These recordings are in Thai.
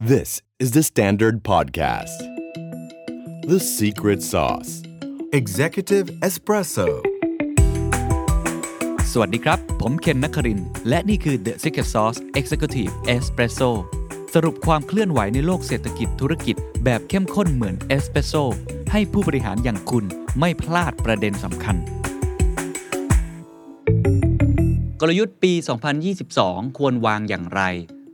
This is the Standard Podcast. The Secret Sauce Executive Espresso สวัสดีครับ ผมเคนนักคริน และนี่คือ The Secret Sauce Executive Espresso สรุปความเคลื่อนไหวในโลกเศรษฐกิจธุรกิจแบบเข้มข้นเหมือนเอสเปรสโซให้ผู้บริหารอย่างคุณไม่พลาดประเด็นสำคัญ กลยุทธ์ปี 2022 ควรวางอย่างไร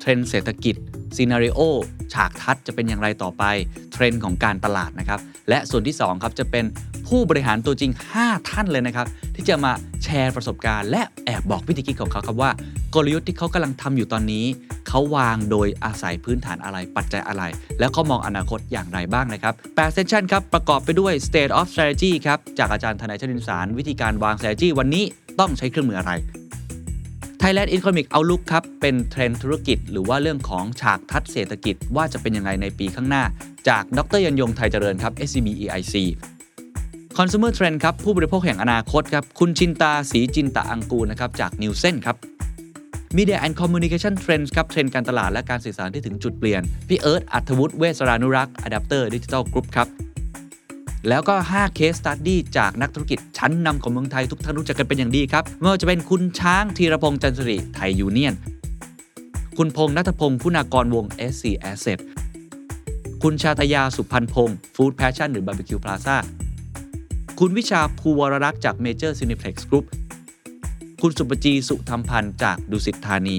เทรนด์เศรษฐกิจ scenario ฉากทัศน์จะเป็นอย่างไรต่อไป เทรนด์ของการตลาดนะครับ และส่วนที่2ครับจะเป็นผู้บริหารตัวจริง 5 ท่านเลยนะครับ ที่จะมาแชร์ประสบการณ์ และแอบบอกวิธีคิดของเขาครับว่า กลยุทธ์ที่เขากำลังทำอยู่ตอนนี้ เขาวางโดยอาศัยพื้นฐานอะไรปัจจัยอะไร แล้วก็มองอนาคตอย่างไรบ้างนะครับ8 session ครับประกอบไปด้วย state of strategy ครับจากอาจารย์ธนัยชรินทร์สารวิธีการวาง strategy วันนี้ต้องใช้เครื่องมืออะไร Thailand Economic Outlook ครับ เป็นเทรนธุรกิจ หรือว่าเรื่องของฉากทัดเศรษฐกิจว่าจะเป็นยังไงในปีข้างหน้า จากดรยันยงไทยเจริญครับ SCB EIC Consumer Trend ครับ ผู้บริโภคแห่งอนาคตครับ คุณชินตาสีจินตะอังกูลนะครับ จาก Nielsen ครับ Media and Communication Trends ครับ เทรนด์การตลาดและการสื่อสารที่ถึงจุดเปลี่ยน พี่เอิร์ธอัธวุฒิเวสรานุรักษ์ Adapter Digital Group ครับ แล้วก็5 case study จากนักธุรกิจชั้นนำของเมืองไทยทุกท่านรู้จักกันเป็นอย่างดีครับไม่ว่าจะเป็นคุณช้างธีรพงษ์จันทริไทยยูเนียน คุณพงษ์นัทพงศ์คุณากรวง SC Asset คุณชาตยาสุพันพงศ์ Food Passion หรือ Barbecue Plaza คุณวิชาภูวรรักษ์จาก Major Cineplex Group คุณสุปจีสุธรรมพันธ์จากดุสิตธานี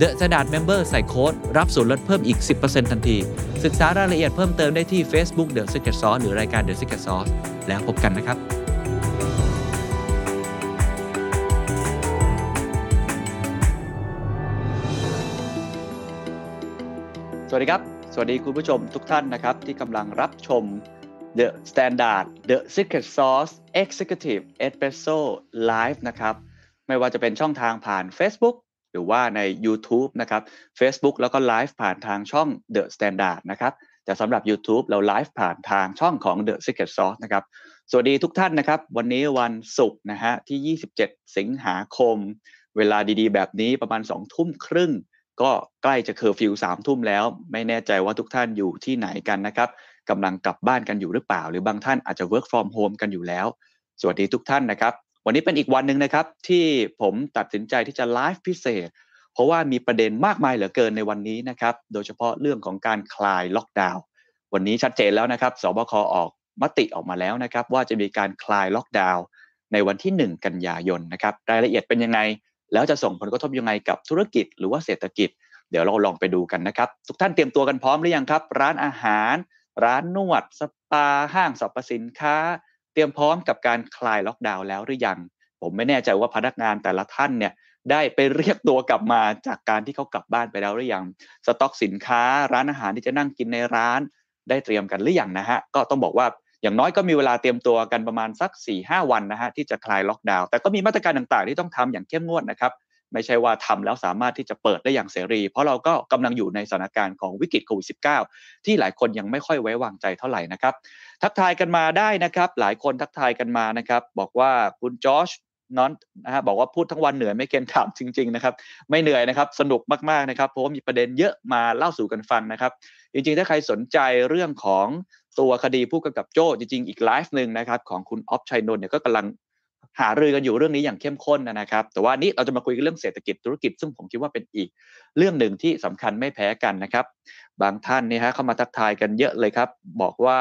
The Standard Member ใส่โค้ดรับส่วนลดเพิ่มอีก 10%ทันที ศึกษารายละเอียดเพิ่มเติมได้ที่ Facebook The Secret Sauce หรือรายการ The Secret Sauce แล้วพบกันนะครับสวัสดีครับ สวัสดีคุณผู้ชมทุกท่านนะครับ ที่กำลังรับชม The Standard The Secret Sauce Executive Espresso Live นะครับ ไม่ว่าจะเป็นช่องทางผ่าน Facebook หรือว่าใน YouTube นะครับ Facebook แล้วก็ไลฟ์ผ่านทางช่อง The Standard นะครับแต่สำหรับ YouTube เราไลฟ์ผ่านทางช่องของ The Secret Sauce นะครับสวัสดีทุกท่านนะครับ วันนี้วันศุกร์นะฮะที่ 27 สิงหาคม เวลาดีๆ แบบนี้ประมาณ 2 ทุ่มครึ่ง ก็ใกล้จะเคอร์ฟิวสามทุ่มแล้ว ไม่แน่ใจว่าทุกท่านอยู่ที่ไหนกันนะครับกำลังกลับบ้านกันอยู่หรือเปล่า หรือบางท่านอาจจะ work from home กันอยู่แล้ว สวัสดีทุกท่านนะครับ วันนี้เป็นอีกวันหนึ่งนะครับ ที่ผมตัดสินใจที่จะไลฟ์พิเศษ เพราะว่ามีประเด็นมากมายเหลือเกินในวันนี้นะครับ โดยเฉพาะเรื่องของการคลายล็อกดาวน์วันนี้ชัดเจนแล้วนะครับสบคออกมติออกมาแล้วนะครับ ว่าจะมีการคลายล็อกดาวน์ในวันที่ 1 กันยายนนะครับรายละเอียดเป็นยังไง แล้วจะส่งผลกระทบยังไงกับธุรกิจหรือว่าเศรษฐกิจ เดี๋ยวเราลองไปดูกันนะครับ ทุกท่านเตรียมตัวกันพร้อมหรือยังครับ ร้านอาหาร ร้านนวด สปา ห้างสรรพสินค้า เตรียมพร้อมกับการคลายล็อกดาวน์แล้วหรือยัง ผมไม่แน่ใจว่าพนักงานแต่ละท่านเนี่ยได้ไปเรียกตัวกลับมาจากการที่เขากลับบ้านไปแล้วหรือยัง สต็อกสินค้าร้านอาหารที่จะนั่งกินในร้าน ได้เตรียมกันหรือยังนะฮะ ก็ต้องบอกว่าอย่างน้อยก็มีเวลาเตรียมตัวกันประมาณสัก4ี่หวันนะฮะที่จะคลายล็อกดาวน์แต่ก็มีมาตรการต่างๆ ที่ต้องทำอย่างเข้มงวดนะครับ ไม่ใช่ว่าทำแล้วสามารถที่จะเปิดได้อย่างเสรี เพราะเราก็กำลังอยู่ในสถานการณ์ของวิกฤตโควิด -19 ที่หลายคนยังไม่ค่อยไว้วางใจเท่าไหร่นะครับ ทักทายกันมาได้นะครับ หลายคนทักทายกันมานะครับ บอกว่าคุณจอชนอนนะฮะบอกว่าพูดทั้งวันเหนื่อยไม่เกณฑ์ถามจริง ๆ นะครับ ไม่เหนื่อยนะครับ สนุกมากๆนะครับเพราะว่ามีประเด็นเยอะมาเล่าสู่กันฟังนะครับ จริงๆ ถ้าใครสนใจเรื่องของตัวคดีผู้กำกับโจ้จริงๆ อีกไลฟ์หนึ่งนะครับของคุณออฟชัยนนท์เนี่ยก็กำลัง หารือกันอยู่เรื่องนี้อย่างเข้มข้นนะครับ แต่ว่านี้เราจะมาคุยกันเรื่องเศรษฐกิจธุรกิจ ซึ่งผมคิดว่าเป็นอีกเรื่องหนึ่งที่สำคัญไม่แพ้กันนะครับ บางท่านนี่ฮะเข้ามาทักทายกันเยอะเลยครับ บอกว่า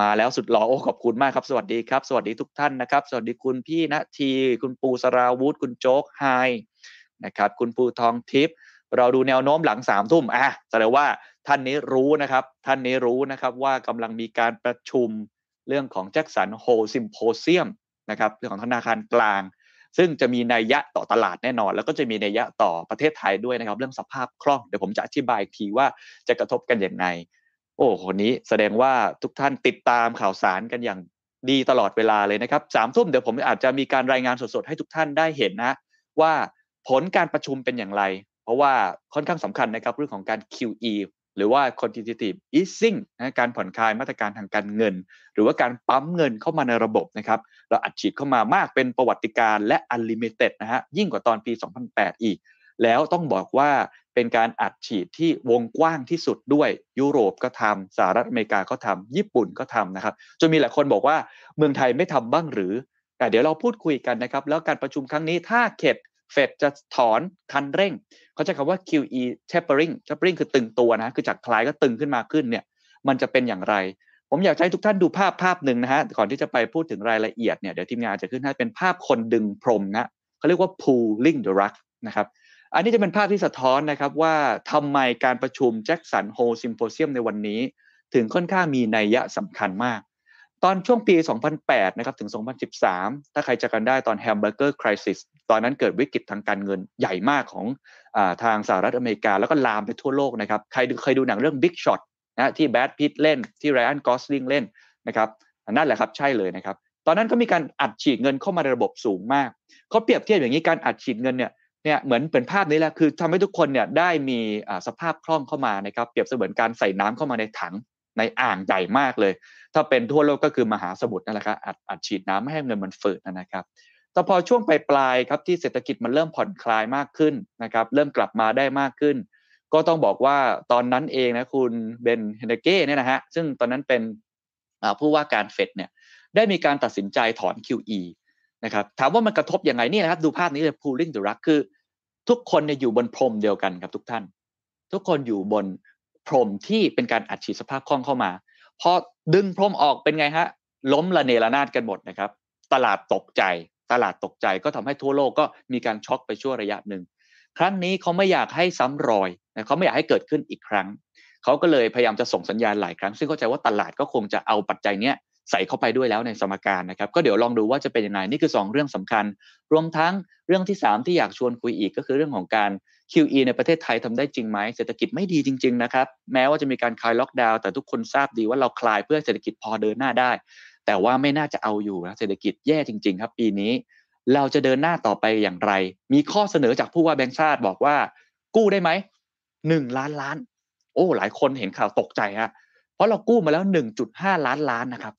มาแล้วสุดหล่อโอ้ขอบคุณมากครับ สวัสดีครับ สวัสดีทุกท่านนะครับ สวัสดีคุณพี่ณที คุณปูสราวุธคุณโจ๊กไฮนะครับคุณปูทองทิพย์เราดูแนวโน้มหลังสามทุ่มอะแสดงว่าท่านนี้รู้นะครับ ท่านนี้รู้นะครับว่ากำลังมีการประชุมเรื่องของแจ็คสันโฮซิมโพเซียม นะครับเรื่องของธนาคารกลาง ซึ่งจะมีนัยยะต่อตลาดแน่นอน แล้วก็จะมีนัยยะต่อประเทศไทยด้วยนะครับ เรื่องสภาพคล่องเดี๋ยวผมจะอธิบายทีว่าจะกระทบกันอย่างไรโอ้คนนี้แสดงว่าทุกท่านติดตามข่าวสารกันอย่างดีตลอดเวลาเลยนะครับสามทุ่มเดี๋ยวผมอาจจะมีการรายงานสดๆให้ทุกท่านได้เห็นนะว่าผลการประชุมเป็นอย่างไร เพราะว่าค่อนข้างสำคัญนะครับเรื่องของการ QE รือว่า quantitative easing นะการผ่อนคลายมาตรการทางการเงิน หรือว่าการปั๊มเงินเข้ามาในระบบนะครับเราอัดฉีดเข้ามามากเป็นประวัติการและ unlimited นะฮะยิ่งกว่าตอนปี 2008 อีก แล้วต้องบอกว่าเป็นการอัดฉีดที่วงกว้างที่สุดด้วยยุโรปก็ทำสหรัฐอเมริกาก็ทำญี่ปุ่นก็ทำนะครับจนมีหลายคนบอกว่าเมืองไทยไม่ทำบ้างหรือแต่เดี๋ยวเราพูดคุยกันนะครับ แล้วการประชุมครั้งนี้ถ้าเข็ด เฟดจะถอนคันเร่ง เขาใช้คำว่า QE tapering tapering คือตึงตัวนะ คือจากคลายก็ตึงขึ้นมาขึ้นเนี่ย มันจะเป็นอย่างไร ผมอยากให้ทุกท่านดูภาพภาพหนึ่งนะฮะ ก่อนที่จะไปพูดถึงรายละเอียดเนี่ย เดี๋ยวทีมงานจะขึ้นให้เป็นภาพคนดึงพรมนะเขาเรียกว่า pulling the rug นะครับ อันนี้จะเป็นภาพที่สะท้อนนะครับว่าทำไมการประชุม Jackson Hole Symposium ในวันนี้ ถึงค่อนข้างมีนัยยะสำคัญมาก ตอนช่วงปี 2008 นะครับถึง 2013 ถ้าใครจำกันได้ตอน Hamburger Crisis ตอนนั้นเกิดวิกฤตทางการเงินใหญ่มากของทางสหรัฐอเมริกา แล้วก็ลามไปทั่วโลกนะครับ ใครเคยดูหนังเรื่อง Big Short นะที่แบดพิตเล่นที่ไรอันกอสลิงเล่นนะครับนั่นแหละครับใช่เลยนะครับ ตอนนั้นก็มีการอัดฉีดเงินเข้ามาในระบบสูงมากเขาเปรียบเทียบอย่างนี้การอัดฉีดเงินเนี่ยเนี่ยเหมือนเป็นภาพนี้แหละคือทำให้ทุกคนเนี่ยได้มีสภาพคล่องเข้ามานะครับเปรียบเสมือนการใส่น้ำเข้ามาในถัง ในอ่างใหญ่มากเลย ถ้าเป็นทั่วโลกก็คือมหาสมุทรนั่นแหละครับอัดอัดฉีดน้ำไม่ให้เงินมันฝืดนะครับแต่พอช่วงปลายครับที่เศรษฐกิจมันเริ่มผ่อนคลายมากขึ้นนะครับ เริ่มกลับมาได้มากขึ้น ก็ต้องบอกว่าตอนนั้นเองนะคุณเบนเฮนเก้เนี่ยนะฮะซึ่งตอนนั้นเป็นผู้ว่าการเฟดเนี่ยได้มีการตัดสินใจถอน QE นะครับถามว่ามันกระทบยังไงนี่นะครับดูภาพนี้เลย pooling the rug คือ ทุกคนเนี่ยอยู่บนพรมเดียวกันครับทุกท่าน ทุกคนอยู่บน พรมที่เป็นการอัดฉีดสภาพคล่องเข้ามาพอดึงพรมออกเป็นไงฮะ ล้มละเนระนาดกันหมดนะครับ ตลาดตกใจ ตลาดตกใจก็ทำให้ทั่วโลกก็มีการช็อกไปชั่วระยะหนึ่งครั้งนี้เขาไม่อยากให้ซ้ำรอยเขาไม่อยากให้เกิดขึ้นอีกครั้งเขาก็เลยพยายามจะส่งสัญญาณหลายครั้ง ซึ่งเข้าใจว่าตลาดก็คงจะเอาปัจจัยเนี้ยใส่เข้าไปด้วยแล้วในสมการนะครับ ก็เดี๋ยวลองดูว่าจะเป็นยังไงนี่คือ 2 เรื่องสำคัญ รวมทั้งเรื่องที่ 3 ที่อยากชวนคุยอีกก็คือเรื่องของการ QE ในประเทศไทยทำได้จริงไหมเศรษฐกิจไม่ดีจริง ๆ นะครับ แม้ว่าจะมีการคลายล็อกดาวน์แต่ทุกคนทราบดีว่าเราคลายเพื่อเศรษฐกิจพอเดินหน้าได้ แต่ว่าไม่น่าจะเอาอยู่นะเศรษฐกิจแย่จริง ๆ ครับ ปีนี้ เราจะเดินหน้าต่อไปอย่างไร มีข้อเสนอจากผู้ว่าแบงค์ชาติบอกว่า กู้ได้ไหมหนึ่งล้านล้าน โอ้หลายคนเห็นข่าวตกใจฮะเพราะเรากู้มาแล้วหนึ่งจุดห้าล้านล้านนะครับ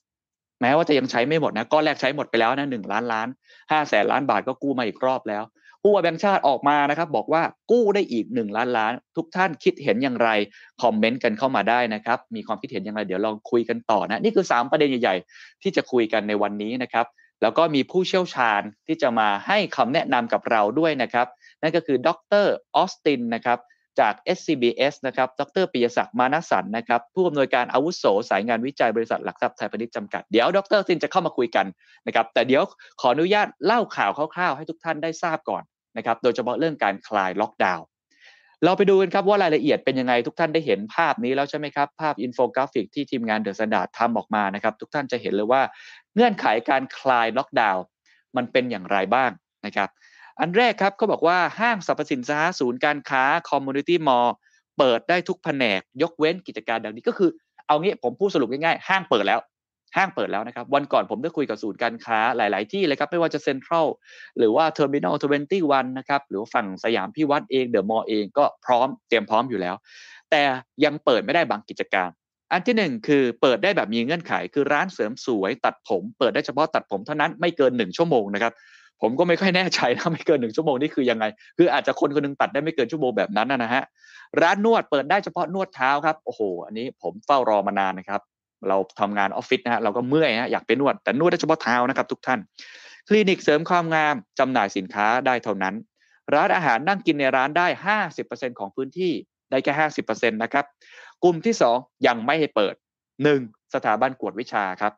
แม้ว่าจะยังใช้ไม่หมดนะก้อนแรกใช้หมดไปแล้วนะหนึ่งล้านล้านห้าแสนล้านบาทก็กู้มาอีกรอบแล้ว ผู้ว่าแบงค์ชาติออกมานะครับ บอกว่ากู้ได้อีกหนึ่งล้านล้าน ทุกท่านคิดเห็นอย่างไรคอมเมนต์กันเข้ามาได้นะครับ มีความคิดเห็นอย่างไร เดี๋ยวลองคุยกันต่อนะ นี่คือ 3 ประเด็นใหญ่ๆ ที่จะคุยกันในวันนี้นะครับ แล้วก็มีผู้เชี่ยวชาญที่จะมาให้คำแนะนำกับเราด้วยนะครับ นั่นก็คือดรออสตินนะครับ จาก SCBS นะครับ ดรปิยศักดิ์มานะสันต์นะครับ ผู้อำนวยการอาวุโสสายงานวิจัยบริษัทหลักทรัพย์ไทยพาณิชย์จำกัด เดี๋ยวดรออสตินจะเข้ามาคุยกันนะครับ แต่เดี๋ยวขออนุญาตเล่าข่าวคร่าวๆ ให้ทุกท่านได้ทราบก่อนนะครับ โดยเฉพาะเรื่องการคลายล็อกดาวน์ เราไปดูกันครับว่ารายละเอียดเป็นยังไงทุกท่านได้เห็นภาพนี้แล้วใช่ไหมครับ ภาพอินโฟกราฟิกที่ทีมงาน The Standard ทำออกมานะครับ ทุกท่านจะเห็นเลยว่า เงื่อนไขการคลายล็อกดาวน์มันเป็นอย่างไรบ้างนะครับ อันแรกครับเขาบอกว่าห้างสรรพสินค้าศูนย์การค้าคอมมูนิตี้มอลล์เปิดได้ทุกแผนกยกเว้นกิจการดังนี้ก็คือ เอางี้ผมพูดสรุปง่ายๆ ห้างเปิดแล้ว ห้างเปิดแล้วนะครับ วันก่อนผมได้คุยกับศูนย์การค้าหลาย ๆ ที่เลยครับ ไม่ว่าจะเซ็นทรัลหรือว่า Terminal Twenty One นะครับหรือฝั่งสยามพิวรรธน์เองเดอะมอลล์เองก็พร้อมเตรียมพร้อมอยู่แล้ว แต่ยังเปิดไม่ได้บางกิจการอันที่หนึ่งคือเปิดได้แบบมีเงื่อนไข คือร้านเสริมสวยตัดผม เปิดได้เฉพาะตัดผมเท่านั้นไม่เกินหนึ่งชั่วโมงนะครับ ผมก็ไม่ค่อยแน่ใจนะไม่เกินหนึ่งชั่วโมงนี่คือยังไง คืออาจจะคนคนนึงตัดได้ไม่เกินชั่วโมงแบบนั้นนะฮะร้านนวดเปิดได้เฉพาะนวดเท้าครับโอ้โหอันนี้ผมเฝ้ารอมานานนะครับเราทำงานออฟฟิศนะฮะเราก็เมื่อยฮะอยากไปนวดแต่นวดได้เฉพาะเท้านะครับทุกท่าน คลินิกเสริมความงามจำหน่ายสินค้าได้เท่านั้น ร้านอาหารนั่งกินในร้านได้ 50%ของพื้นที่ได้แค่50%นะครับกลุ่มที่ 2 ยังไม่ให้เปิด 1. สถาบันกวดวิชาครับ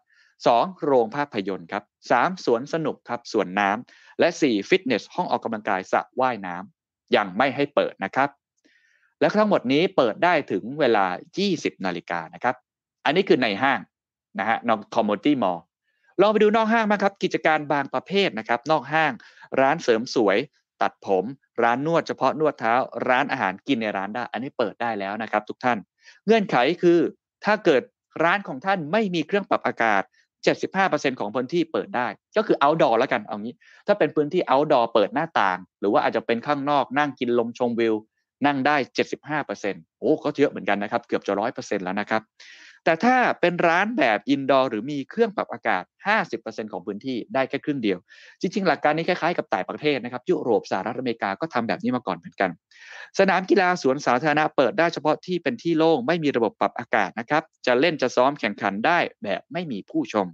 2. โรงภาพยนตร์ครับ 3. สวนสนุกครับสวนน้ำและ 4. ฟิตเนส ห้องออกกำลังกายสระว่ายน้ำยังไม่ให้เปิดนะครับ และทั้งหมดนี้เปิดได้ถึงเวลา 20 นาฬิกานะครับ อันนี้คือในห้างนะฮะนอกคอมมอนตี้มอลลองไปดูนอกห้างมาครับกิจการบางประเภทนะครับ นอกห้าง ร้านเสริมสวย ตัดผม ร้านนวดเฉพาะนวดเท้า ร้านอาหารกินในร้านได้ อันนี้เปิดได้แล้วนะครับ ทุกท่าน เงื่อนไขคือถ้าเกิดร้านของท่านไม่มีเครื่องปรับอากาศ 75%ของพื้นที่เปิดได้ ก็คือ outdoor แล้วกันเอางี้ ถ้าเป็นพื้นที่ outdoor เปิดหน้าต่าง หรือว่าอาจจะเป็นข้างนอกนั่งกินลมชมวิว นั่งได้ 75%โอ้ก็เยอะเหมือนกันนะครับ เกือบจะ 100%แล้วนะครับ แต่ถ้าเป็นร้านแบบอินดอร์หรือมีเครื่องปรับอากาศ 50%ของพื้นที่ได้แค่ครึ่งเดียว จริง ๆ หลักการนี้คล้ายๆกับต่างประเทศนะครับ ยุโรปสหรัฐอเมริกาก็ทำแบบนี้มาก่อนเหมือนกัน สนามกีฬาสวนสาธารณะเปิดได้เฉพาะที่เป็นที่โล่งไม่มีระบบปรับอากาศนะครับ จะเล่นจะซ้อมแข่งขันได้แบบไม่มีผู้ชม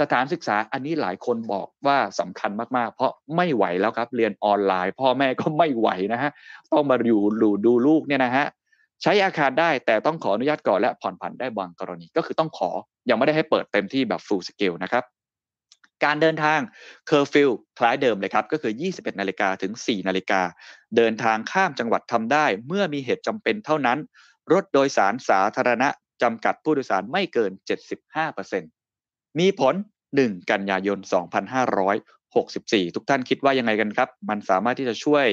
สถานศึกษาอันนี้หลายคนบอกว่าสำคัญมากๆ เพราะไม่ไหวแล้วครับเรียนออนไลน์ พ่อแม่ก็ไม่ไหวนะฮะต้องมาอยู่ดูดูลูกเนี่ยนะฮะ ใช้อาคารได้แต่ต้องขออนุญาตก่อนและผ่อนผันได้บางกรณี ก็คือต้องขอยังไม่ได้ให้เปิดเต็มที่แบบ full scale นะครับการเดินทางเคอร์ฟิวคล้ายเดิมเลยครับ ก็คือ 21 นาฬิกาถึง 4 นาฬิกา เดินทางข้ามจังหวัดทำได้ เมื่อมีเหตุจำเป็นเท่านั้น รถโดยสารสาธารณะจำกัดผู้โดยสารไม่เกิน 75%มีผล 1 กันยายน64 ทุกท่านคิดว่ายังไงกันครับ มันสามารถที่จะช่วย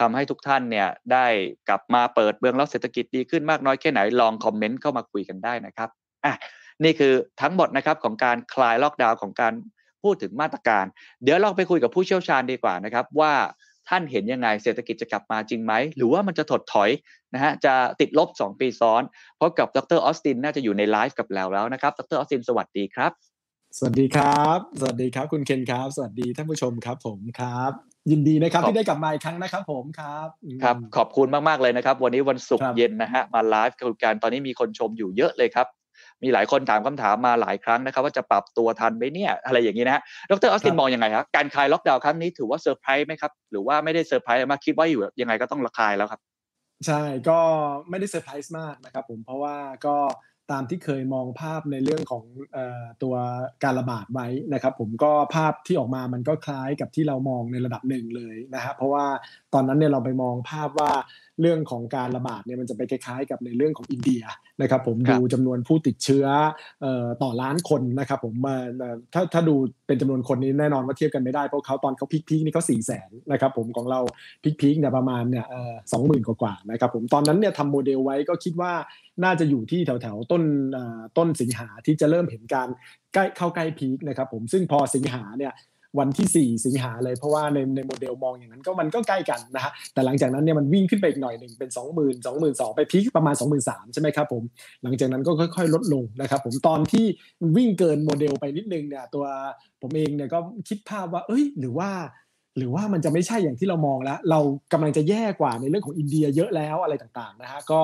ทำให้ทุกท่านเนี่ยได้กลับมาเปิดเมืองแล้วเศรษฐกิจดีขึ้นมากน้อยแค่ไหนลองคอมเมนต์เข้ามาคุยกันได้นะครับอะนี่คือทั้งหมดนะครับของการคลายล็อกดาวน์ของการพูดถึงมาตรการ เดี๋ยวเราไปคุยกับผู้เชี่ยวชาญดีกว่านะครับ ว่าท่านเห็นยังไงเศรษฐกิจจะกลับมาจริงไหม หรือว่ามันจะถดถอยนะฮะจะติดลบ 2 ปีซ้อนเพราะกับดรออสตินน่าจะอยู่ในไลฟ์กับเราแล้วนะครับดรออสตินสวัสดีครับ สวัสดีครับ สวัสดีครับ คุณเคนครับ สวัสดีท่านผู้ชมครับ ผมครับ ยินดีนะครับขอบคุณที่ได้กลับมาอีกครั้งนะครับ ผมครับอืมครับ ขอบคุณมากๆเลยนะครับ วันนี้วันศุกร์ครับเย็นนะฮะมาไลฟ์กับการตอนนี้มีคนชมอยู่เยอะเลยครับ มีหลายคนถามคำถามมาหลายครั้งนะครับ ว่าจะปรับตัวทันไหมเนี่ย อะไรอย่างนี้นะฮะดรออสตินมองยังไงครับการคลายล็อกดาวน์ครั้งนี้ถือว่าเซอร์ไพรส์ไหมครับหรือว่าไม่ได้เซอร์ไพรส์มากคิดว่าอยู่ยังไงก็ต้องคลายแล้วครับ ใช่ก็ไม่ได้เซอร์ไพรส์มากนะครับ ผมเพราะว่าก็ ตามที่เคยมองภาพในเรื่องของตัวการระบาดไว้นะครับผมก็ภาพที่ออกมามันก็คล้ายกับที่เรามองในระดับหนึ่งเลยนะฮะเพราะว่าตอนนั้นเนี่ยเราไปมองภาพว่าเรื่องของการระบาดเนี่ยมันจะไปคล้ายๆ กับในเรื่องของอินเดียนะครับผมครับดูจำนวนผู้ติดเชื้อเอ่อต่อล้านคนนะครับผมมาเอ่อถ้าถ้าดูเป็นจำนวนคนนี้แน่นอนว่าเทียบกันไม่ได้เพราะเขาตอนเขา peak ๆนี่เขาสี่แสนนะครับผมของเรา peak ๆเนี่ยประมาณเนี่ยสองหมื่นกว่าๆนะครับผมตอนนั้นเนี่ยทำโมเดลไว้ก็คิดว่าน่าจะอยู่ที่แถวๆต้นเอ่อต้นสิงหาที่จะเริ่มเห็นการใกล้เข้าใกล้ peak นะครับผมซึ่งพอสิงหาเนี่ย วันที่ 4 สิงหาเลย เพราะว่าในในโมเดลมองอย่างนั้นก็มันก็ใกล้กันนะฮะแต่หลังจากนั้นเนี่ยมันวิ่งขึ้นไปอีกหน่อยหนึ่งเป็น 2 0 0 0 0 2 2 0 0 0 ไป peak ประมาณ 2 3 0 0 0ใช่ไหมครับผมหลังจากนั้นก็ค่อย ๆ ลดลงนะครับผมตอนที่วิ่งเกินโมเดลไปนิดนึงเนี่ยตัวผมเองเนี่ยก็คิดภาพว่าเอ้ยหรือว่า หรือว่ามันจะไม่ใช่อย่างที่เรามองแล้ว เรากำลังจะแย่กว่าในเรื่องของอินเดียเยอะแล้วอะไรต่างๆนะฮะก็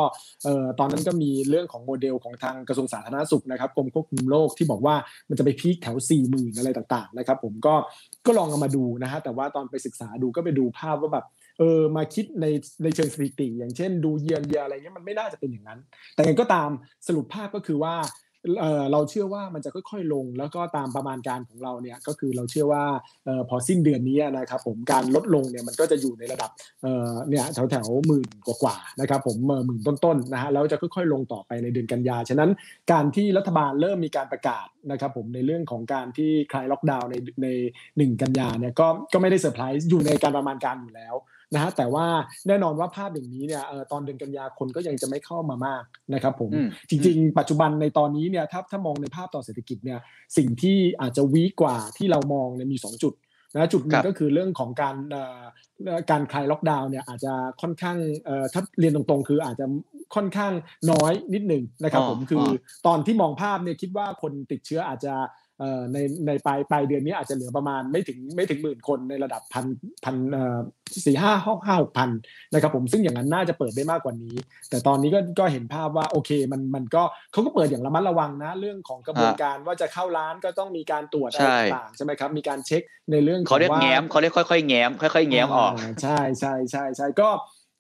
ตอนนั้นก็มีเรื่องของโมเดลของทางกระทรวงสาธารณสุขนะครับกรมควบคุมโรคที่บอกว่ามันจะไปพีคแถว4ี่หมื่นอะไรต่างๆนะครับผมก็ก็ลองเอามาดูนะฮะแต่ว่าตอนไปศึกษาดูก็ไปดูภาพว่าแบบเออมาคิดในในเชิงสถิติ อย่างเช่นดูเยียนเยียอะไรเงี้ยมันไม่น่าจะเป็นอย่างนั้น แต่ยังก็ตามสรุปภาพก็คือว่า เราเชื่อว่ามันจะค่อยๆลง แล้วก็ตามประมาณการของเราเนี่ยก็คือเราเชื่อว่าออพอสิ้นเดือนนี้นะครับผมการลดลงเนี่ยมันก็จะอยู่ในระดับเเนี่ยแถวแถวๆหมื่นกว่าๆนะครับผมเอ่อหมื่นต้นๆนะฮะแล้วจะค่อยๆ ลงต่อไปในเดือนกันยาฉะนั้นการที่รัฐบาลเริ่มมีการประกาศนะครับผมในเรื่องของการที่คลายล็อกดาวน์ในในหนึ่งกันยาเนี่ยก็ก็ไม่ได้เซอร์ไพรส์อยู่ในการประมาณการอยู่แล้ว นะฮะแต่ว่าแน่นอนว่าภาพอย่างนี้เนี่ยเอ่อตอนเดือนกันยาคนก็ยังจะไม่เข้ามามากนะครับผมอืมจริง ๆ ปัจจุบันในตอนนี้เนี่ยถ้าถ้ามองในภาพต่อเศรษฐกิจเนี่ยสิ่งที่อาจจะ weak กว่าที่เรามองเนี่ยมี 2 จุดนะจุดหนึ่งครับก็คือเรื่องของการเอ่อเอ่อการคลายล็อกดาวน์เนี่ยอาจจะค่อนข้างเอ่อถ้าเรียนตรงๆ คืออาจจะค่อนข้างน้อยนิดหนึ่งนะครับอ๋อผมคือเอ่อตอนที่มองภาพเนี่ยคิดว่าคนติดเชื้ออาจจะเอ่อ ในในปลายปลายเดือนนี้อาจจะเหลือประมาณไม่ถึงไม่ถึงหมื่นคนในระดับพันพันเอ่อสี่ห้าห้าห้าหกพันนะครับผมซึ่งอย่างนั้นน่าจะเปิดได้มากกว่านี้ แต่ตอนนี้ก็ก็เห็นภาพว่าโอเคมันมันก็เขาก็เปิดอย่างระมัดระวังนะ เรื่องของกระบวนการว่าจะเข้าร้านก็ต้องมีการตรวจอะไรใช่ต่างๆใช่ไหมครับมีการเช็คในเรื่องของเขาเรียกว่าแง้มเขาเรียกค่อยๆแง้มค่อยๆแง้มออกาใช่ใช่ใช่ใช่ก็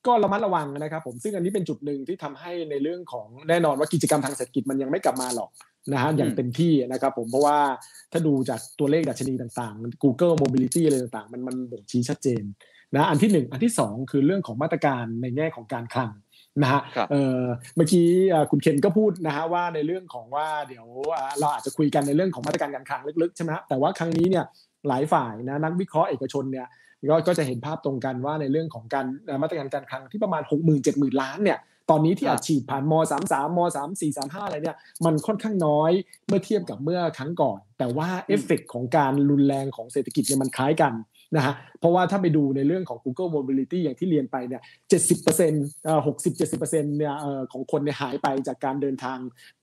ก็ระมัดระวังนะครับผมซึ่งอันนี้เป็นจุดหนึ่งที่ทำให้ในเรื่องของแน่นอนว่ากิจกรรมทางเศรษฐกิจมันยังไม่กลับมาหรอก นะฮะอย่างเต็มที่นะครับผมเพราะว่าถ้าดูจากตัวเลขดัชนีต่างๆ Google Mobility อะไรต่างๆ มันมันบ่งชี้ชัดเจนนะอันที่หนึ่งอันที่สองคือเรื่องของมาตรการในแง่ของการคลังนะฮะเมื่อกี้คุณเคนก็พูดนะฮะว่าในเรื่องของว่าเดี๋ยวเราอาจจะคุยกันในเรื่องของมาตรการการคลังลึกๆใช่ไหมแต่ว่าครั้งนี้เนี่ยหลายฝ่ายนะนักวิเคราะห์เอกชนเนี่ยก็ก็จะเห็นภาพตรงกันว่าในเรื่องของการมาตรการการคลังที่ประมาณ 6 0 0 0 0 7 0,000ล้านเนี่ย ตอนนี้ที่อาจฉีดผ่านม .33 ม .34 35อะไรเนี่ยมันค่อนข้างน้อยเมื่อเทียบกับเมื่อครั้งก่อน แต่ว่าเอฟเฟกของการรุนแรงของเศรษฐกิจเนี่ยมันคล้ายกัน นะฮะเพราะว่าถ้าไปดูในเรื่องของ Google Mobility อย่างที่เรียนไปเนี่ยเจ็ดสิบเปอร์เซ็นต์หกสิบเจ็ดสิบเปอร์เซ็นต์เนี่ยของคนเนี่ยหายไปจากการเดินทาง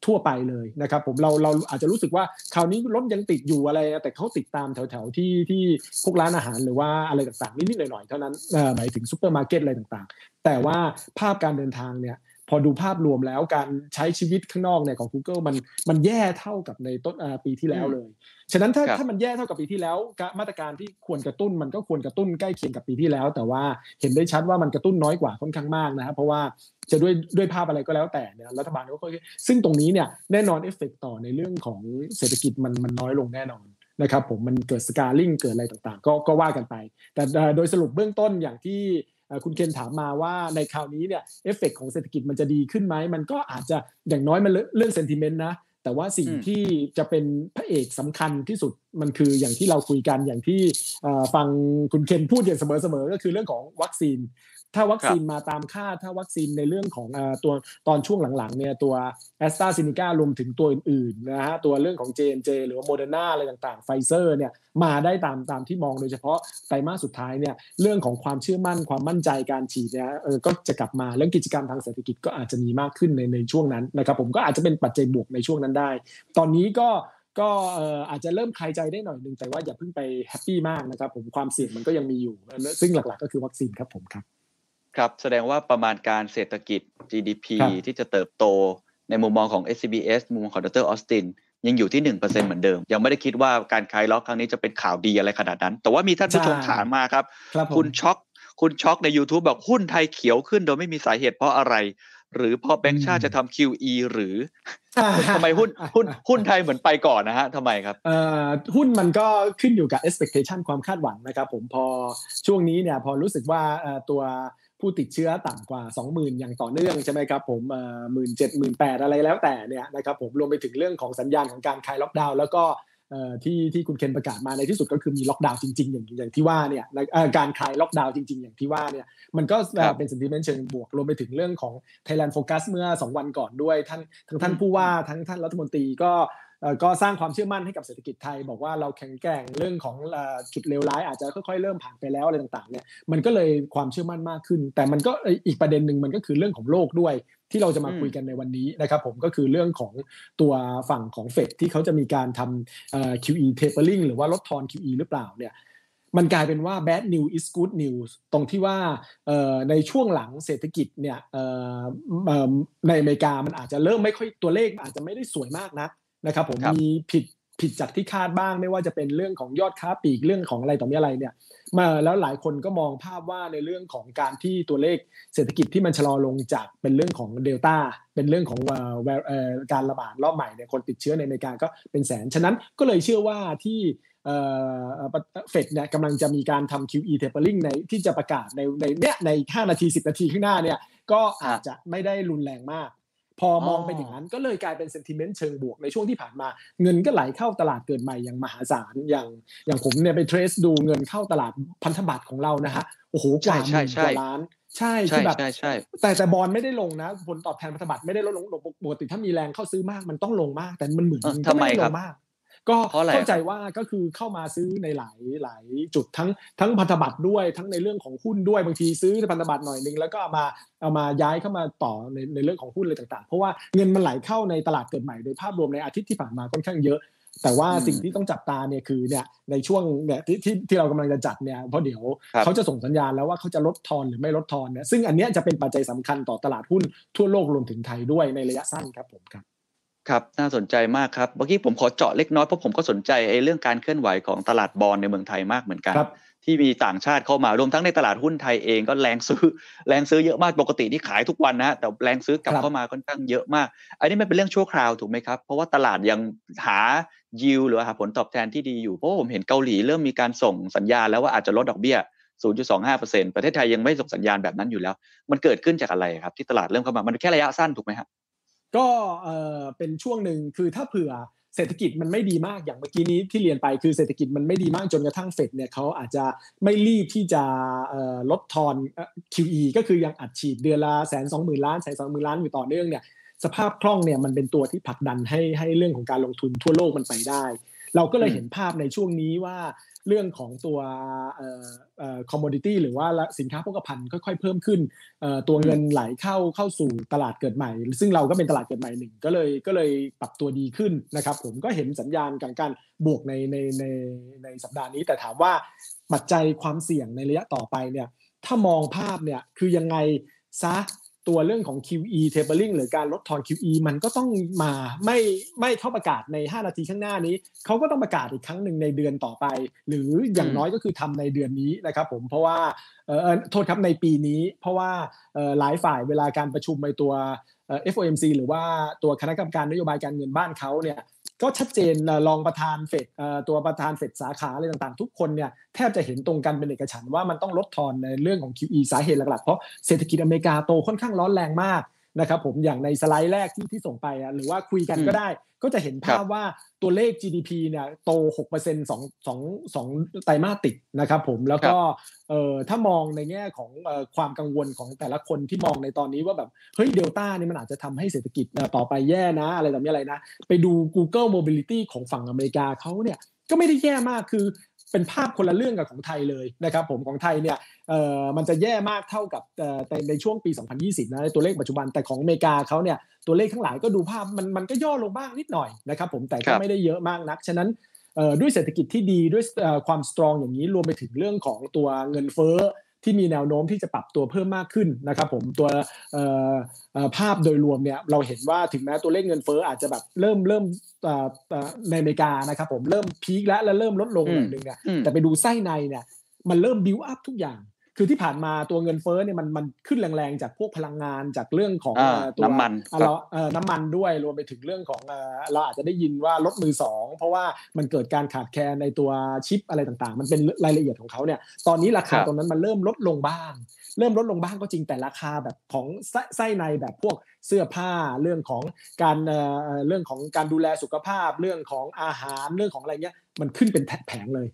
ทั่วไปเลยนะครับผมเราเราอาจจะรู้สึกว่าคราวนี้รถยังติดอยู่อะไร แต่เขาติดตามแถวๆที่ที่พวกร้านอาหารหรือว่าอะไรต่างๆนิดๆหน่อยๆเท่านั้นหมายถึงซูเปอร์มาร์เก็ตอะไรต่างๆ แต่ว่าภาพการเดินทางเนี่ย พอดูภาพรวมแล้วการใช้ชีวิตข้างนอกเนี่ยของ Google มันมันแย่เท่ากับในต้นปีที่แล้วเลย ฉะนั้นถ้าถ้ามันแย่เท่ากับปีที่แล้วมาตรการที่ควรกระตุ้นมันก็ควรกระตุ้นใกล้เคียงกับปีที่แล้ว แต่ว่าเห็นได้ชัดว่ามันกระตุ้นน้อยกว่าค่อนข้างมากนะครับเพราะว่าจะด้วยด้วยภาพอะไรก็แล้วแต่เนี่ยรัฐบาลก็ค่อยซึ่งตรงนี้เนี่ยแน่นอนเอฟเฟกต่อในเรื่องของเศรษฐกิจมันมันน้อยลงแน่นอนนะครับผมมันเกิดสกาลิ่งเกิดอะไรต่างๆ ก็ก็ว่ากันไป แต่โดยสรุปเบื้องต้นอย่างที่ คุณเคนถามมาว่าในคราวนี้เนี่ยเอฟเฟกของเศรษฐกิจมันจะดีขึ้นไหม มันก็อาจจะอย่างน้อยมันเรื่องเซนติเมนต์นะ แต่ว่าสิ่งที่จะเป็นพระเอกสำคัญที่สุดมันคืออย่างที่เราคุยกันอย่างที่ฟังคุณเคนพูดอย่างเสมอๆก็คือเรื่องของวัคซีน ถ้าวัคซีนมาตามคาดถ้าวัคซีนในเรื่องของตัวตอนช่วงหลังๆเนี่ยตัวแอสตราเซเนการวมถึงตัวอื่นๆนะฮะตัวเรื่องของ J&J หรือว่าโมเดอร์นาอะไรต่างๆไฟเซอร์เนี่ยมาได้ตามตามที่มองโดยเฉพาะไตรมาสสุดท้ายเนี่ยเรื่องของความเชื่อมั่นความมั่นใจการฉีดเนี่ยเออก็จะกลับมาเรื่องกิจกรรมทางเศรษฐกิจก็อาจจะมีมากขึ้นในในช่วงนั้นนะครับผมก็อาจจะเป็นปัจจัยบวกในช่วงนั้นได้ ตอนนี้ก็ก็อาจจะเริ่มคลายใจได้หน่อยนึงแต่ว่าอย่าเพิ่งไป happy มากนะครับผมความเสี่ยงมันก็ยังมีอยู่ซึ่งหลักๆก็คือวัคซีนครับผมครับ ครับ แสดงว่าประมาณการเศรษฐกิจ GDP ที่จะเติบโตในมุมมองของ SCBS มุมมองของดรออสตินยังอยู่ที่หนึ่งเปอร์เซ็นเหมือนเดิม ยังไม่ได้คิดว่าการคลายล็อกครั้งนี้จะเป็นข่าวดีอะไรขนาดนั้น แต่ว่ามีท่านผู้ชมถามมาครับ คุณช็อกคุณช็อกใน YouTube บอกหุ้นไทยเขียวขึ้นโดยไม่มีสาเหตุเพราะอะไร หรือพอแบงค์ชาติจะทำ QE หรือทำไมหุ้นหุ้นหุ้นไทยเหมือนไปก่อนนะฮะทำไมครับหุ้นมันก็ขึ้นอยู่กับ expectation ความคาดหวังนะครับผมพอช่วงนี้เนี่ยพอรู้สึกว่าตัว ผู้ติดเชื้อต่ำกว่า 20,000 อย่างต่อเนื่องใช่ไหมครับผมหมื่นเจ็ดหมื่นแปดอะไรแล้วแต่เนี่ยนะครับผมรวมไปถึงเรื่องของสัญญาณของการคลายล็อกดาวน์แล้วก็ที่ที่คุณเคนประกาศมาในที่สุดก็คือมีล็อกดาวน์จริงๆ อย่างอย่างที่ว่าเนี่ยการคลายล็อกดาวน์จริง ๆ อย่างที่ว่าเนี่ยมันก็เป็นสินติเมนต์เชิงบวกรวมไปถึงเรื่องของ Thailand Focus เมื่อ 2 วันก่อนด้วย ท่านทั้งท่านผู้ว่าทั้งท่านรัฐมนตรีก็ ก็สร้างความเชื่อมั่นให้กับเศรษฐกิจไทย บอกว่าเราแข็งแกร่งเรื่องของจุดเลวร้ายอาจจะค่อยๆเริ่มผ่านไปแล้วอะไรต่างๆเนี่ยมันก็เลยความเชื่อมั่นมากขึ้น แต่มันก็อีกประเด็นหนึ่งมันก็คือเรื่องของโลกด้วยที่เราจะมาคุยกันในวันนี้นะครับผมก็คือเรื่องของตัวฝั่งของเฟดที่เขาจะมีการทำ QE tapering หรือว่าลดทอน QE หรือเปล่าเนี่ยมันกลายเป็นว่า bad news is good news ตรงที่ว่าในช่วงหลังเศรษฐกิจเนี่ยในอเมริกามันอาจจะเริ่มไม่ค่อยตัวเลขอาจจะไม่ได้สวยมากนัก นะครับผมมีผิดผิดจากที่คาดบ้างไม่ว่าจะเป็นเรื่องของยอดค้าปลีกเรื่องของอะไรต่อมีอะไรเนี่ยมาแล้วหลายคนก็มองภาพว่าในเรื่องของการที่ตัวเลขเศรษฐกิจที่มันชะลอลงจากเป็นเรื่องของเดลต้าเป็นเรื่องของการระบาดรอบใหม่เนี่ยคนติดเชื้อในอเมริกาก็เป็นแสน ฉะนั้นก็เลยเชื่อว่าที่เฟดเนี่ยกำลังจะมีการทำ QE tapering ในที่จะประกาศในในเนี้ยใน 5 นาที 10 นาทีข้างหน้าเนี่ยก็อาจจะไม่ได้รุนแรงมาก พอมองเป็นอย่างนั้นก็เลยกลายเป็นเซนติเมนต์เชิงบวกในช่วงที่ผ่านมา เงินก็ไหลเข้าตลาดเกิดใหม่อย่างมหาศาลอย่างอย่างผมเนี่ยไปเทรสดูเงินเข้าตลาดพันธบัตรของเรานะฮะโอ้โหกว่าหมื่นกว่าล้านใช่คือแบบแต่แต่บอลไม่ได้ลงนะ ผลตอบแทนพันธบัตรไม่ได้ลดลงปกติถ้ามีแรงเข้าซื้อมากมันต้องลงมาก แต่มันเหมือนทำไมลงมาก ก็เข้าใจว่าก็คือเข้ามาซื้อในหลายหลายจุดทั้งทั้งพันธบัตรด้วยทั้งในเรื่องของหุ้นด้วยบางทีซื้อพันธบัตรหน่อยนึงแล้วก็เอามาเอามาย้ายเข้ามาต่อในในเรื่องของหุ้นอะไรต่างๆ เพราะว่าเงินมันไหลเข้าในตลาดเกิดใหม่โดยภาพรวมในอาทิตย์ที่ผ่านมาค่อนข้างเยอะแต่ว่าสิ่งที่ต้องจับตาเนี่ยคือเนี่ยในช่วงเนี่ยที่ที่ที่เรากำลังจะจัดเนี่ยเพราะเดี๋ยวเขาจะส่งสัญญาณแล้วว่าเขาจะลดทอนหรือไม่ลดทอนเนี่ยซึ่งอันนี้จะเป็นปัจจัยสำคัญต่อตลาดหุ้นทั่วโลกรวมถึงไทยด้วยในระยะสั้นครับผมครับ ครับน่าสนใจมากครับเมื่อกี้ผมขอเจาะเล็กน้อยเพราะผมก็สนใจไอ้เรื่องการเคลื่อนไหวของตลาดบอลในเมืองไทยมากเหมือนกันที่มีต่างชาติเข้ามารวมทั้งในตลาดหุ้นไทยเองก็แรงซื้อแรงซื้อเยอะมากปกติที่ขายทุกวันนะ แต่แรงซื้อกลับเข้ามาค่อนข้างเยอะมาก อันนี้มันเป็นเรื่องชั่วคราวถูกไหมครับ เพราะว่าตลาดยังหายิวหรือหาผลตอบแทนที่ดีอยู่เพราะผมเห็นเกาหลีเริ่มมีการส่งสัญญาณแล้วว่าอาจจะลดดอกเบี้ย 0.25%ประเทศไทยยังไม่ส่งสัญญาณแบบนั้นอยู่แล้ว มันเกิดขึ้นจากอะไรครับที่ตลาดเริ่มเข้ามามันแค่ระยะสั้นถูกไหมครับ ก็เออเป็นช่วงหนึ่งคือถ้าเผื่อเศรษฐกิจมันไม่ดีมากอย่างเมื่อกี้นี้ที่เรียนไปคือเศรษฐกิจมันไม่ดีมากจนกระทั่งเฟดเนี่ยเขาอาจจะไม่รีบที่จะลดทอน QE ก็คือยังอัดฉีดเดือนละแสนสองหมื่นล้านแสนสองหมื่นล้านอยู่ต่อเนื่องเนี่ยสภาพคล่องเนี่ยมันเป็นตัวที่ผลักดันให้ให้เรื่องของการลงทุนทั่วโลกมันไปได้ เราก็เลยเห็นภาพในช่วงนี้ว่า เรื่องของตัวคอมมดิตี้หรือว่าสินค้าโภคภัณฑ์ค่อยๆ เพิ่มขึ้นตัวเงินไหลเข้าเข้าสู่ตลาดเกิดใหม่ ซึ่งเราก็เป็นตลาดเกิดใหม่หนึ่งก็เลยก็เลยปรับตัวดีขึ้นนะครับผมก็เห็นสัญญาณการการบวกในในในในสัปดาห์นี้ แต่ถามว่าปัจจัยความเสี่ยงในระยะต่อไปเนี่ยถ้ามองภาพเนี่ยคือยังไงซะ ตัวเรื่องของ QE tapering หรือการลดทอน QE มันก็ต้องมาไม่ไม่เท่าประกาศใน 5 นาทีข้างหน้านี้เขาก็ต้องประกาศอีกครั้งหนึ่งในเดือนต่อไป หรืออย่างน้อยก็คือทำในเดือนนี้นะครับผมเพราะว่าเออโทษครับในปีนี้ เพราะว่าหลายฝ่ายเวลาการประชุมในตัว FOMC หรือว่าตัวคณะกรรมการนโยบายการเงินบ้านเขาเนี่ย ก็ชัดเจนรองประธานเฟดตัวประธานเฟดสาขาอะไรต่างๆ ทุกคนเนี่ยแทบจะเห็นตรงกันเป็นเอกฉันว่ามันต้องลดทอนในเรื่องของ QE สาเหตุหลักๆ เพราะเศรษฐกิจอเมริกาโตค่อนข้างร้อนแรงมาก นะครับผมอย่างในสไลด์แรกที่ที่ส่งไปหรือว่าคุยกันก็ได้ ก็จะเห็นภาพว่าตัวเลข GDP เนี่ยโต6%สองสองสองไตรมาสติดนะครับผมแล้วก็เอ่อถ้ามองในแง่ของความกังวลของแต่ละคนที่มองในตอนนี้ว่าแบบ เฮ้ยเดลต้านี่มันอาจจะทำให้เศรษฐกิจต่อไปแย่นะ อะไรแบบนี้อะไรนะ ไปดู Google Mobility ของฝั่งอเมริกาเขาเนี่ยก็ไม่ได้แย่มากคือ เป็นภาพคนละเรื่องกับของไทยเลยนะครับผมของไทยเนี่ยเอ่อมันจะแย่มากเท่ากับแต่ในช่วงปี 2020นะตัวเลขปัจจุบันแต่ของอเมริกาเขาเนี่ยตัวเลขทั้งหลายก็ดูภาพมันมันก็ย่อลงบ้างนิดหน่อยนะครับผมแต่ก็ไม่ได้เยอะมากนัก ฉะนั้นด้วยเศรษฐกิจที่ดีด้วยความสตรองอย่างนี้รวมไปถึงเรื่องของตัวเงินเฟ้อ ที่มีแนวโน้มที่จะปรับตัวเพิ่มมากขึ้นนะครับผมตัวภาพโดยรวมเนี่ยเราเห็นว่าถึงแม้ตัวเลขเงินเฟ้ออาจจะแบบเริ่มเริ่มในอเมริกานะครับผมเริ่มพีคแล้วแล้วเริ่มลดลงหน่อยนึงเนี่ยแต่ไปดูไส้ในเนี่ยมันเริ่มบิวอัพทุกอย่าง คือที่ผ่านมาตัวเงินเฟ้อเนี่ยมันมันขึ้นแรงๆจากพวกพลังงานจากเรื่องของตัวน้ำมันเราน้ำมันด้วยรวมไปถึงเรื่องของเราอาจจะได้ยินว่ารถมือสองเพราะว่ามันเกิดการขาดแคลนในตัวชิปอะไรต่างๆ มันเป็นรายละเอียดของเขาเนี่ยตอนนี้ราคาตรงนั้นมันเริ่มลดลงบ้าง เริ่มลดลงบ้างก็จริงแต่ราคาแบบของไส้ในแบบพวกเสื้อผ้าเรื่องของการเรื่องของการดูแลสุขภาพ เรื่องของอาหารเรื่องของอะไรเงี้ยมันขึ้นเป็นแผงเลย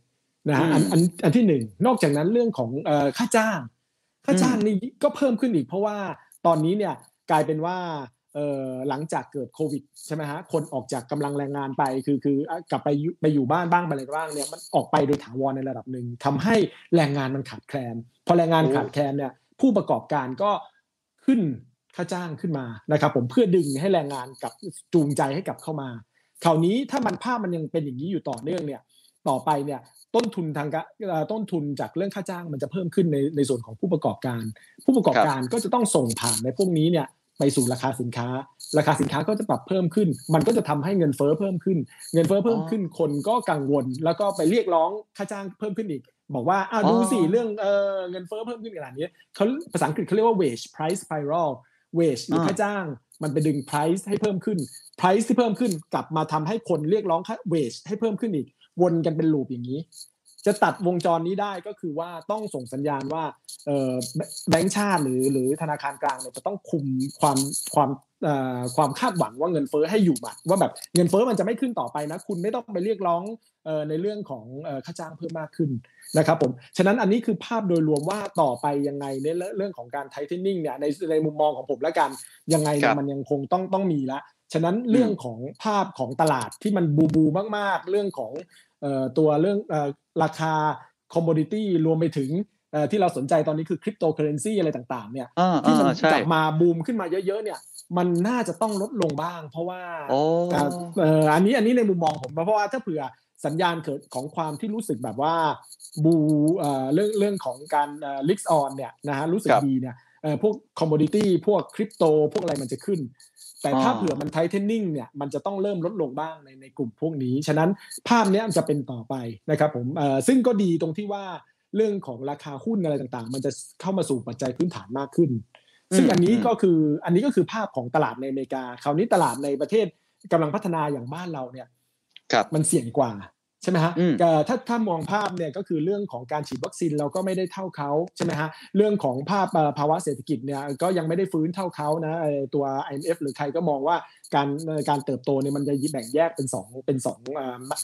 นะฮะอันอันอันที่หนึ่งนอกจากนั้นเรื่องของค่าจ้าง ค่าจ้างนี่ก็เพิ่มขึ้นอีก เพราะว่าตอนนี้เนี่ยกลายเป็นว่าหลังจากเกิดโควิดใช่ไหมฮะคนออกจากกำลังแรงงานไปคือคือกลับไปไปอยู่บ้านบ้างไปอะไรบ้างเนี่ยมันออกไปโดยถาวรในระดับหนึ่งทำให้แรงงานมันขาดแคลน พอแรงงานขาดแคลนเนี่ยผู้ประกอบการก็ขึ้นค่าจ้างขึ้นมานะครับผมเพื่อดึงให้แรงงานกับจูงใจให้กลับเข้ามาคราวนี้ถ้ามันภาพมันยังเป็นอย่างนี้อยู่ต่อเนื่องเนี่ยต่อไปเนี่ย ต้นทุนทางต้นทุนจากเรื่องค่าจ้างมันจะเพิ่มขึ้นในในส่วนของผู้ประกอบการ ผู้ประกอบการก็จะต้องส่งผ่านในพวกนี้เนี่ยไปสู่ราคาสินค้า ราคาสินค้าก็จะปรับเพิ่มขึ้น มันก็จะทำให้เงินเฟ้อเพิ่มขึ้น เงินเฟ้อเพิ่มขึ้นคนก็กังวล แล้วก็ไปเรียกร้องค่าจ้างเพิ่มขึ้นอีก บอกว่าอ้าวดูสิเรื่องเออเงินเฟ้อเพิ่มขึ้นขนาดนี้เขาภาษาอังกฤษเขาเรียกว่า wage price spiral wage หรือค่าจ้างมันไปดึง price ให้เพิ่มขึ้น price ที่เพิ่มขึ้นกลับมาทำให้คนเรียกร้องค่า wage ให้เพิ่มขึ้นอีก วนกันเป็นลูปอย่างนี้ จะตัดวงจรนี้ได้ก็คือว่าต้องส่งสัญญาณว่าแบงก์ชาติหรือหรือธนาคารกลางเนี่ยจะต้องคุมความความความคาดหวังว่าเงินเฟ้อให้อยู่หมัดว่าแบบเงินเฟ้อมันจะไม่ขึ้นต่อไปนะ คุณไม่ต้องไปเรียกร้องในเรื่องของค่าจ้างเพิ่มมากขึ้นนะครับผมฉะนั้นอันนี้คือภาพโดยรวมว่าต่อไปยังไงในเรื่องของการไทเทนนิ่งเนี่ยในในมุมมองของผมแล้วกันยังไงมันยังคงต้องต้องมีละ ฉะนั้นเรื่องของภาพของตลาดที่มันบูบูมากๆ เรื่องของตัวเรื่องราคา commodity รวมไปถึงที่เราสนใจตอนนี้คือคริปโตเคอเรนซีอะไรต่างๆเนี่ยที่มันกลับมาบูมขึ้นมาเยอะๆเนี่ยมันน่าจะต้องลดลงบ้าง เพราะว่าอันนี้อันนี้ในมุมมองผมเพราะว่าถ้าเผื่อสัญญาณเกิดของความที่รู้สึกแบบว่าบูเรื่องเรื่องของการ risk-on เนี่ยนะฮะรู้สึกดีเนี่ยพวก commodity พวกคริปโตพวกอะไรมันจะขึ้น แต่ถ้าเผื่อมัน tightening เนี่ยมันจะต้องเริ่มลดลงบ้างในในกลุ่มพวกนี้ ฉะนั้นภาพนี้มันจะเป็นต่อไปนะครับผมซึ่งก็ดีตรงที่ว่าเรื่องของราคาหุ้นอะไรต่างๆ มันจะเข้ามาสู่ปัจจัยพื้นฐานมากขึ้น ซึ่งอันนี้ก็คืออันนี้ก็คือภาพของตลาดในอเมริกา คราวนี้ตลาดในประเทศกำลังพัฒนาอย่างบ้านเราเนี่ยมันเสี่ยงกว่า ใช่ไหมฮะถ้าถ้ามองภาพเนี่ยก็คือเรื่องของการฉีดวัคซีนเราก็ไม่ได้เท่าเขาใช่ไหมฮะเรื่องของภาพภาวะเศรษฐกิจเนี่ยก็ยังไม่ได้ฟื้นเท่าเขานะตัว IMF หรือใครก็มองว่าการการเติบโตเนี่ยมันจะแบ่งแยกเป็นสองเป็นสอง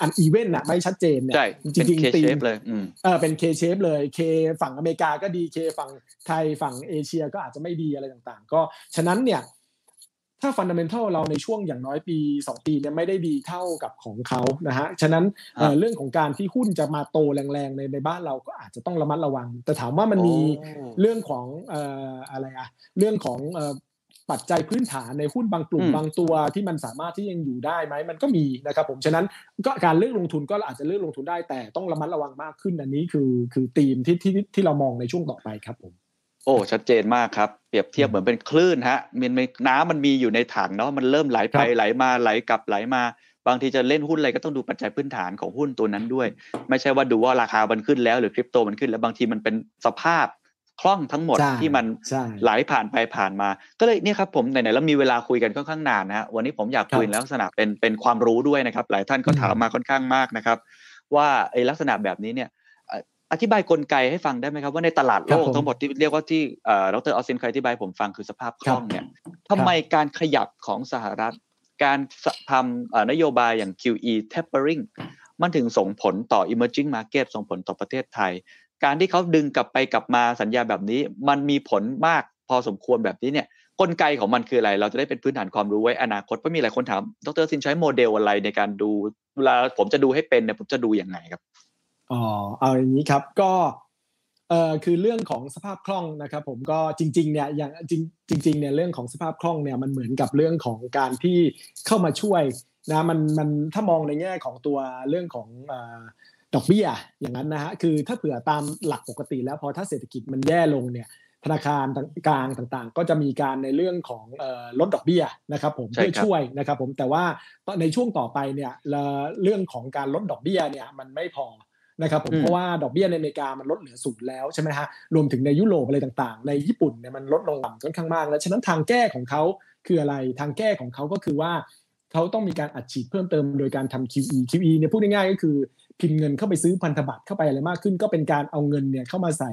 อันอีเวนต์อะไม่ชัดเจนเนี่ยจริงๆตีเลยเออเป็นเคเชฟเลยเคฝั่งอเมริกาก็ดีเคฝั่งไทยฝั่งเอเชียก็อาจจะไม่ดีอะไรต่างๆ ก็ฉะนั้นเนี่ย ถ้าฟันดัมเบลทัลเราในช่วงอย่างน้อยปี 2 ปีเนี่ยไม่ได้ดีเท่ากับของเขานะฮะ ฉะนั้นเรื่องของการที่หุ้นจะมาโตแรงๆในในบ้านเราก็อาจจะต้องระมัดระวัง แต่ถามว่ามันมีเรื่องของอะไรอะเรื่องของปัจจัยพื้นฐานในหุ้นบางกลุ่มบางตัวที่มันสามารถที่ยังอยู่ได้ไหมมันก็มีนะครับผมฉะนั้นก็การเลือกลงทุนก็อาจจะเลือกลงทุนได้แต่ต้องระมัดระวังมากขึ้นอันนี้คือคือธีมที่ที่ที่เรามองในช่วงต่อไปครับผม โอ้ชัดเจนมากครับเปรียบเทียบเหมือนเป็นคลื่นฮะมันน้ำมันมีอยู่ในถังเนาะมันเริ่มไหลไปไหลมาไหลกลับไหลมา บางทีจะเล่นหุ้นอะไรก็ต้องดูปัจจัยพื้นฐานของหุ้นตัวนั้นด้วย ไม่ใช่ว่าดูว่าราคามันขึ้นแล้วหรือคริปโตมันขึ้น แล้วบางทีมันเป็นสภาพคล่องทั้งหมดที่มันไหลผ่านไปผ่านมา ก็เลยเนี่ยครับผมไหนๆแล้วมีเวลาคุยกันค่อนข้างนานนะวันนี้ผมอยากคุยลักษณะเป็นเป็นความรู้ด้วยนะครับ หลายท่านก็ถามมาค่อนข้างมากนะครับ ว่าไอ้ลักษณะแบบนี้เนี่ย อธิบายกลไกให้ฟังได้ไหมครับว่าในตลาดโลกทั้งหมดที่เรียกว่าที่ดรออสซินเคยอธิบายผมฟังคือสภาพคล่องเนี่ยทำไมการขยับของสหรัฐ การทำนโยบายอย่าง QE tapering มันถึงส่งผลต่อ emerging market ส่งผลต่อประเทศไทย การที่เขาดึงกลับไปกลับมาสัญญาแบบนี้ มันมีผลมากพอสมควรแบบนี้เนี่ยกลไกของมันคืออะไร เราจะได้เป็นพื้นฐานความรู้ไว้อนาคตเพราะมีหลายคนถาม ดร.ซินใช้โมเดลอะไรในการดูเวลาผมจะดูให้เป็นเนี่ยผมจะดูอย่างไงครับ อ๋อเอาอย่างนี้ครับก็เอ่อคือเรื่องของสภาพคล่องนะครับ ผมก็จริงๆเนี่ยอย่างจริงจริงเนี่ยเรื่องของสภาพคล่องเนี่ยมันเหมือนกับเรื่องของการที่เข้ามาช่วยนะมันมันถ้ามองในแง่ของตัวเรื่องของดอกเบี้ยอย่างนั้นนะฮะคือถ้าเผื่อตามหลักปกติแล้วพอถ้าเศรษฐกิจมันแย่ลงเนี่ยธนาคารกลางต่างๆ ก็จะมีการในเรื่องของลดดอกเบี้ยนะครับผมเพื่อช่วยนะครับผมแต่ว่าในช่วงต่อไปเนี่ยเรื่องของการลดดอกเบี้ยเนี่ยมันไม่พอ นะครับผมเพราะว่าดอกเบี้ยในอเมริกามันลดเหลือศูนย์แล้วใช่ไหมฮะรวมถึงในยุโรปอะไรต่างๆ ในญี่ปุ่นเนี่ยมันลดลงต่ำค่อนข้างมากแล้วฉะนั้นทางแก้ของเขาคืออะไรทางแก้ของเขาก็คือว่าเขาต้องมีการอัดฉีดเพิ่มเติมโดยการทำ QE QE เนี่ยพูดง่ายๆก็คือ พิมพ์เงินเข้าไปซื้อพันธบัตรเข้าไปอะไรมากขึ้น ก็เป็นการเอาเงินเนี่ยเข้ามาใส่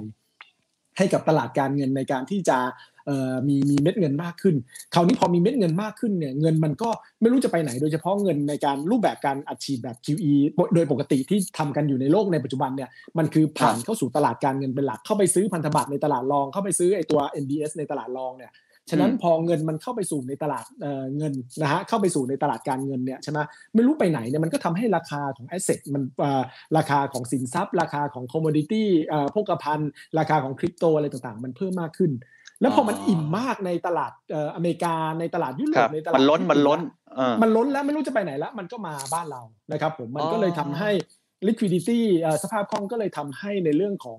ให้กับตลาดการเงินในการที่จะมีมีเม็ดเงินมากขึ้น คราวนี้พอมีเม็ดเงินมากขึ้นเนี่ยเงินมันก็ไม่รู้จะไปไหน โดยเฉพาะเงินในการรูปแบบการอัดฉีดแบบ QE โดยปกติที่ทำกันอยู่ในโลกในปัจจุบันเนี่ยมันคือผ่านเข้าสู่ตลาดการเงินเป็นหลักเข้าไปซื้อพันธบัตรในตลาดรองเข้าไปซื้อไอตัว NDS ในตลาดรองเนี่ย ฉะนั้นพอเงินมันเข้าไปสู่ในตลาดเงินนะฮะเข้าไปสู่ในตลาดการเงินเนี่ยใช่ไหมไม่รู้ไปไหนเนี่ยมันก็ทำให้ราคาของแอสเซทมันราคาของสินทรัพย์ ราคาของคอมมดิตี้พกพันราคาของคริปโตอะไรต่างๆ มันเพิ่มมากขึ้น แล้วพอมันอิ่มมากในตลาดอเมริกาในตลาดยุโรปในตลาดมันล้นมันล้นมันล้นแล้วไม่รู้จะไปไหนแล้วมันก็มาบ้านเรานะครับผมมันก็เลยทำให้ liquidity สภาพคล่องก็เลยทำให้ในเรื่องของ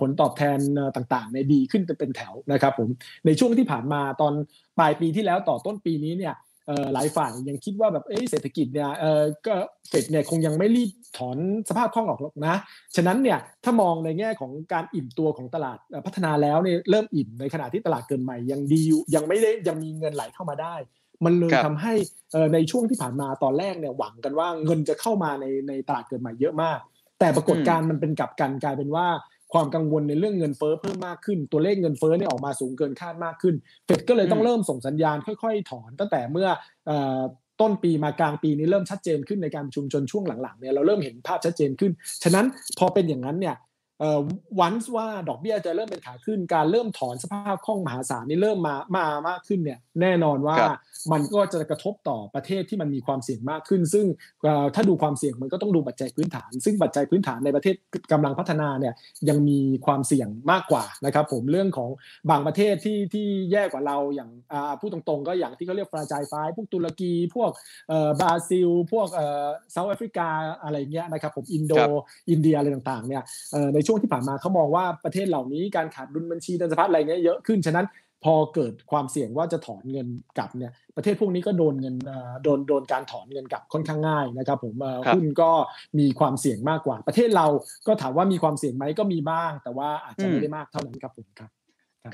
ผลตอบแทนต่างๆในดีขึ้นเป็นแถวนะครับผมในช่วงที่ผ่านมาตอนปลายปีที่แล้วต่อต้นปีนี้เนี่ยหลายฝ่ายยังคิดว่าแบบเศรษฐกิจเนี่ยก็เฟดเนี่ยคงยังไม่รีบถอนสภาพคล่องออกหรอกนะ ฉะนั้นเนี่ยถ้ามองในแง่ของการอิ่มตัวของตลาดพัฒนาแล้วเนี่ยเริ่มอิ่มในขณะที่ตลาดเกินใหม่ยังดีอยู่ยังไม่ได้ยังมีเงินไหลเข้ามาได้ มันเลยทำให้ในช่วงที่ผ่านมาตอนแรกเนี่ยหวังกันว่าเงินจะเข้ามาในในตลาดเกิดใหม่เยอะมาก แต่ปรากฏการณ์มันเป็นกลับกันกลายเป็นว่าความกังวลในเรื่องเงินเฟ้อเพิ่มมากขึ้น ตัวเลขเงินเฟ้อเนี่ยออกมาสูงเกินคาดมากขึ้น เฟดก็เลยต้องเริ่มส่งสัญญาณค่อยๆ ถอน ตั้งแต่เมื่อต้นปีมากลางปีนี้เริ่มชัดเจนขึ้นในการประชุมจนช่วงหลังๆเนี่ยเราเริ่มเห็นภาพชัดเจนขึ้น ฉะนั้นพอเป็นอย่างนั้นเนี่ย วันว่าดอกเบี้ยจะเริ่มเป็นขาขึ้น การเริ่มถอนสภาพคล่องมหาศาลนี่เริ่มมามามากขึ้นเนี่ยแน่นอนว่ามันก็จะกระทบต่อประเทศที่มันมีความเสี่ยงมากขึ้น ซึ่งถ้าดูความเสี่ยงมันก็ต้องดูปัจจัยพื้นฐาน ซึ่งปัจจัยพื้นฐานในประเทศกำลังพัฒนาเนี่ยยังมีความเสี่ยงมากกว่านะครับผมเรื่องของบางประเทศที่ที่แย่กว่าเราอย่างพูดตรงๆ ก็อย่างที่เขาเรียกฟราจายไฟพวกตุรกีพวกบราซิล พวกเซาท์แอฟริกาอะไรเงี้ยนะครับผมอินโดอินเดียอะไรต่างๆเนี่ยในช่วงที่ผ่านมาเขามองว่าประเทศเหล่านี้การขาดดุลบัญชีเดินสะพัดอะไรเงี้ยเยอะขึ้นฉะนั้นพอเกิดความเสี่ยงว่าจะถอนเงินกลับเนี่ยประเทศพวกนี้ก็โดนเงินโดนโดนการถอนเงินกลับค่อนข้างง่ายนะครับผมหุ้นก็มีความเสี่ยงมากกว่า ประเทศเราก็ถามว่ามีความเสี่ยงไหมก็มีบ้าง แต่ว่าอาจจะไม่ได้มากเท่านั้นครับผมครับ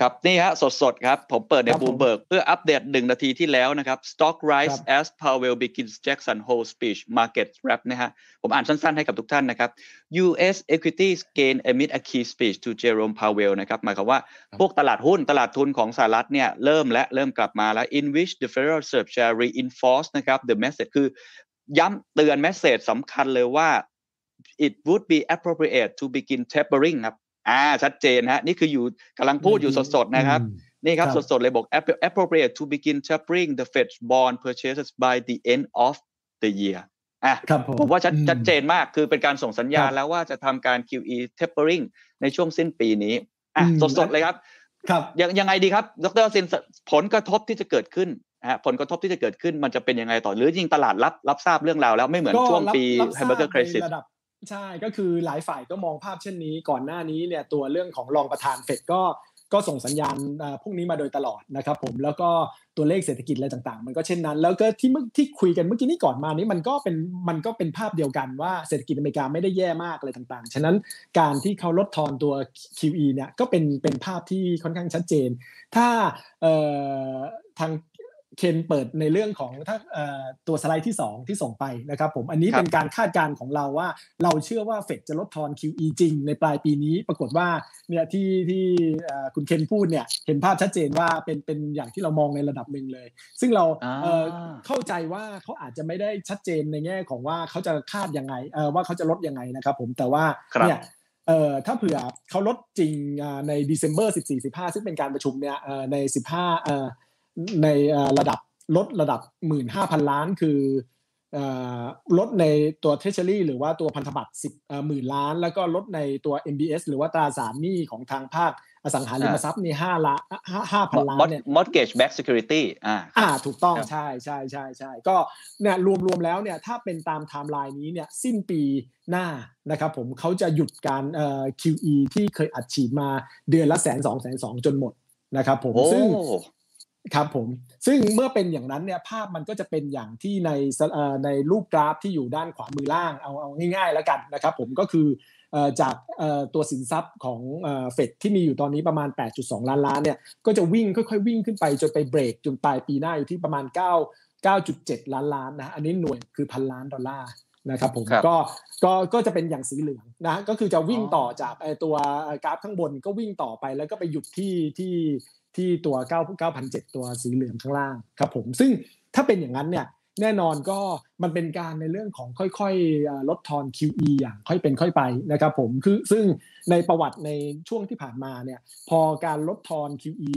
ครับนี่ฮะสดๆครับ ผมเปิดในบูมเบิร์กเพื่ออัปเดตหนึ่งนาทีที่แล้วนะครับ stock rise as Powell begins Jackson Hole speech market wrap นะฮะผมอ่านสั้นๆให้กับทุกท่านนะครับ U.S. equities gain amid a key speech to Jerome Powell นะครับหมายความว่าพวกตลาดหุ้นตลาดทุนของสหรัฐเนี่ยเริ่มและเริ่มกลับมาแล้ว in which the Federal Reserve shall reinforce นะครับ the message คือย้ำเตือน message สำคัญเลยว่า it would be appropriate to begin tapering ครับ อ่าชัดเจนฮะนี่คืออยู่กำลังพูดอยู่สดๆนะครับนี่ครับสดๆเลยบอก appropriate to begin tapering the Fed bond purchases by the end of the year อะผมว่าชัดชัดเจนมากคือเป็นการส่งสัญญาณแล้วว่าจะทำการ QE tapering ในช่วงสิ้นปีนี้อะสดๆเลยครับ ครับยังยังไงดีครับ ดรซินผลกระทบที่จะเกิดขึ้นฮะผลกระทบที่จะเกิดขึ้นมันจะเป็นยังไงต่อหรือจริงตลาดรับรับทราบเรื่องราวแล้วไม่เหมือนช่วงปีไฮเบอร์เกอร์คริสิส ใช่ก็คือหลายฝ่ายก็มองภาพเช่นนี้ ก่อนหน้านี้เนี่ยตัวเรื่องของรองประธานเฟดก็ก็ส่งสัญญาณพวกนี้มาโดยตลอดนะครับผมแล้วก็ตัวเลขเศรษฐกิจอะไรต่างๆ มันก็เช่นนั้น แล้วก็ที่เมื่อที่คุยกันเมื่อกี้นี้ก่อนมานี้มันก็เป็นมันก็เป็นภาพเดียวกันว่าเศรษฐกิจอเมริกาไม่ได้แย่มากอะไรต่างๆ ฉะนั้นการที่เขาลดทอนตัว QE เนี่ยก็เป็นเป็นภาพที่ค่อนข้างชัดเจน ถ้าทาง เคนเปิดในเรื่องของถ้าตัวสไลด์ที่ 2 ที่ส่งไปนะครับผมอันนี้เป็นการคาดการณ์ของเราว่า เราเชื่อว่าเฟดจะลดทอน QE จริงในปลายปีนี้ ปรากฏว่าเนี่ยที่ที่คุณเคนพูดเนี่ยเห็นภาพชัดเจนว่าเป็นเป็นอย่างที่เรามองในระดับหนึ่งเลย ซึ่งเราเข้าใจว่าเขาอาจจะไม่ได้ชัดเจนในแง่ของว่าเขาจะคาดยังไงว่าเขาจะลดยังไงนะครับผมแต่ว่าเนี่ยเอ่อถ้าเผื่อเขาลดจริงใน December 14-15 ซึ่งเป็นการประชุมเนี่ยใน 15เอ่อ ในระดับลดระดับ 15,000 ล้าน คือลดในตัวเทเชอรี่หรือว่าตัวพันธบัตร10หมื่นล้าน แล้วก็ลดในตัว MBS หรือว่าตราสารหนี้ของทางภาคอสังหาริมทรัพย์นี่ห้าละห้าพันล้านเนี่ย mortgage backed security อ่าอ่าถูกต้องใช่ใช่ใช่ใช่ก็เนี่ยรวมรวมแล้วเนี่ยถ้าเป็นตามไทม์ไลน์นี้เนี่ยสิ้นปีหน้านะครับผมเขาจะหยุดการเอ่อ QE ที่เคยอัดฉีดมาเดือนละแสนสองแสนสองจนหมดนะครับผมซึ่ง ครับผม ซึ่งเมื่อเป็นอย่างนั้นเนี่ยภาพมันก็จะเป็นอย่างที่ในในรูปกราฟที่อยู่ด้านขวามือล่างเอาเอาง่าย ๆ แล้วกันนะครับผมก็คือจากตัวสินทรัพย์ของเฟดที่มีอยู่ตอนนี้ประมาณ 8.2 ล้านล้านเนี่ยก็จะวิ่งค่อยๆวิ่งขึ้นไปจนไปเบรกจนปลายปีหน้าอยู่ที่ประมาณ 9 9.7 ล้านล้านนะอันนี้หน่วยคือพันล้านดอลลาร์นะครับผมก็ก็ก็จะเป็นอย่างสีเหลืองนะก็คือจะวิ่งต่อจากตัวกราฟข้างบนก็วิ่งต่อไปแล้วก็ไปหยุดที่ที่ ที่ตัว 9 9,007 ตัวสีเหลืองข้างล่างครับผมซึ่งถ้าเป็นอย่างนั้นเนี่ยแน่นอนก็มันเป็นการในเรื่องของค่อยๆลดทอน QE อย่างค่อยเป็นค่อยไปนะครับผมคือซึ่งในประวัติในช่วงที่ผ่านมาเนี่ยพอการลดทอน QE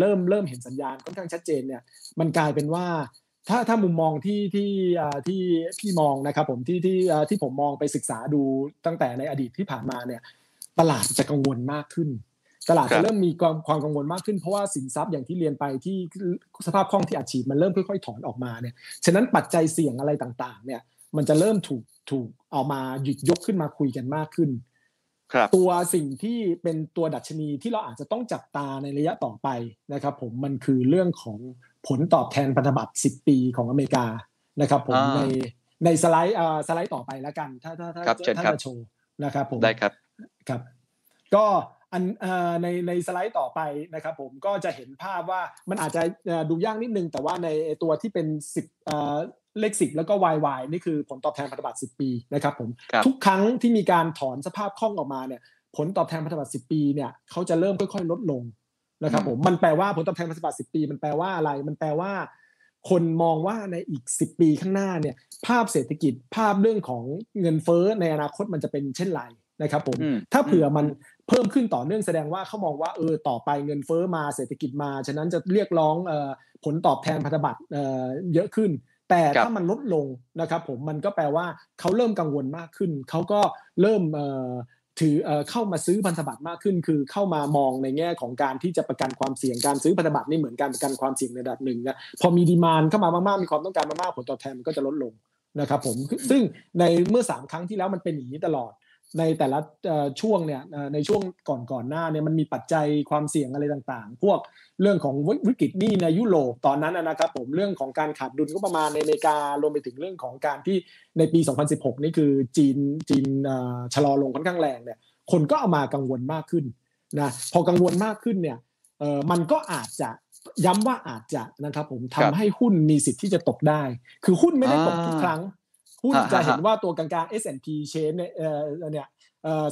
เริ่มเริ่มเห็นสัญญาณค่อนข้างชัดเจนเนี่ยมันกลายเป็นว่าถ้าถ้ามุมมองที่ที่ที่พี่มองนะครับผมที่ที่ที่ผมมองไปศึกษาดูตั้งแต่ในอดีตที่ผ่านมาเนี่ยตลาดจะกังวลมากขึ้น ตลาดจะเริ่มมีความความกังวลมากขึ้นเพราะว่าสินทรัพย์อย่างที่เรียนไปที่สภาพคล่องที่อัดฉีดมันเริ่มค่อยๆถอนออกมาเนี่ยฉะนั้นปัจจัยเสี่ยงอะไรต่างๆ เนี่ยมันจะเริ่มถูกถูกเอามาหยุดยกขึ้นมาคุยกันมากขึ้นตัวสิ่งที่เป็นตัวดัชนีที่เราอาจจะต้องจับตาในระยะต่อไปนะครับ ผมมันคือเรื่องของผลตอบแทนพันธบัตร 10 ปีของอเมริกานะครับ ผมในในสไลด์สไลด์ต่อไปแล้วกัน ถ้าถ้าถ้าถ้าจะโชว์นะครับผมได้ครับครับ ก็ อันในในสไลด์ต่อไปนะครับผมก็จะเห็นภาพว่ามันอาจจะดูยากนิดนึง แต่ว่าในตัวที่เป็น 10เลขสิบแล้วก็ YY นี่คือผลตอบแทนพันธบัตร10 ปีนะครับผมทุกครั้งที่มีการถอนสภาพคล่องออกมาเนี่ยผลตอบแทนพันธบัตร10 ปีเนี่ยเขาจะเริ่มค่อยๆ ลดลงนะครับผมมันแปลว่าผลตอบแทนพันธบัตร10 ปี มันแปลว่าอะไร มันแปลว่า คนมองว่าในอีก 10 ปีข้างหน้าเนี่ยภาพเศรษฐกิจภาพเรื่องของเงินเฟ้อในอนาคตมันจะเป็นเช่นไรนะครับผมถ้าเผื่อมัน เพิ่มขึ้นต่อเนื่องแสดงว่าเขามองว่าเออต่อไปเงินเฟ้อมาเศรษฐกิจมา ฉะนั้นจะเรียกร้องผลตอบแทนพันธบัตรเยอะขึ้น แต่ถ้ามันลดลงนะครับผมมันก็แปลว่าเขาเริ่มกังวลมากขึ้น เขาก็เริ่มถือเข้ามาซื้อพันธบัตรมากขึ้น คือเข้ามามองในแง่ของการที่จะประกันความเสี่ยงการซื้อพันธบัตรนี่เหมือนการประกันความเสี่ยงในระดับหนึ่งนะพอมีดีมานเข้ามามากๆมีความต้องการมากๆผลตอบแทนมันก็จะลดลงนะครับผมซึ่งในเมื่อ 3 ครั้งที่แล้วมันเป็นอย่างนี้ตลอด ในแต่ละช่วงเนี่ยในช่วงก่อนก่อนหน้าเนี่ยมันมีปัจจัยความเสี่ยงอะไรต่างๆ พวกเรื่องของวิกฤตหนี้ในยุโรปตอนนั้นนะครับผมเรื่องของการขาดดุลก็ประมาณในอเมริการวมไปถึงเรื่องของการที่ในปี 2016 นี่คือจีนจีนชะลอลงค่อนข้างแรงเนี่ยคนก็เอามากังวลมากขึ้นนะพอกังวลมากขึ้นเนี่ยเออมันก็อาจจะย้ำว่าอาจจะนะครับผมทำให้หุ้นมีสิทธิ์ที่จะตกได้ คือหุ้นไม่ได้ตกทุกครั้ง หุ้นจะเห็นว่าตัวกลางๆ S&P chain เนี่ยเนี่ย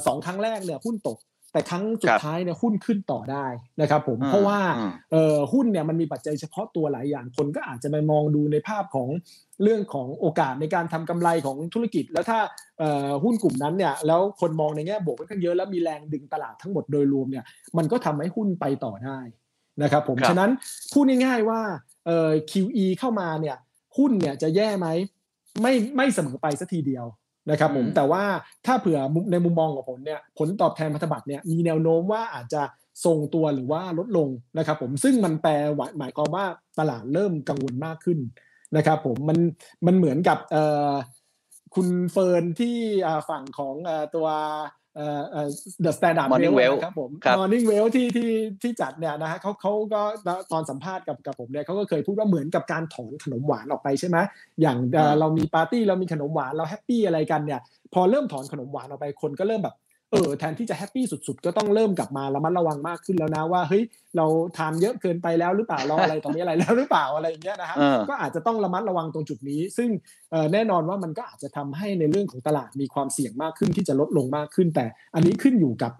สองครั้งแรกเนี่ยหุ้นตก แต่ครั้งสุดท้ายเนี่ยหุ้นขึ้นต่อได้นะครับผมเพราะว่าหุ้นเนี่ยมันมีปัจจัยเฉพาะตัวหลายอย่างคนก็อาจจะไปมองดูในภาพของเรื่องของโอกาสในการทำกำไรของธุรกิจ แล้วถ้าหุ้นกลุ่มนั้นเนี่ยแล้วคนมองในแง่บวกค่อนข้างเยอะแล้วมีแรงดึงตลาดทั้งหมดโดยรวมเนี่ยมันก็ทำให้หุ้นไปต่อได้นะครับผมฉะนั้นพูดง่ายๆว่าเอ่อ QE เข้ามาเนี่ยหุ้นเนี่ยจะแย่ไหม ไม่ไม่เสมอไปสัทีเดียวนะครับผมแต่ว่าถ้าเผื่อในมุมมองของผมเนี่ยผลตอบแทนพันธบัตรเนี่ยมีแนวโน้มว่าอาจจะทรงตัวหรือว่าลดลงนะครับผมซึ่งมันแปลหมายความว่าตลาดเริ่มกังวลมากขึ้นนะครับผมมันมันเหมือนกับคุณเฟิร์นที่ฝั่งของตัว The Standard Wealth ครับผม Morning Wealth ที่ที่ที่จัดเนี่ยนะฮะเขาเขาก็ตอนสัมภาษณ์กับกับผมเนี่ยเขาก็เคยพูดว่าเหมือนกับการถอนขนมหวานออกไปใช่ไหมอย่างเรามีปาร์ตี้เรามีขนมหวานเรา happy อะไรกันเนี่ยพอเริ่มถอนขนมหวานออกไปคนก็เริ่มแบบ เออแทนที่จะแฮปปี้สุดๆ ก็ต้องเริ่มกลับมาระมัดระวังมากขึ้นแล้วนะว่าเฮ้ยเราทานเยอะเกินไปแล้วหรือเปล่าเราอะไรตอนนี้อะไรแล้วหรือเปล่าอะไรอย่างเงี้ยนะฮะก็อาจจะต้องระมัดระวังตรงจุดนี้ ซึ่งแน่นอนว่ามันก็อาจจะทำให้ในเรื่องของตลาดมีความเสี่ยงมากขึ้นที่จะลดลงมากขึ้น แต่อันนี้ขึ้นอยู่กับ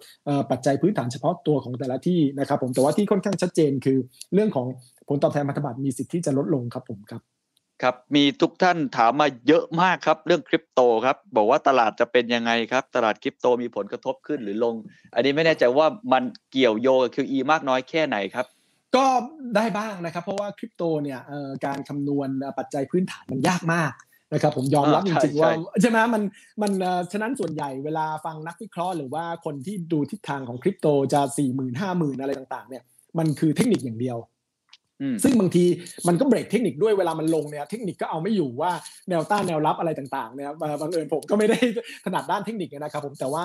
ปัจจัยพื้นฐานเฉพาะตัวของแต่ละที่นะครับผมแต่ว่าที่ค่อนข้างชัดเจนคือเรื่องของผลตอบแทนพันธบัตรมีสิทธิ์ที่จะลดลงครับผมครับ ครับมีทุกท่านถามมาเยอะมากครับเรื่องคริปโตครับบอกว่าตลาดจะเป็นยังไงครับ ตลาดคริปโตมีผลกระทบขึ้นหรือลง อันนี้ไม่แน่ใจว่ามันเกี่ยวโยกับ QE มากน้อยแค่ไหนครับ ก็ได้บ้างนะครับ เพราะว่าคริปโตเนี่ยการคำนวณปัจจัยพื้นฐานมันยากมากนะครับผมยอมรับจริงๆว่าใช่ไหมมันมันฉะนั้นส่วนใหญ่เวลาฟังนักวิเคราะห์หรือว่าคนที่ดูทิศทางของคริปโตจะสี่หมื่นห้าหมื่นอะไรต่างๆเนี่ยมันคือเทคนิคอย่างเดียว ซึ่งบางทีมันก็เบรกเทคนิคด้วยเวลามันลงเนี่ยเทคนิคก็เอาไม่อยู่ว่าแนวต้านแนวรับอะไรต่างๆเนี่ยบางเอิญผมก็ไม่ได้ถนัดด้านเทคนิคนะครับผมแต่ว่า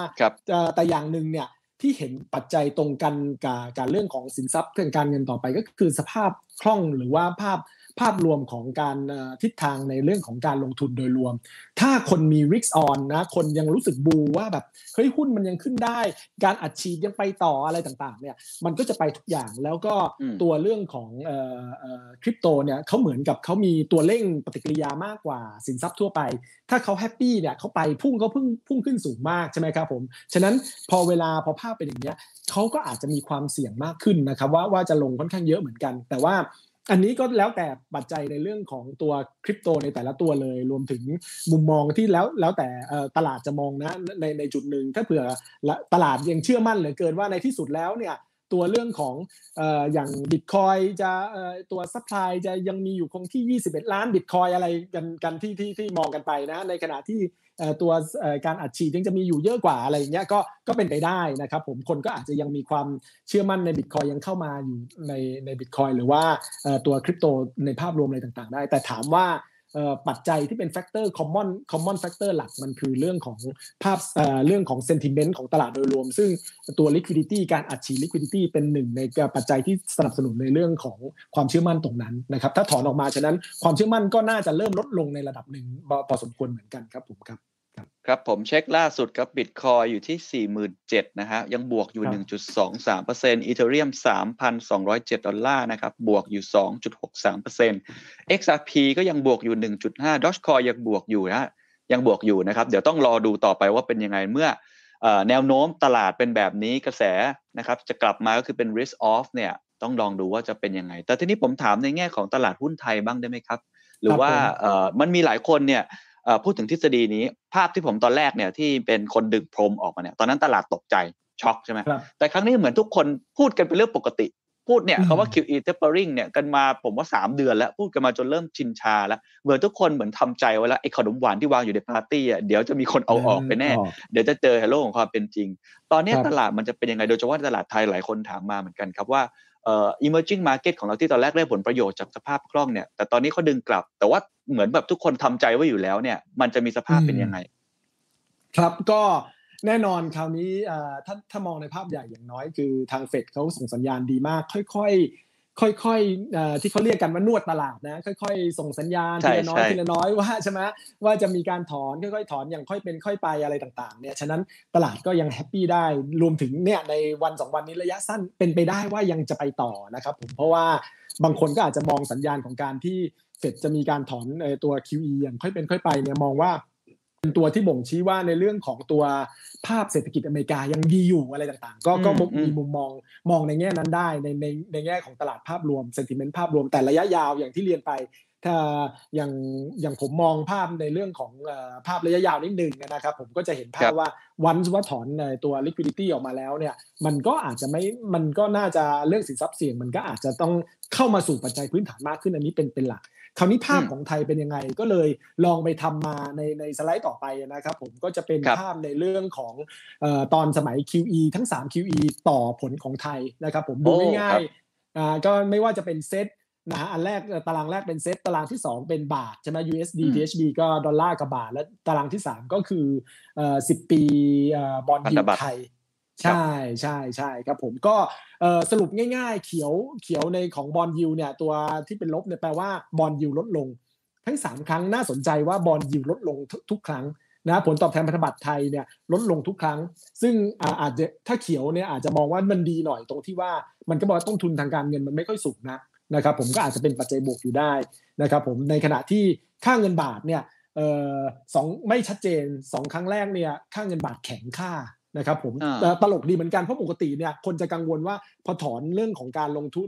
แต่อย่างหนึ่งเนี่ยที่เห็นปัจจัยตรงกันกับการเรื่องของสินทรัพย์เรื่องการเงินต่อไปก็คือสภาพคล่องหรือว่าภาพ ภาพรวมของการทิศทางในเรื่องของการลงทุนโดยรวม ถ้าคนมี risk on นะคนยังรู้สึกบูว่าแบบเฮ้ยหุ้นมันยังขึ้นได้ การอัดฉีดยังไปต่ออะไรต่างๆเนี่ยมันก็จะไปทุกอย่างแล้วก็ตัวเรื่องของคริปโตเนี่ยเขาเหมือนกับเขามีตัวเร่งปฏิกิริยามากกว่าสินทรัพย์ทั่วไป ถ้าเขา happy เนี่ยเขาไปพุ่งเขาพุ่งพุ่งขึ้นสูงมากใช่ไหมครับผมฉะนั้นพอเวลาพอภาพเป็นอย่างเนี้ยเขาก็อาจจะมีความเสี่ยงมากขึ้นนะครับว่าว่าจะลงค่อนข้างเยอะเหมือนกัน แต่ว่า อันนี้ก็แล้วแต่ปัจจัยในเรื่องของตัวคริปโตในแต่ละตัวเลย รวมถึงมุมมองที่แล้วแล้วแต่ตลาดจะมองนะในในจุดหนึ่งถ้าเผื่อตลาดยังเชื่อมั่นเหลือเกินว่าในที่สุดแล้วเนี่ย ตัวเรื่องของอย่างบิตคอยน์จะตัว supply จะยังมีอยู่คงที่ 21 ล้านบิตคอยน์อะไรกันกันที่ที่ที่มองกันไปนะในขณะที่ตัวการอัดฉีดยังจะมีอยู่เยอะกว่าอะไรอย่างเงี้ยก็ก็เป็นไปได้นะครับผมคนก็อาจจะยังมีความเชื่อมั่นในบิตคอยน์ยังเข้ามาอยู่ในในบิตคอยน์หรือว่าตัวคริปโตในภาพรวมอะไรต่างๆ ได้ แต่ถามว่า ปัจจัยที่เป็น factor common common factor หลักมันคือเรื่องของภาพเรื่องของ sentiment ของตลาดโดยรวม ซึ่งตัว liquidity การอัดฉีด liquidity เป็นหนึ่งในปัจจัยที่สนับสนุนในเรื่องของความเชื่อมั่นตรงนั้นนะครับถ้าถอนออกมาฉะนั้นความเชื่อมั่นก็น่าจะเริ่มลดลงในระดับหนึ่งพอสมควรเหมือนกันครับผมครับ ครับผมเช็คล่าสุดครับบิตคอยอยู่ที่ 47,000นะฮะยังบวกอยู่ 1.23%อีเทเรียม 3,207 ดอลลาร์นะครับบวกอยู่ 2.63% XRP ก็ยังบวกอยู่ 1.5 Dogecoin ยังบวกอยู่นะยังบวกอยู่นะครับ เดี๋ยวต้องรอดูต่อไปว่าเป็นยังไงเมื่อแนวโน้มตลาดเป็นแบบนี้กระแสนะครับจะกลับมาก็คือเป็น risk off เนี่ยต้องลองดูว่าจะเป็นยังไง แต่ทีนี้ผมถามในแง่ของตลาดหุ้นไทยบ้างได้ไหมครับ หรือว่ามันมีหลายคนเนี่ย พูดถึงทฤษฎีนี้ภาพที่ผมตอนแรกเนี่ยที่เป็นคนดึงพรมออกมาเนี่ยตอนนั้นตลาดตกใจช็อกใช่ไหมแต่ครั้งนี้เหมือนทุกคนพูดกันเป็นเรื่องปกติ พูดเนี่ยคาว่า QE tapering เนี่ยกันมาผมว่า 3 เดือนแล้ว พูดกันมาจนเริ่มชินชาแล้ว เหมือนทุกคนเหมือนทำใจไว้แล้วไอ้ขนมหวานที่วางอยู่ในปาร์ตี้อะเดี๋ยวจะมีคนเอาออกไปแน่ เดี๋ยวจะเจอฮัลโลของความเป็นจริง ตอนนี้ตลาดมันจะเป็นยังไงโดยเฉพาะตลาดไทยหลายคนถามมาเหมือนกันครับว่าเอ่อ emerging market ของเราที่ตอนแรกได้ผลประโยชน์จากสภาพคล่องเนี่ย แต่ตอนนี้เขาดึงกลับ แต่ว่าเหมือนแบบทุกคนทำใจไว้อยู่แล้วเนี่ย มันจะมีสภาพเป็นยังไง ครับก็แน่นอนคราวนี้ถ้าถ้ามองในภาพใหญ่อย่างน้อยคือทางเฟดเขาส่งสัญญาณดีมาก ค่อยๆ ค่อยๆที่เขาเรียกกันว่านวดตลาดนะค่อย ๆ ส่งสัญญาณทีละน้อยทีละน้อยว่าใช่ไหมว่าจะมีการถอนค่อยๆถอนอย่างค่อยเป็นค่อยไปอะไรต่างๆเนี่ยฉะนั้นตลาดก็ยังแฮปปี้ได้รวมถึงเนี่ยในวันสองวันนี้ระยะสั้นเป็นไปได้ว่ายังจะไปต่อนะครับผมเพราะว่าบางคนก็อาจจะมองสัญญาณของการที่เฟดจะมีการถอนตัว QE อย่างค่อยเป็นค่อยไปเนี่ยมองว่า เป็นตัวที่บ่งชี้ว่าในเรื่องของตัวภาพเศรษฐกิจอเมริกายังดีอยู่อะไรต่างๆ ก็ก็มีมุมมองมองในแง่นั้นได้ในในในแง่ของตลาดภาพรวมเซนติเมนต์ภาพรวมแต่ระยะยาวอย่างที่เรียนไป ถ้าอย่างอย่างผมมองภาพในเรื่องของภาพระยะยาวนิดนึงนะครับ ผมก็จะเห็นภาพว่าวันว่าถอนในตัว liquidity ออกมาแล้วเนี่ยมันก็อาจจะไม่มันก็น่าจะเรื่องสินทรัพย์เสี่ยง มันก็อาจจะต้องเข้ามาสู่ปัจจัยพื้นฐานมากขึ้นอันนี้เป็นเป็นหลักคราวนี้ภาพของไทยเป็นยังไงก็เลยลองไปทำมาในในสไลด์ต่อไปนะครับ ผมก็จะเป็นภาพในเรื่องของตอนสมัย QE ทั้ง 3 QE ต่อผลของไทยนะครับ ผมดูง่ายๆก็ไม่ว่าจะเป็นเซต นะฮะอันแรกตารางแรกเป็นเซตตารางที่ 2 เป็นบาทใช่ไหม USD THB ก็ดอลลาร์กับบาท และตารางที่ 3 ก็คือเอ่อ10ปี bond yield ไทยใช่ใช่ใช่ครับผมก็สรุปง่ายๆ เขียวเขียวในของ bond yield เนี่ยตัวที่เป็นลบเนี่ยแปลว่า bond yield ลดลง ทั้ง 3 ครั้งน่าสนใจว่า bond yield ลดลงทุกครั้งนะผลตอบแทนพันธบัตรไทยเนี่ยลดลงทุกครั้ง ซึ่งอาจจะถ้าเขียวเนี่ยอาจจะมองว่ามันดีหน่อยตรงที่ว่ามันก็บอกต้นทุนทางการเงินมันไม่ค่อยสูงนะ นะครับผมก็อาจจะเป็นปัจจัยบวกอยู่ได้นะครับผมในขณะที่ค่าเงินบาทเนี่ยสองไม่ชัดเจนสองครั้งแรกเนี่ยค่าเงินบาทแข็งค่านะครับผมตลกดีเหมือนกันเพราะปกติเนี่ยคนจะกังวลว่าพอถอนเรื่องของการลงทุน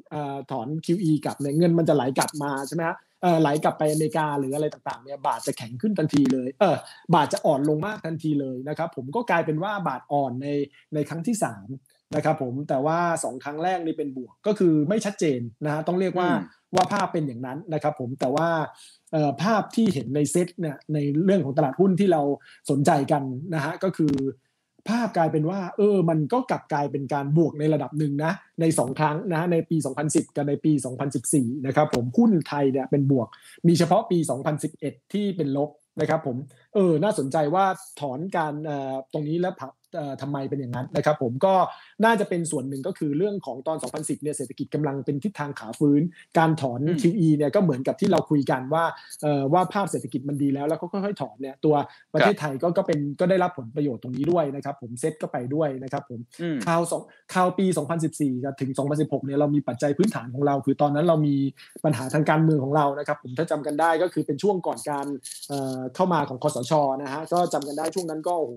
ถอน QE กลับเนี่ยเงินมันจะไหลกลับมาใช่ไหมฮะไหลกลับไปอเมริกาหรืออะไรต่างๆเนี่ยบาทจะแข็งขึ้นทันทีเลยเออบาทจะอ่อนลงมากทันทีเลยนะครับผมก็กลายเป็นว่าบาทอ่อนในในครั้งที่3 นะครับผมแต่ว่า 2 ครั้งแรกนี่เป็นบวกก็คือไม่ชัดเจนนะฮะต้องเรียกว่าว่าภาพเป็นอย่างนั้นนะครับผมแต่ว่าภาพที่เห็นในเซตเนี่ยในเรื่องของตลาดหุ้นที่เราสนใจกันนะฮะก็คือ ภาพกลายเป็นว่า เออ มันก็กลับกลายเป็นการบวกในระดับหนึ่งนะใน 2 ครั้งนะในปี 2010 กับในปี 2014 นะครับผมหุ้นไทยเนี่ยเป็นบวก มีเฉพาะปี 2011 ที่เป็นลบนะครับผมเออน่าสนใจว่าถอนการตรงนี้แล้วทำไมเป็นอย่างนั้นนะครับผมก็ น่าจะเป็นส่วนหนึ่งก็คือเรื่องของตอน 2010 เนี่ยเศรษฐกิจกำลังเป็นทิศทางขาฟื้น การถอน QE เนี่ยก็เหมือนกับที่เราคุยกันว่าว่าภาพเศรษฐกิจมันดีแล้วแล้วก็ค่อยๆถอนเนี่ยตัวประเทศไทยก็ก็เป็นก็ได้รับผลประโยชน์ตรงนี้ด้วยนะครับผมเซ็ตก็ไปด้วยนะครับผมคราวสองคราวปี 2014 ถึง 2016 เนี่ยเรามีปัจจัยพื้นฐานของเรา คือตอนนั้นเรามีปัญหาทางการเมืองของเรานะครับผมถ้าจำกันได้ก็คือเป็นช่วงก่อนการเข้ามาของคอสชนะฮะก็จำกันได้ช่วงนั้นก็โอ้โห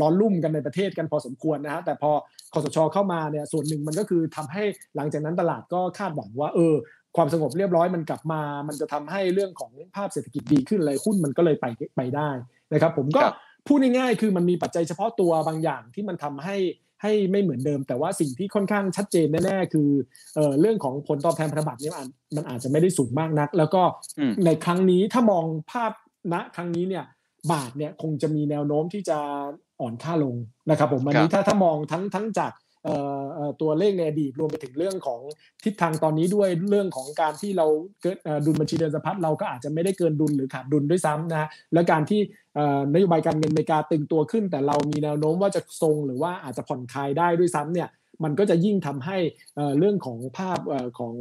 ร้อนรุ่มกันในประเทศกันพอสมควรนะฮะแต่พอคอสชเข้ามาเนี่ยส่วนหนึ่งมันก็คือทำให้หลังจากนั้นตลาดก็คาดหวังว่าเออความสงบเรียบร้อยมันกลับมา มันจะทำให้เรื่องของภาพเศรษฐกิจดีขึ้นอะไรหุ้นมันก็เลยไปไปได้นะครับ ผมก็พูดง่ายๆ คือมันมีปัจจัยเฉพาะตัวบางอย่างที่มันทำให้ให้ไม่เหมือนเดิม แต่ว่าสิ่งที่ค่อนข้างชัดเจนแน่ๆคือเอ่อเรื่องของผลตอบแทนพันธบัตรเนี่ยมันอาจจะไม่ได้สูงมากนัก แล้วก็ในครั้งนี้ถ้ามองภาพณครั้งนี้เนี่ยบาทเนี่ยคงจะมีแนวโน้มที่จะ อ่อนค่าลงนะครับผมอันนี้ถ้าถ้ามองทั้งทั้งจากตัวเลขในอดีตรวมไปถึงเรื่องของทิศทางตอนนี้ด้วยเรื่องของการที่เราเกิดดุลบัญชีเดินสะพัดเราก็อาจจะไม่ได้เกินดุลหรือขาดดุลด้วยซ้ำนะและการที่นโยบายการเงินอเมริกาตึงตัวขึ้น แต่เรามีแนวโน้มว่าจะทรงหรือว่าอาจจะผ่อนคลายได้ด้วยซ้ำเนี่ย มันก็จะยิ่งทำให้เรื่องของภาพของ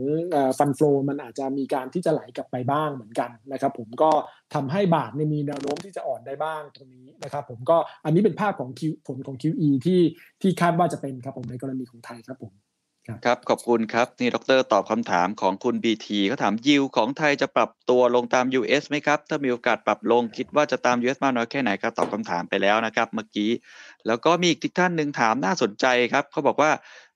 ฟันฟลูมันอาจจะมีการที่จะไหลกลับไปบ้างเหมือนกันนะครับผมก็ทำให้บาทมีแนวโน้มที่จะอ่อนได้บ้างตรงนี้นะครับผมก็อันนี้เป็นภาพของผลของ QE ที่ที่คาดว่าจะเป็นครับผมในกรณีของไทยครับผม ครับ ขอบคุณครับ นี่ดรตอบคำถามของคุณ BT เขาถามยิวของไทยจะปรับตัวลงตาม US ไหมครับ ถ้ามีโอกาสปรับลงคิดว่าจะตาม US มากน้อยแค่ไหนก็ตอบคำถามไปแล้วนะครับ เมื่อกี้ แล้วก็มีอีกท่านหนึ่งถามน่าสนใจครับเขาบอกว่า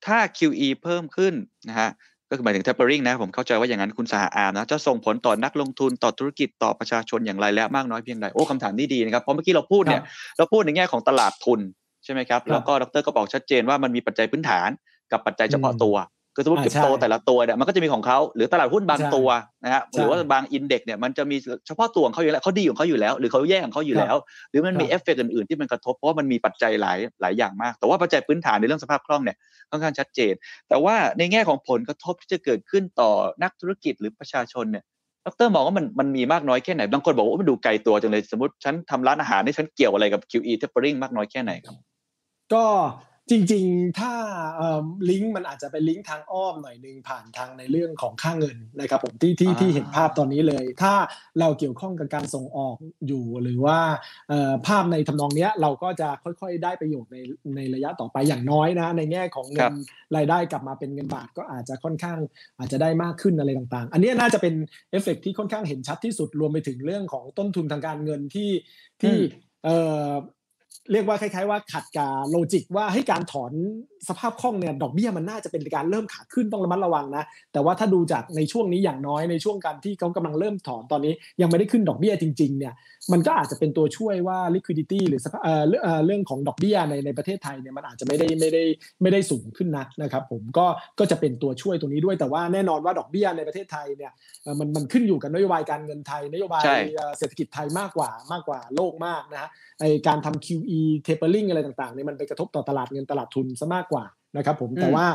ถ้า QE เพิ่มขึ้นนะฮะก็คือหมายถึง tapering นะผมเข้าใจว่าอย่างนั้นคุณสหอามนะจะส่งผลต่อนักลงทุนต่อธุรกิจต่อประชาชนอย่างไรและมากน้อยเพียงใดโอ้คำถามนี้ดีนะครับเพราะเมื่อกี้เราพูดเนี่ยเราพูดในแง่ของตลาดทุนใช่ไหมครับแล้วก็ดรก็บอกชัดเจนว่ามันมีปัจจัยพื้นฐาน กับปัจจัยเฉพาะตัวคือสมมติคริปโตแต่ละตัวเนี่ยมันก็จะมีของเขาหรือตลาดหุ้นบางตัวนะฮะหรือว่าบางอินเด็กเนี่ยมันจะมีเฉพาะตัวของเขาอยู่แล้วเขาดีของเขาอยู่แล้ว หรือเขาแย่ของเขาอยู่แล้ว หรือมันมีเอฟเฟกต์อื่นๆที่มันกระทบเพราะว่ามันมีปัจจัยหลายหลายอย่างมาก แต่ว่าปัจจัยพื้นฐานในเรื่องสภาพคล่องเนี่ยค่อนข้างชัดเจน แต่ว่าในแง่ของผลกระทบที่จะเกิดขึ้นต่อนักธุรกิจหรือประชาชนเนี่ยดรมองว่ามันมันมีมากน้อยแค่ไหนบางคนบอกว่ามันดูไกลตัวจังเลยสมมติฉันทำร้านอาหารนี่ฉันเกี่ยวอะไรกับ QE tapering มากน้อยแค่ไหนครับ ก็ จริงๆ ถ้าลิงก์มันอาจจะเป็นลิงก์ทางอ้อมหน่อยนึงผ่านทางในเรื่องของค่าเงินนะครับผมที่ที่ที่เห็นภาพตอนนี้เลย ถ้าเราเกี่ยวข้องกับการส่งออกอยู่หรือว่าภาพในทำนองนี้เราก็จะค่อยๆ ได้ประโยชน์ในในระยะต่อไปอย่างน้อยนะ ในแง่ของเงินรายได้กลับมาเป็นเงินบาทก็อาจจะค่อนข้างอาจจะได้มากขึ้นอะไรต่างๆ อันนี้น่าจะเป็นเอฟเฟกที่ค่อนข้างเห็นชัดที่สุดรวมไปถึงเรื่องของต้นทุนทางการเงินที่ที่ เรียกว่าคล้ายๆว่าขัดกับ logic ว่าให้การถอนสภาพคล่องเนี่ยดอกเบี้ยมันน่าจะเป็นการเริ่มขาขึ้นต้องระมัดระวังนะ แต่ว่าถ้าดูจากในช่วงนี้อย่างน้อยในช่วงการที่เขากำลังเริ่มถอนตอนนี้ยังไม่ได้ขึ้นดอกเบี้ยจริงๆเนี่ย มันก็อาจจะเป็นตัวช่วยว่า liquidity หรือเเรื่องของดอกเบี้ยในในประเทศไทยเนี่ยมันอาจจะไม่ได้ไม่ได้ไม่ได้สูงขึ้นนักนะครับ ผมก็ก็จะเป็นตัวช่วยตรงนี้ด้วยแต่ว่าแน่นอนว่าดอกเบี้ยในประเทศไทยเนี่ยมันมันขึ้นอยู่กับนโยบายการเงินไทยนโยบายเศรษฐกิจไทยมากกว่ามากกว่าโลกมากนะฮะไอการทำ QE tapering อะไรต่างๆเนี่ยมันไปกระทบต่อตลาดเงินตลาดทุนซะมากกว่านะครับผมแต่ว่า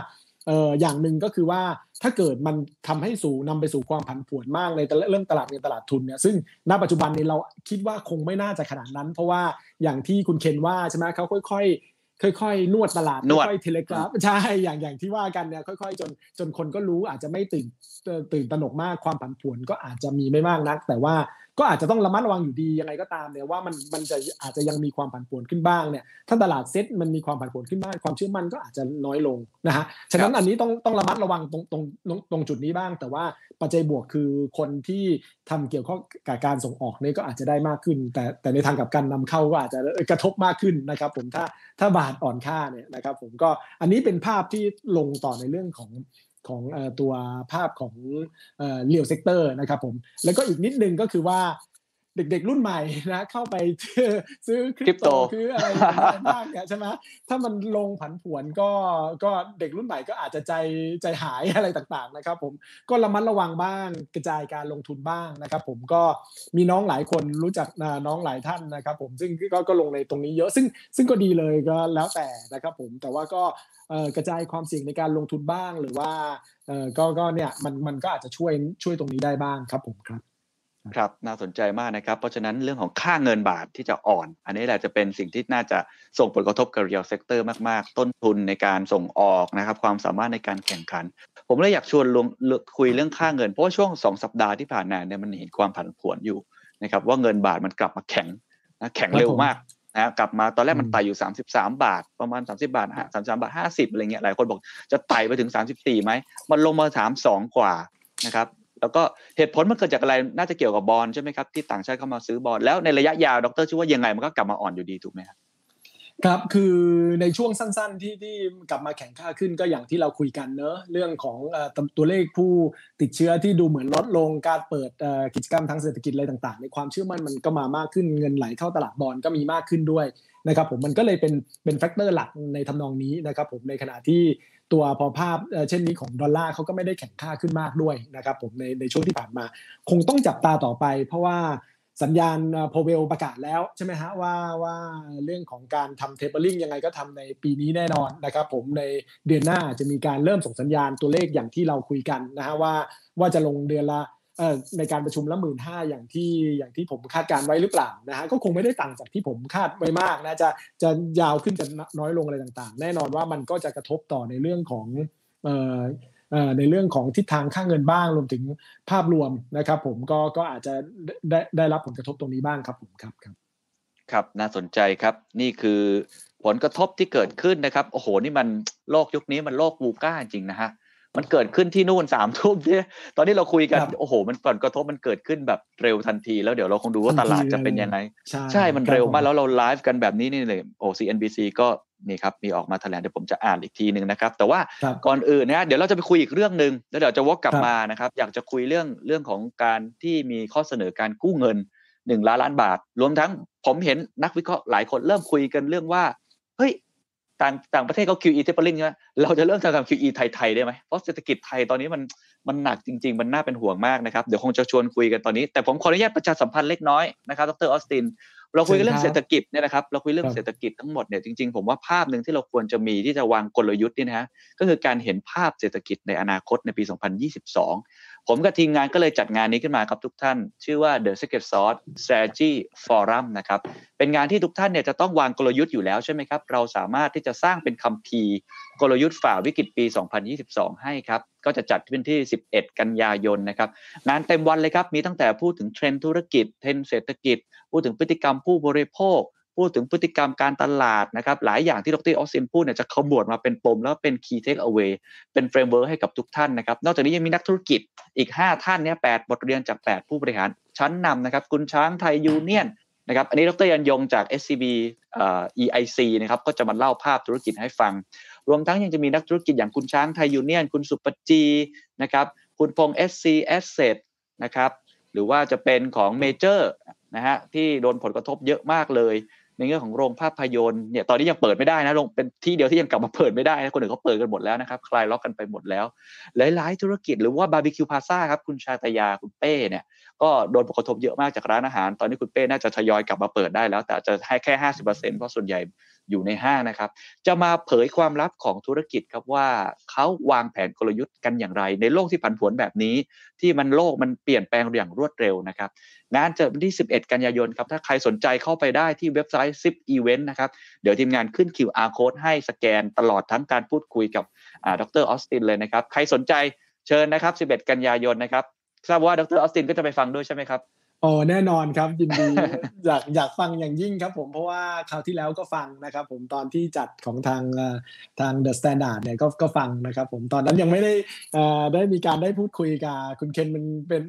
เอออย่างหนึ่งก็คือว่าถ้าเกิดมันทำให้สู่นำไปสู่ความผันผวนมากในเรื่องตลาดเงินตลาดทุนเนี่ยซึ่งณปัจจุบันนี้เราคิดว่าคงไม่น่าจะขนาดนั้น เพราะว่าอย่างที่คุณเคนว่าใช่ไหมเขาค่อย ๆค่อยๆ นวดตลาดค่อยๆเทเลกราฟใช่อย่างอย่างที่ว่ากันเนี่ยค่อยๆ จนจนคนก็รู้อาจจะไม่ตื่นตื่นตระหนกมากความผันผวนก็อาจจะมีไม่มากนัก แต่ว่า ก็อาจจะต้องระมัดระวังอยู่ดียังไงก็ตามเนี่ยว่ามันมันจะอาจจะยังมีความผันผวนขึ้นบ้างเนี่ยถ้าตลาดเซ็ตมันมีความผันผวนขึ้นบ้างความเชื่อมั่นก็อาจจะน้อยลงนะฮะฉะนั้นอันนี้ต้องต้องระมัดระวังตรงตรงตรงจุดนี้บ้าง แต่ว่าปัจจัยบวกคือคนที่ทำเกี่ยวข้องกับการส่งออกนี่ก็อาจจะได้มากขึ้น แต่แต่ในทางกับการนำเข้าก็อาจจะกระทบมากขึ้นนะครับผมถ้าถ้าบาทอ่อนค่าเนี่ยนะครับผมก็อันนี้เป็นภาพที่ลงต่อในเรื่องของ ของตัวภาพของ real sector นะครับผมแล้วก็อีกนิดนึงก็คือว่าเด็กๆรุ่นใหม่นะเข้าไปซื้อคริปโตคืออะไรบ้างเนี่ยใช่ไหมถ้ามันลงผันผวนก็ก็เด็กรุ่นใหม่ก็อาจจะใจใจหายอะไรต่างๆนะครับ ผมก็ระมัดระวังบ้างกระจายการลงทุนบ้างนะครับ ผมก็มีน้องหลายคนรู้จักน้องหลายท่านนะครับ ผมซึ่งก็ก็ลงในตรงนี้เยอะซึ่งซึ่งก็ดีเลยก็แล้วแต่นะครับ ผมแต่ว่าก็ กระจายความเสี่ยงในการลงทุนบ้าง หรือว่าก็ก็เนี่ยมันมันก็อาจจะช่วยช่วยตรงนี้ได้บ้างครับผมครับครับน่าสนใจมากนะครับ เพราะฉะนั้นเรื่องของค่าเงินบาทที่จะอ่อน อันนี้แหละจะเป็นสิ่งที่น่าจะส่งผลกระทบกับ real sector มากๆ ต้นทุนในการส่งออกนะครับ ความสามารถในการแข่งขัน ผมเลยอยากชวนลงคุยเรื่องค่าเงิน เพราะว่าช่วง 2 สัปดาห์ที่ผ่านมาเนี่ยมันเห็นความผันผวนอยู่นะครับว่าเงินบาทมันกลับมาแข็งนะแข็งเร็วมาก นะกลับมาตอนแรกมันไต่อยู่ 33 บาท ประมาณ 30 บาทฮะ33บาท50อะไรเงี้ยหลายคนบอกจะไต่ไปถึง 34ไหมมันลงมา 32 กว่านะครับแล้วก็เหตุผลมันเกิดจากอะไรน่าจะเกี่ยวกับบอลใช่ไหมครับที่ต่างชาติเข้ามาซื้อบอลแล้วในระยะยาวดรชื่อว่ายังไงมันก็กลับมาอ่อนอยู่ดีถูกไหมครับ ครับคือในช่วงสั้นๆที่ที่กลับมาแข่งค่าขึ้นก็อย่างที่เราคุยกันเนอะเรื่องของตัวเลขผู้ติดเชื้อที่ดูเหมือนลดลงการเปิดกิจกรรมทางเศรษฐกิจอะไรต่างๆ ในความเชื่อมั่นมันก็มามากขึ้นเงินไหลเข้าตลาดบอลก็มีมากขึ้นด้วยนะครับผมมันก็เลยเป็นเป็น factor หลักในทำนองนี้นะครับผมในขณะที่ตัวพอภาพเช่นนี้ของดอลลาร์เขาก็ไม่ได้แข็งค่าขึ้นมากด้วยนะครับผมในในช่วงที่ผ่านมา คงต้องจับตาต่อไป เพราะว่า สัญญาณโพเวลประกาศแล้วใช่ไหมฮะว่าว่าเรื่องของการทำ tapering ยังไงก็ทำในปีนี้แน่นอนนะครับผมในเดือนหน้าจะมีการเริ่มส่งสัญญาณตัวเลขอย่างที่เราคุยกันนะฮะว่าว่าจะลงเดือนละในการประชุมละหมื่นห้าอย่างที่อย่างที่ผมคาดการไว้หรือเปล่านะฮะก็คงไม่ได้ต่างจากที่ผมคาดไว้มากนะจะจะยาวขึ้นจะน้อยลงอะไรต่างๆ แน่นอนว่ามันก็จะกระทบต่อในเรื่องของ ในเรื่องของทิศทางค่าเงินบ้างรวมถึงภาพรวมนะครับ ผมก็ก็อาจจะได้ได้รับผลกระทบตรงนี้บ้างครับผมครับครับ ครับน่าสนใจครับนี่คือผลกระทบที่เกิดขึ้นนะครับ โอ้โห นี่มันโลกยุคนี้มันโลกวูก้าจริงนะฮะมันเกิดขึ้นที่นู่นสามทุ่มเนี่ยตอนนี้เราคุยกันโอ้โห มันผลกระทบมันเกิดขึ้นแบบเร็วทันที แล้วเดี๋ยวเราคงดูว่าตลาดจะเป็นยังไง ใช่มันเร็วมากแล้วเราไลฟ์กันแบบนี้นี่เลยโอ้ CNBC ก็ นี่ครับมีออกมาแถลงเดี๋ยวผมจะอ่านอีกทีหนึ่งนะครับ แต่ว่าก่อนอื่นนะเดี๋ยวเราจะไปคุยอีกเรื่องหนึ่งแล้วเดี๋ยวจะวกกลับมานะครับอยากจะคุยเรื่องเรื่องของการที่มีข้อเสนอการกู้เงินหนึ่งล้านล้านบาท รวมทั้งผมเห็นนักวิเคราะห์หลายคนเริ่มคุยกันเรื่องว่าเฮ้ยต่างต่างประเทศเขา QE tapering ใช่ไหมเราจะเริ่มทำกับ QE ไทยๆได้ไหมเพราะเศรษฐกิจไทยตอนนี้มัน มันหนักจริง ๆ มันน่าเป็นห่วงมากนะครับ เดี๋ยวคงจะชวนคุยกันตอนนี้ แต่ผมขออนุญาตประชาสัมพันธ์เล็กน้อยนะครับ ดรออสติน เราคุยเรื่องเศรษฐกิจเนี่ยนะครับ เราคุยเรื่องเศรษฐกิจทั้งหมดเนี่ย จริง ๆ ผมว่าภาพหนึ่งที่เราควรจะมีที่จะวางกลยุทธ์นี่นะฮะ ก็คือการเห็นภาพเศรษฐกิจในอนาคตในปี 2022 ผมกับทีมงานก็เลยจัดงานนี้ขึ้นมาครับทุกท่าน ชื่อว่า The Secret Sauce Strategy Forum นะครับ เป็นงานที่ทุกท่านเนี่ยจะต้องวางกลยุทธ์อยู่แล้วใช่ไหมครับ เราสามารถที่จะสร้างเป็นคัมภีร์กลยุทธ์ฝ่าวิกฤตปี 2022 ให้ครับก็จะจัดขึ้นที่ 11 กันยายนนะครับงานเต็มวันเลยครับ มีตั้งแต่พูดถึงเทรนด์ธุรกิจเทรนด์เศรษฐกิจ พูดถึงพฤติกรรมผู้บริโภค พูดถึงพฤติกรรมการตลาดนะครับ หลายอย่างที่ดรออสซินพูดเนี่ยจะขมวดมาเป็นปม แล้วเป็น key take away เป็น framework ให้กับทุกท่านนะครับ นอกจากนี้ยังมีนักธุรกิจอีก 5 ท่านเนี่ยบทเรียนจาก 8 ผู้บริหารชั้นนำนะครับคุณช้างไทยยูเนียนนะครับอันนี้ดรยรรยงจาก SCB เอ่อ EIC นะครับก็จะมาเล่าภาพธุรกิจให้ฟัง รวมทั้งยังจะมีนักธุรกิจอย่างคุณช้างไทยยูเนียน คุณศุภจีนะครับ คุณพงษ์ SC Asset นะครับ หรือว่าจะเป็นของเมเจอร์นะฮะที่โดนผลกระทบเยอะมากเลย ในเรื่องของโรงภาพยนตร์เนี่ยตอนนี้ยังเปิดไม่ได้นะโรงเป็นที่เดียวที่ยังกลับมาเปิดไม่ได้นะคนอื่นเขาเปิดกันหมดแล้วนะครับคลายล็อกกันไปหมดแล้ว หลายๆธุรกิจหรือว่าบาร์บีคิวพลาซ่าครับคุณชาตยาคุณเป้เนี่ยก็โดนผลกระทบเยอะมากจากร้านอาหาร ตอนนี้คุณเป้น่าจะทยอยกลับมาเปิดได้แล้ว แต่จะให้แค่ห้าสิบเปอร์เซ็นต์เพราะส่วนใหญ่ อยู่ในห้างนะครับ จะมาเผยความลับของธุรกิจครับว่าเขาวางแผนกลยุทธ์กันอย่างไร ในโลกที่ผันผวนแบบนี้ ที่มันโลกมันเปลี่ยนแปลงอย่างรวดเร็วนะครับงานจะวันที่ 11 กันยายนครับถ้าใครสนใจเข้าไปได้ที่เว็บไซต์10 Event นะครับเดี๋ยวทีมงานขึ้น QR code ให้สแกนตลอดทั้งการพูดคุยกับดรออสตินเลยนะครับใครสนใจเชิญนะครับ 11 กันยายนนะครับทราบว่าดรออสตินก็จะไปฟังด้วยใช่ไหมครับ อ๋อแน่นอนครับยินดีอยากอยากฟังอย่างยิ่งครับผมเพราะว่าคราวที่แล้วก็ฟังนะครับ ผมตอนที่จัดของทางทางเดอะสแตนดาร์ดเนี่ยก็ก็ฟังนะครับ ผมตอนนั้นยังไม่ได้ได้มีการได้พูดคุยกับคุณเคนมันเป็น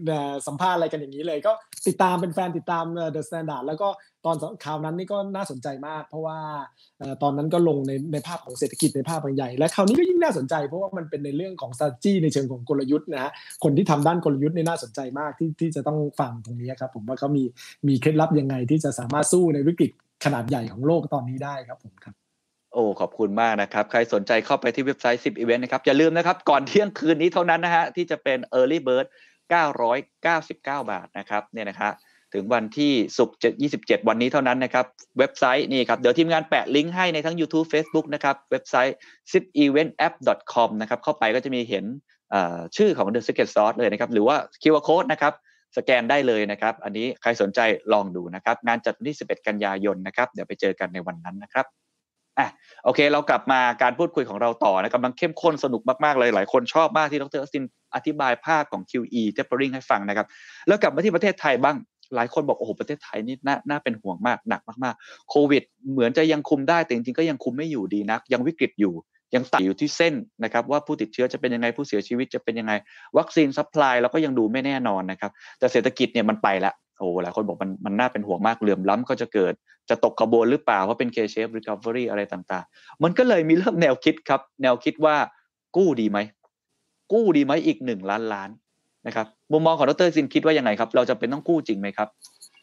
สัมภาษณ์อะไรกันอย่างนี้เลย ก็ติดตามเป็นแฟนติดตามเดอะสแตนดาร์ดแล้วก็ตอนคราวนั้นนี่ก็น่าสนใจมาก เพราะว่าตอนนั้นก็ลงในในภาพของเศรษฐกิจในภาพใหญ่ และคราวนี้ก็ยิ่งน่าสนใจ เพราะว่ามันเป็นในเรื่องของ strategy ในเชิงของกลยุทธ์นะฮะคนที่ทำด้านกลยุทธ์นี่น่าสนใจมากที่ที่จะต้องฟังตรงนี้ครับ ผมว่าเขามีมีเคล็ดลับยังไงที่จะสามารถสู้ในวิกฤตขนาดใหญ่ของโลกตอนนี้ได้ครับผมครับโอ้ขอบคุณมากนะครับ ใครสนใจเข้าไปที่เว็บไซต์ 10 Event นะครับ อย่าลืมนะครับ ก่อนเที่ยงคืนนี้เท่านั้นนะฮะ ที่จะเป็น Early Bird 999 บาทนะครับเนี่ยนะครับถึงวันที่ศุกร์27 วันนี้เท่านั้นนะครับ เว็บไซต์นี่ครับ เดี๋ยวทีมงานแปะลิงก์ให้ในทั้ง YouTube Facebook นะครับ เว็บไซต์ zipeventapp.com นะครับ เข้าไปก็จะมีเห็นชื่อของ The Secret Sauce เลยนะครับ หรือว่า QR Code นะครับ สแกนได้เลยนะครับ อันนี้ใครสนใจลองดูนะครับ งานจัดวันที่ 11 กันยายนนะครับ เดี๋ยวไปเจอกันในวันนั้นนะครับอะโอเค เรากลับมาการพูดคุยของเราต่อนะกำลังเข้มข้นสนุกมาก ๆ เลย หลายคนชอบมากที่ดรออสตินอธิบายภาพของ QE tapering ให้ฟังนะครับ แล้วกลับมาที่ประเทศไทยบ้างหลายคนบอกโอ้โหประเทศไทยนี่น่าน่าเป็นห่วงมากหนักมากๆโควิด เหมือนจะยังคุมได้แต่จริงๆก็ยังคุมไม่อยู่ดีนัก ยังวิกฤตอยู่ ยังตัดอยู่ที่เส้นนะครับว่าผู้ติดเชื้อจะเป็นยังไงผู้เสียชีวิตจะเป็นยังไง วัคซีน supply เราก็ยังดูไม่แน่นอนนะครับแต่เศรษฐกิจเนี่ยมันไปแล้วโอ้หลายคนบอกมันมันน่าเป็นห่วงมากเหลื่อมล้ำก็จะเกิด จะตกกระบวนหรือเปล่าเพราะเป็น K-shape recovery อะไรต่างๆ มันก็เลยมีเริ่มแนวคิดครับ แนวคิดว่ากู้ดีไหมกู้ดีไหมอีกหนึ่งล้านล้านนะครับมุมมองของดรซินคิดว่ายังไงครับ เราจำเป็นต้องกู้จริงไหมครับ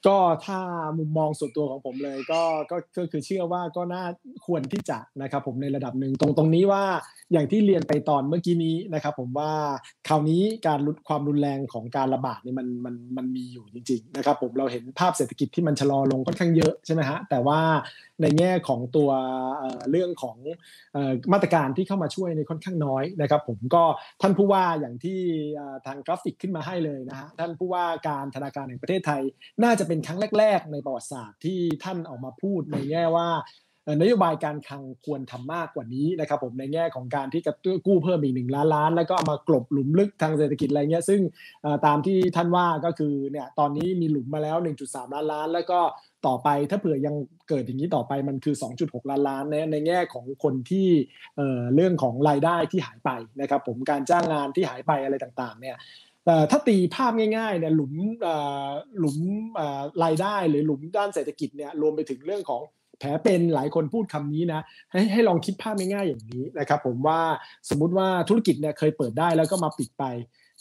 ก็ถ้ามุมมองส่วนตัวของผมเลยก็ก็ก็คือเชื่อว่าก็น่าควรที่จะนะครับผมในระดับหนึ่งตรงตรงนี้ว่าอย่างที่เรียนไปตอนเมื่อกี้นี้นะครับผมว่าคราวนี้การลดความรุนแรงของการระบาดนี่มันมันมันมีอยู่จริงๆนะครับผมเราเห็นภาพเศรษฐกิจที่มันชะลอลงค่อนข้างเยอะใช่ไหมฮะแต่ว่าในแง่ของตัวเรื่องของมาตรการที่เข้ามาช่วยในค่อนข้างน้อยนะครับผมก็ท่านผู้ว่าอย่างที่ทางกราฟิกขึ้นมาให้เลยนะฮะท่านผู้ว่าการธนาคารแห่งประเทศไทยน่าจะเป็นครั้งแรก ๆ ในประวัติศาสตร์ที่ท่านออกมาพูดในแง่ว่านโยบายการคลังควรทำมากกว่านี้นะครับผมในแง่ของการที่จะกู้เพิ่มอีกหนึ่งล้านล้าน แล้วก็มากลบหลุมลึกทางเศรษฐกิจอะไรเงี้ยซึ่งตามที่ท่านว่าก็คือเนี่ยตอนนี้มีหลุมมาแล้ว 1.3 ล้านล้าน แล้วก็ต่อไปถ้าเผื่อยังเกิดอย่างนี้ต่อไปมันคือ 2.6 ล้านล้านในในแง่ของคนที่เรื่องของรายได้ที่หายไปนะครับผมการจ้างงานที่หายไปอะไรต่างๆเนี่ย ถ้าตีภาพง่ายๆเนี่ยหลุมหลุมรายได้หรือหลุมด้านเศรษฐกิจเนี่ยรวมไปถึงเรื่องของแผลเป็นหลายคนพูดคำนี้นะให้ให้ลองคิดภาพง่ายๆอย่างนี้นะครับผมว่าสมมุติว่าธุรกิจเนี่ยเคยเปิดได้แล้วก็มาปิดไป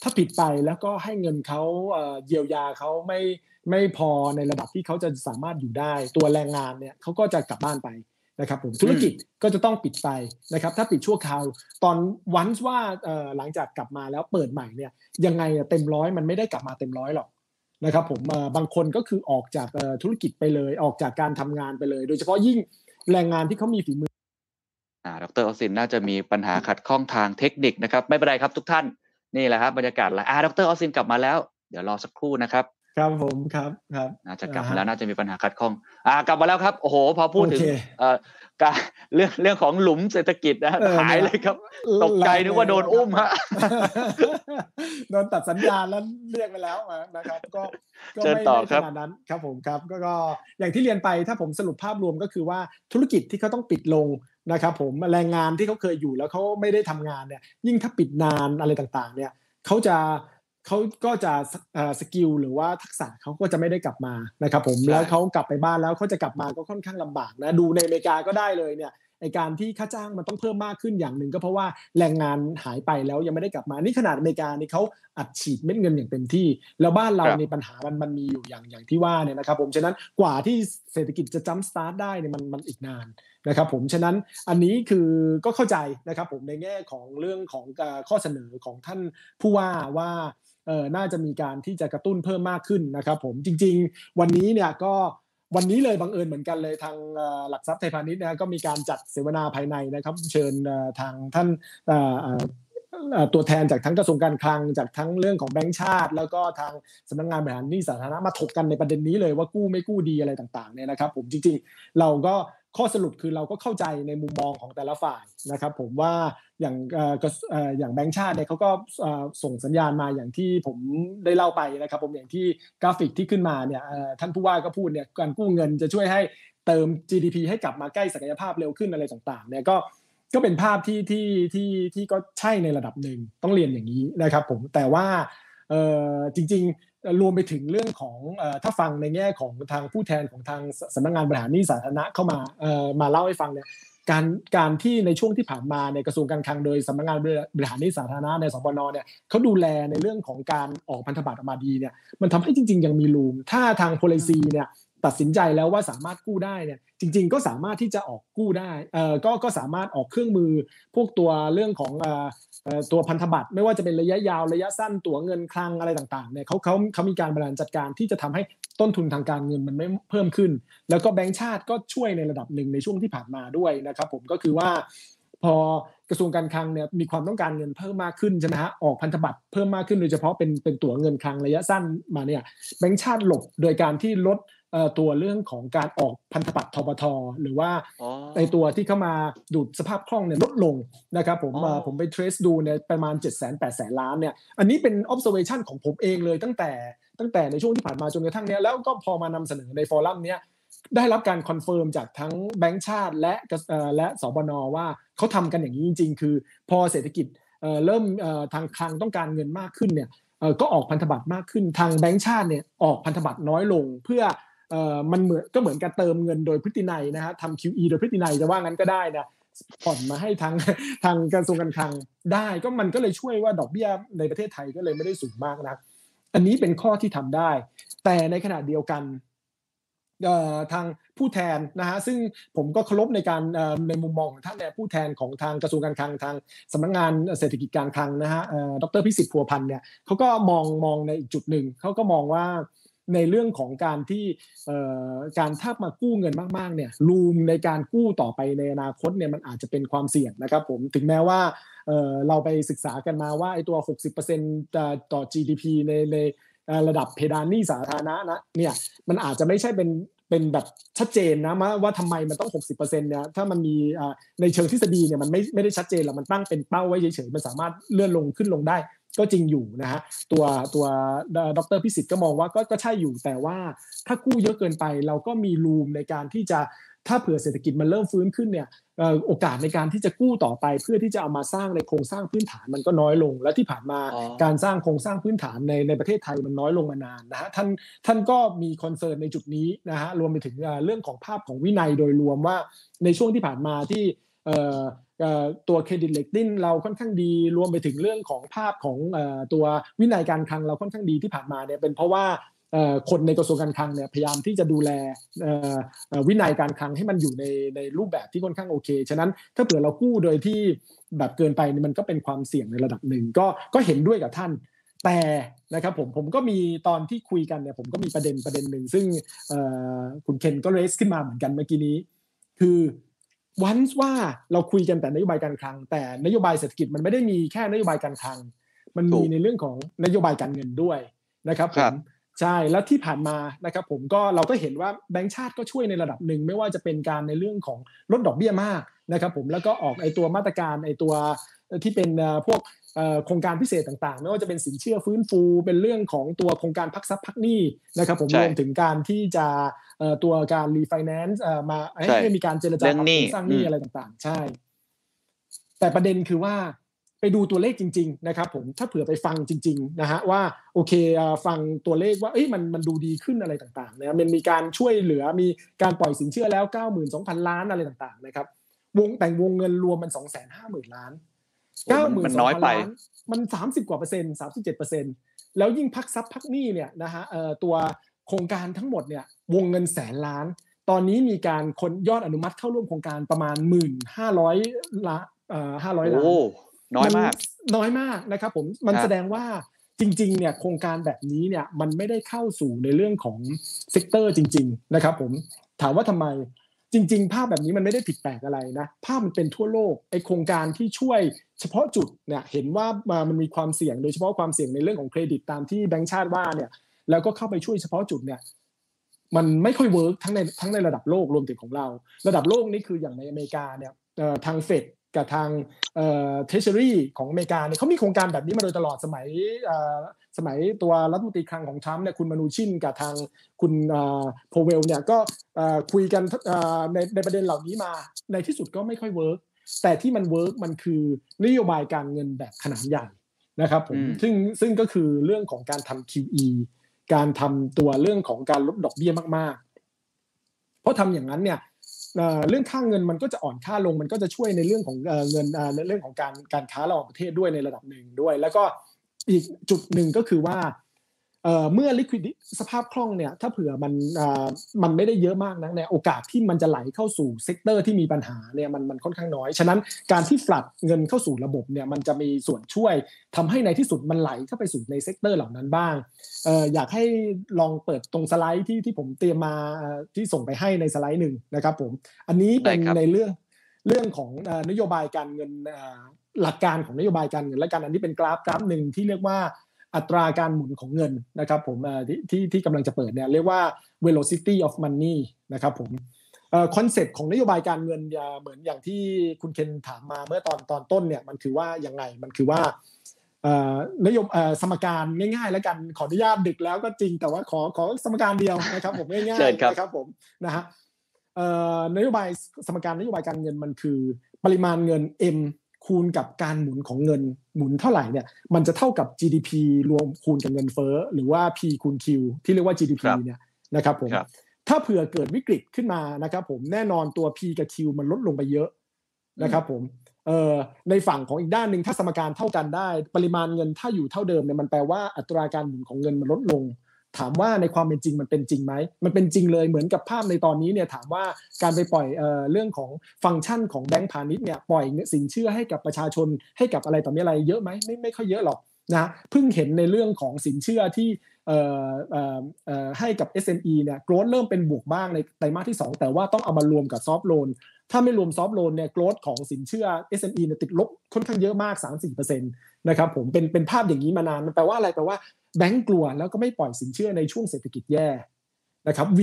ถ้าปิดไปแล้วก็ให้เงินเขาเยียวยาเขาไม่ไม่พอในระดับที่เขาจะสามารถอยู่ได้ ตัวแรงงานเนี่ยเขาก็จะกลับบ้านไป นะครับผมธุรกิจก็จะต้องปิดไปนะครับ ถ้าปิดชั่วคราวตอนวันว่าหลังจากกลับมาแล้วเปิดใหม่เนี่ยยังไงเต็มร้อยมันไม่ได้กลับมาเต็มร้อยหรอกนะครับผมบางคนก็คือออกจากธุรกิจไปเลย ออกจากการทำงานไปเลย โดยเฉพาะยิ่งแรงงานที่เขามีฝีมืออ่าดรออสินน่าจะมีปัญหาขัดข้องทางเทคนิคนะครับ ไม่เป็นไรครับทุกท่านนี่แหละครับบรรยากาศละอ่าดรออสินกลับมาแล้ว เดี๋ยวรอสักครู่นะครับ ครับผมครับครับน่าจะกลับมาแล้วน่าจะมีปัญหาขัดข้อง อ่ากลับมาแล้วครับโอ้โห พอพูดถึงเอ่อการเรื่องเรื่องของหลุมเศรษฐกิจนะหายเลยครับ ตกใจนึกว่าโดนอุ้มฮะโดนตัดสัญญาณแล้วเรียกไปแล้วนะครับ ก็ก็ไม่ได้ขนาดนั้นครับผมครับก็อย่างที่เรียนไปถ้าผมสรุปภาพรวมก็คือว่าธุรกิจที่เขาต้องปิดลงนะครับผมแรงงานที่เขาเคยอยู่แล้วเขาไม่ได้ทำงานเนี่ยยิ่งถ้าปิดนานอะไรต่างๆ เนี่ยเขาจะ เขาก็จะ skill หรือว่าทักษะเขาก็จะไม่ได้กลับมานะครับผมแล้วเขากลับไปบ้านแล้วเขาจะกลับมาก็ค่อนข้างลำบากนะดูในอเมริกาก็ได้เลยเนี่ยไอการที่ค่าจ้างมันต้องเพิ่มมากขึ้นอย่างหนึ่ง ก็เพราะว่าแรงงานหายไปแล้วยังไม่ได้กลับมา นี่ขนาดอเมริกานี่เขาอัดฉีดเม็ดเงินอย่างเต็มที่ แล้วบ้านเราในปัญหามันมันมีอยู่อย่างอย่างที่ว่าเนี่ยนะครับผมฉะนั้นกว่าที่เศรษฐกิจจะ jumpstart ได้เนี่ยมันมันอีกนานนะครับผมฉะนั้นอันนี้คือก็เข้าใจนะครับผมในแง่ของเรื่องของข้อเสนอของท่านผู้ว่าว่า เออน่าจะมีการที่จะกระตุ้นเพิ่มมากขึ้นนะครับผมจริง ๆ วันนี้เนี่ยก็วันนี้เลยบังเอิญเหมือนกันเลยทางหลักทรัพย์ไทยพาณิชย์นะก็มีการจัดเสวนาภายในนะครับ เชิญทางท่านตัวแทนจากทั้งกระทรวงการคลังจากทั้งเรื่องของแบงก์ชาติ แล้วก็ทางสำนักงานบริหารหนี้สาธารณะมาถกกันในประเด็นนี้เลยว่ากู้ไม่กู้ดีอะไรต่างๆเนี่ยนะครับ ผมจริงๆ เราก็ ข้อสรุปคือเราก็เข้าใจในมุมมองของแต่ละฝ่ายนะครับ ผมว่าอย่างอย่างแบงค์ชาติเนี่ยเขาก็ส่งสัญญาณมาอย่างที่ผมได้เล่าไปนะครับ ผมอย่างที่กราฟิกที่ขึ้นมาเนี่ยท่านผู้ว่าก็พูดเนี่ยการกู้เงินจะช่วยให้เติม GDP ให้กลับมาใกล้ศักยภาพเร็วขึ้นอะไรต่างๆเนี่ยก็ก็เป็นภาพที่ที่ที่ที่ก็ใช่ในระดับหนึ่งต้องเรียนอย่างนี้นะครับ ผมแต่ว่าจริง ๆ รวมไปถึงเรื่องของถ้าฟังในแง่ของทางผู้แทนของทางสำนักงงานบริหารหนี้สาธารณะเข้ามามาเล่าให้ฟังเนี่ยการการที่ในช่วงที่ผ่านมาในกระทรวงการคลังโดยสำนักงานบริหารหนี้สาธารณะในสปนเนี่ยเขาดูแลในเรื่องของการออกพันธบัตรออกมาดีเนี่ยมันทำให้จริง ๆ ยังมีรูม ถ้าทาง policy เนี่ย ตัดสินใจแล้วว่าสามารถกู้ได้เนี่ยจริง ๆ ก็สามารถที่จะออกกู้ได้เอ่อก็ก็สามารถออกเครื่องมือ พวกตัวเรื่องของเอ่อตัวพันธบัตรไม่ว่าจะเป็นระยะยาวระยะสั้นตัวเงินคลังอะไรต่างๆเนี่ยเขาเขาเขามีการบริหารจัดการที่จะทำให้ต้นทุนทางการเงินมันไม่เพิ่มขึ้น แล้วก็แบงก์ชาติก็ช่วยในระดับหนึ่งในช่วงที่ผ่านมาด้วยนะครับผมก็คือว่าพอ กระทรวงการคลังเนี่ยมีความต้องการเงินเพิ่มมากขึ้นใช่ไหมฮะออกพันธบัตรเพิ่มมากขึ้นโดยเฉพาะเป็นเป็นตั๋วเงินคลังระยะสั้นมาเนี่ยแบงก์ชาติหลบโดยการที่ลดตัวเรื่องของการออกพันธบัตรทบทหรือว่าในตัวที่เข้ามาดูดสภาพคล่องเนี่ยลดลงนะครับผมผมไป trace ดูเนี่ยประมาณ7 0 0 0 0 8 0 0 ล้านเนี่ยอันนี้เป็น observation ของผมเองเลยตั้งแต่ตั้งแต่ในช่วงที่ผ่านมาจนกระทั่งเนี้ยแล้วก็พอมานำเสนอใน forum เนี้ย ได้รับการ confirm จากทั้งแบงก์ชาติและและสบนว่าเขาทำกันอย่างนี้จริง ๆ คือ พอเศรษฐกิจเริ่มทางคลังต้องการเงินมากขึ้นเนี่ยก็ออกพันธบัตรมากขึ้นทางแบงก์ชาติเนี่ยออกพันธบัตรน้อยลงเพื่อมันเหมือนก็เหมือนการเติมเงินโดยพฤตินัยนะฮะทำ QE โดยพฤตินัยจะว่างั้นก็ได้นะผ่อนมาให้ทางทางกระทรวงการคลังได้ก็มันก็เลยช่วยว่าดอกเบี้ยในประเทศไทยก็เลยไม่ได้สูงมากนะอันนี้เป็นข้อที่ทำได้ แต่ในขณะเดียวกัน ทางผู้แทนนะฮะซึ่งผมก็เคารพในการในมุมมองของท่านเนี่ยผู้แทนของทางกระทรวงการคลังทางสำนักงงานเศรษฐกิจการคลังนะฮะดรพิสิทธิ์พัวพันธ์เนี่ยเขาก็มองมองในอีกจุดหนึ่งเขาก็มองว่าในเรื่องของการที่การถ้ามากู้เงินมากๆเนี่ยรูมในการกู้ต่อไปในอนาคตเนี่ยมันอาจจะเป็นความเสี่ยงนะครับผมถึงแม้ว่าเราไปศึกษากันมาว่าไอ้ตัว 60%ต่อ GDP ในใน ระดับเพดานหนี้สาธารณะนะเนี่ยมันอาจจะไม่ใช่เป็นเป็นแบบชัดเจนนะว่าทำไมมันต้อง 60%เนี่ยถ้ามันมีในเชิงทฤษฎีเนี่ยมันไม่ไม่ได้ชัดเจนหรอกมันตั้งเป็นเป้าไว้เฉยๆมันสามารถเลื่อนลงขึ้นลงได้ก็จริงอยู่นะฮะตัวตัวดรพิสิทธิ์ก็มองว่าก็ก็ใช่อยู่แต่ว่าถ้ากู้เยอะเกินไป เราก็มีรูมในการที่จะ ถ้าเผื่อเศรษฐกิจมันเริ่มฟื้นขึ้นเนี่ยโอกาสในการที่จะกู้ต่อไปเพื่อที่จะเอามาสร้างในโครงสร้างพื้นฐานมันก็น้อยลง และที่ผ่านมาการสร้างโครงสร้างพื้นฐานในในประเทศไทยมันน้อยลงมานานนะฮะท่านท่านก็มี concern ในจุดนี้นะฮะรวมไปถึงเรื่องของภาพของวินัยโดยรวมว่าในช่วงที่ผ่านมาที่ตัว credit rating เราค่อนข้างดี รวมไปถึงเรื่องของภาพของตัววินัยการคลังเราค่อนข้างดีที่ผ่านมาเนี่ยเป็นเพราะว่า คนในกระทรวงการคลังเนี่ยพยายามที่จะดูแลวินัยการคลังให้มันอยู่ในในรูปแบบที่ค่อนข้างโอเค ฉะนั้นถ้าเผื่อเรากู้โดยที่แบบเกินไปมันก็เป็นความเสี่ยงในระดับหนึ่งก็ก็เห็นด้วยกับท่าน แต่นะครับผมผมก็มีตอนที่คุยกันเนี่ยผมก็มีประเด็นประเด็นหนึ่งซึ่งคุณเคนก็เรสขึ้นมาเหมือนกันเมื่อกี้นี้ คือวันว่าเราคุยกันแต่นโยบายการคลัง แต่นโยบายเศรษฐกิจมันไม่ได้มีแค่นโยบายการคลัง มันมีในเรื่องของนโยบายการเงินด้วยนะครับผม ใช่แล้วที่ผ่านมานะครับผมก็เราก็เห็นว่าแบงก์ชาติก็ช่วยในระดับหนึ่งไม่ว่าจะเป็นการในเรื่องของลดดอกเบี้ยมากนะครับผมแล้วก็ออกไอตัวมาตรการไอตัวที่เป็นพวกโครงการพิเศษต่างๆ ไม่ว่าจะเป็นสินเชื่อฟื้นฟู เป็นเรื่องของตัวโครงการพักทรัพย์พักหนี้นะครับผมรวมถึงการที่จะตัวการรีไฟแนนซ์มาให้มีการเจรจาสร้างหนี้อะไรต่างๆ ใช่ แต่ประเด็นคือว่า ไปดูตัวเลขจริง ๆ นะครับผมถ้าเผื่อไปฟังจริง ๆ นะฮะว่าโอเคฟังตัวเลขว่าเอ้ยมันมันดูดีขึ้นอะไรต่างๆนะมันมีการช่วยเหลือมีการปล่อยสินเชื่อแล้ว 92,000 ล้านอะไรต่างๆนะครับวงแต่งวงเงินรวมมัน 250,000 ล้านเก้าหมื่นน้อยไปมันสามสิบกว่าเปอร์เซ็นต์สามสิบเจ็ดเปอร์เซ็นต์แล้วยิ่งพักซับพักหนี้เนี่ยนะฮะเอ่อตัวโครงการทั้งหมดเนี่ยวงเงินแสนล้าน ตอนนี้มีการคนยอดอนุมัติเข้าร่วมโครงการประมาณหมื่นห้าร้อยละเอ่อห้าร้อยล้าน น้อยมาก น้อยมากนะครับผมมันแสดงว่าจริงๆเนี่ยโครงการแบบนี้เนี่ยมันไม่ได้เข้าสู่ในเรื่องของ sector จริง ๆ นะครับ ผมถามว่าทำไมจริง ๆ ภาพแบบนี้มันไม่ได้ผิดแปลกอะไรนะ ภาพมันเป็นทั่วโลกไอโครงการที่ช่วยเฉพาะจุดเนี่ยเห็นว่ามันมีความเสี่ยงโดยเฉพาะความเสี่ยงในเรื่องของเครดิตตามที่แบงก์ชาติว่าเนี่ยแล้วก็เข้าไปช่วยเฉพาะจุดเนี่ยมันไม่ค่อย work ทั้งในทั้งในระดับโลกรวมถึงของเรา ระดับโลกนี่คืออย่างในอเมริกาเนี่ยทางเฟด กับทาง Treasury ของอเมริกาเนี่ยเขามีโครงการแบบนี้มาโดยตลอดสมัยสมัยตัวรัฐมนตรีคลังของทรัมป์เนี่ยคุณมานูชินกับทางคุณโพเวลเนี่ยก็คุยกันในในประเด็นเหล่านี้มาในที่สุดก็ไม่ค่อย work แต่ที่มัน work มันคือนโยบายการเงินแบบขนาดใหญ่นะครับผมซึ่งซึ่งก็คือเรื่องของการทำ QE การทำตัวเรื่องของการลดดอกเบี้ยมากๆ เพราะทำอย่างนั้นเนี่ย เรื่องค่าเงินมันก็จะอ่อนค่าลง มันก็จะช่วยในเรื่องของเงินในเรื่องของการการค้าระหว่างประเทศด้วยในระดับหนึ่งด้วย แล้วก็อีกจุดหนึ่งก็คือว่า เมื่อ liquidity สภาพคล่องเนี่ยถ้าเผื่อมันมันไม่ได้เยอะมากนะเนี่ยโอกาสที่มันจะไหลเข้าสู่ sector ที่มีปัญหาเนี่ยมันมันค่อนข้างน้อย ฉะนั้นการที่ flood เงินเข้าสู่ระบบเนี่ยมันจะมีส่วนช่วยทำให้ในที่สุดมันไหลเข้าไปสู่ใน sector เหล่านั้นบ้างอยากให้ลองเปิดตรงสไลด์ที่ที่ผมเตรียมมาที่ส่งไปให้ในสไลด์หนึ่งนะครับผมอันนี้เป็นในเรื่องเรื่องของนโยบายการเงินหลักการของนโยบายการเงินและการอันนี้เป็นกราฟกราฟหนึ่งที่เรียกว่า อัตราการหมุนของเงินนะครับผมที่ที่ที่กำลังจะเปิดเนี่ยเรียกว่า velocity of money นะครับผม concept ของนโยบายการเงินเหมือนอย่างที่คุณเคนถามมาเมื่อตอนตอนต้นเนี่ยมันคือว่ายังไงมันคือว่านโยบสมการง่ายๆ แล้วกันขออนุญาตดึกแล้วก็จริงแต่ว่าขอขอสมการเดียวนะครับผมง่ายๆนะครับผมนะฮะนโยบายสมการนโยบายการเงินมันคือ ปริมาณเงิน M คูณกับการหมุนของเงินหมุนเท่าไหร่เนี่ยมันจะเท่ากับ GDP รวมคูณกับเงินเฟ้อหรือว่า P คูณ Q ที่เรียกว่า GDP เนี่ยนะครับผมถ้าเผื่อเกิดวิกฤตขึ้นมานะครับผมแน่นอนตัว P กับ Q มันลดลงไปเยอะนะครับผมเอ่อในฝั่งของอีกด้านหนึ่งถ้าสมการเท่ากันได้ ปริมาณเงินถ้าอยู่เท่าเดิมเนี่ยมันแปลว่าอัตราการหมุนของเงินมันลดลง ถามว่าในความเป็นจริงมันเป็นจริงไหม มันเป็นจริงเลยเหมือนกับภาพในตอนนี้เนี่ยถามว่าการไปปล่อยเอ่อเรื่องของฟังก์ชันของแบงก์พาณิชย์เนี่ยปล่อยสินเชื่อให้กับประชาชนให้กับอะไรต่อมีอะไรเยอะไหมไม่ไม่ค่อยเยอะหรอกนะเพิ่งเห็นในเรื่องของสินเชื่อที่ ให้กับ SME เนี่ยโกรดเริ่มเป็นบวกบ้างในไตรมาสที่ 2 แต่ว่าต้องเอามารวมกับซอฟท์โลนถ้าไม่รวมซอฟท์โลนเนี่ยโกรดของสินเชื่อ SME เนี่ยติดลบค่อนข้างเยอะมาก 3-4%นะครับผมเป็นเป็นภาพอย่างนี้มานานมันแปลว่าอะไรแปลว่าแบงก์กลัวแล้วก็ไม่ปล่อยสินเชื่อในช่วงเศรษฐกิจแย่นะครับ V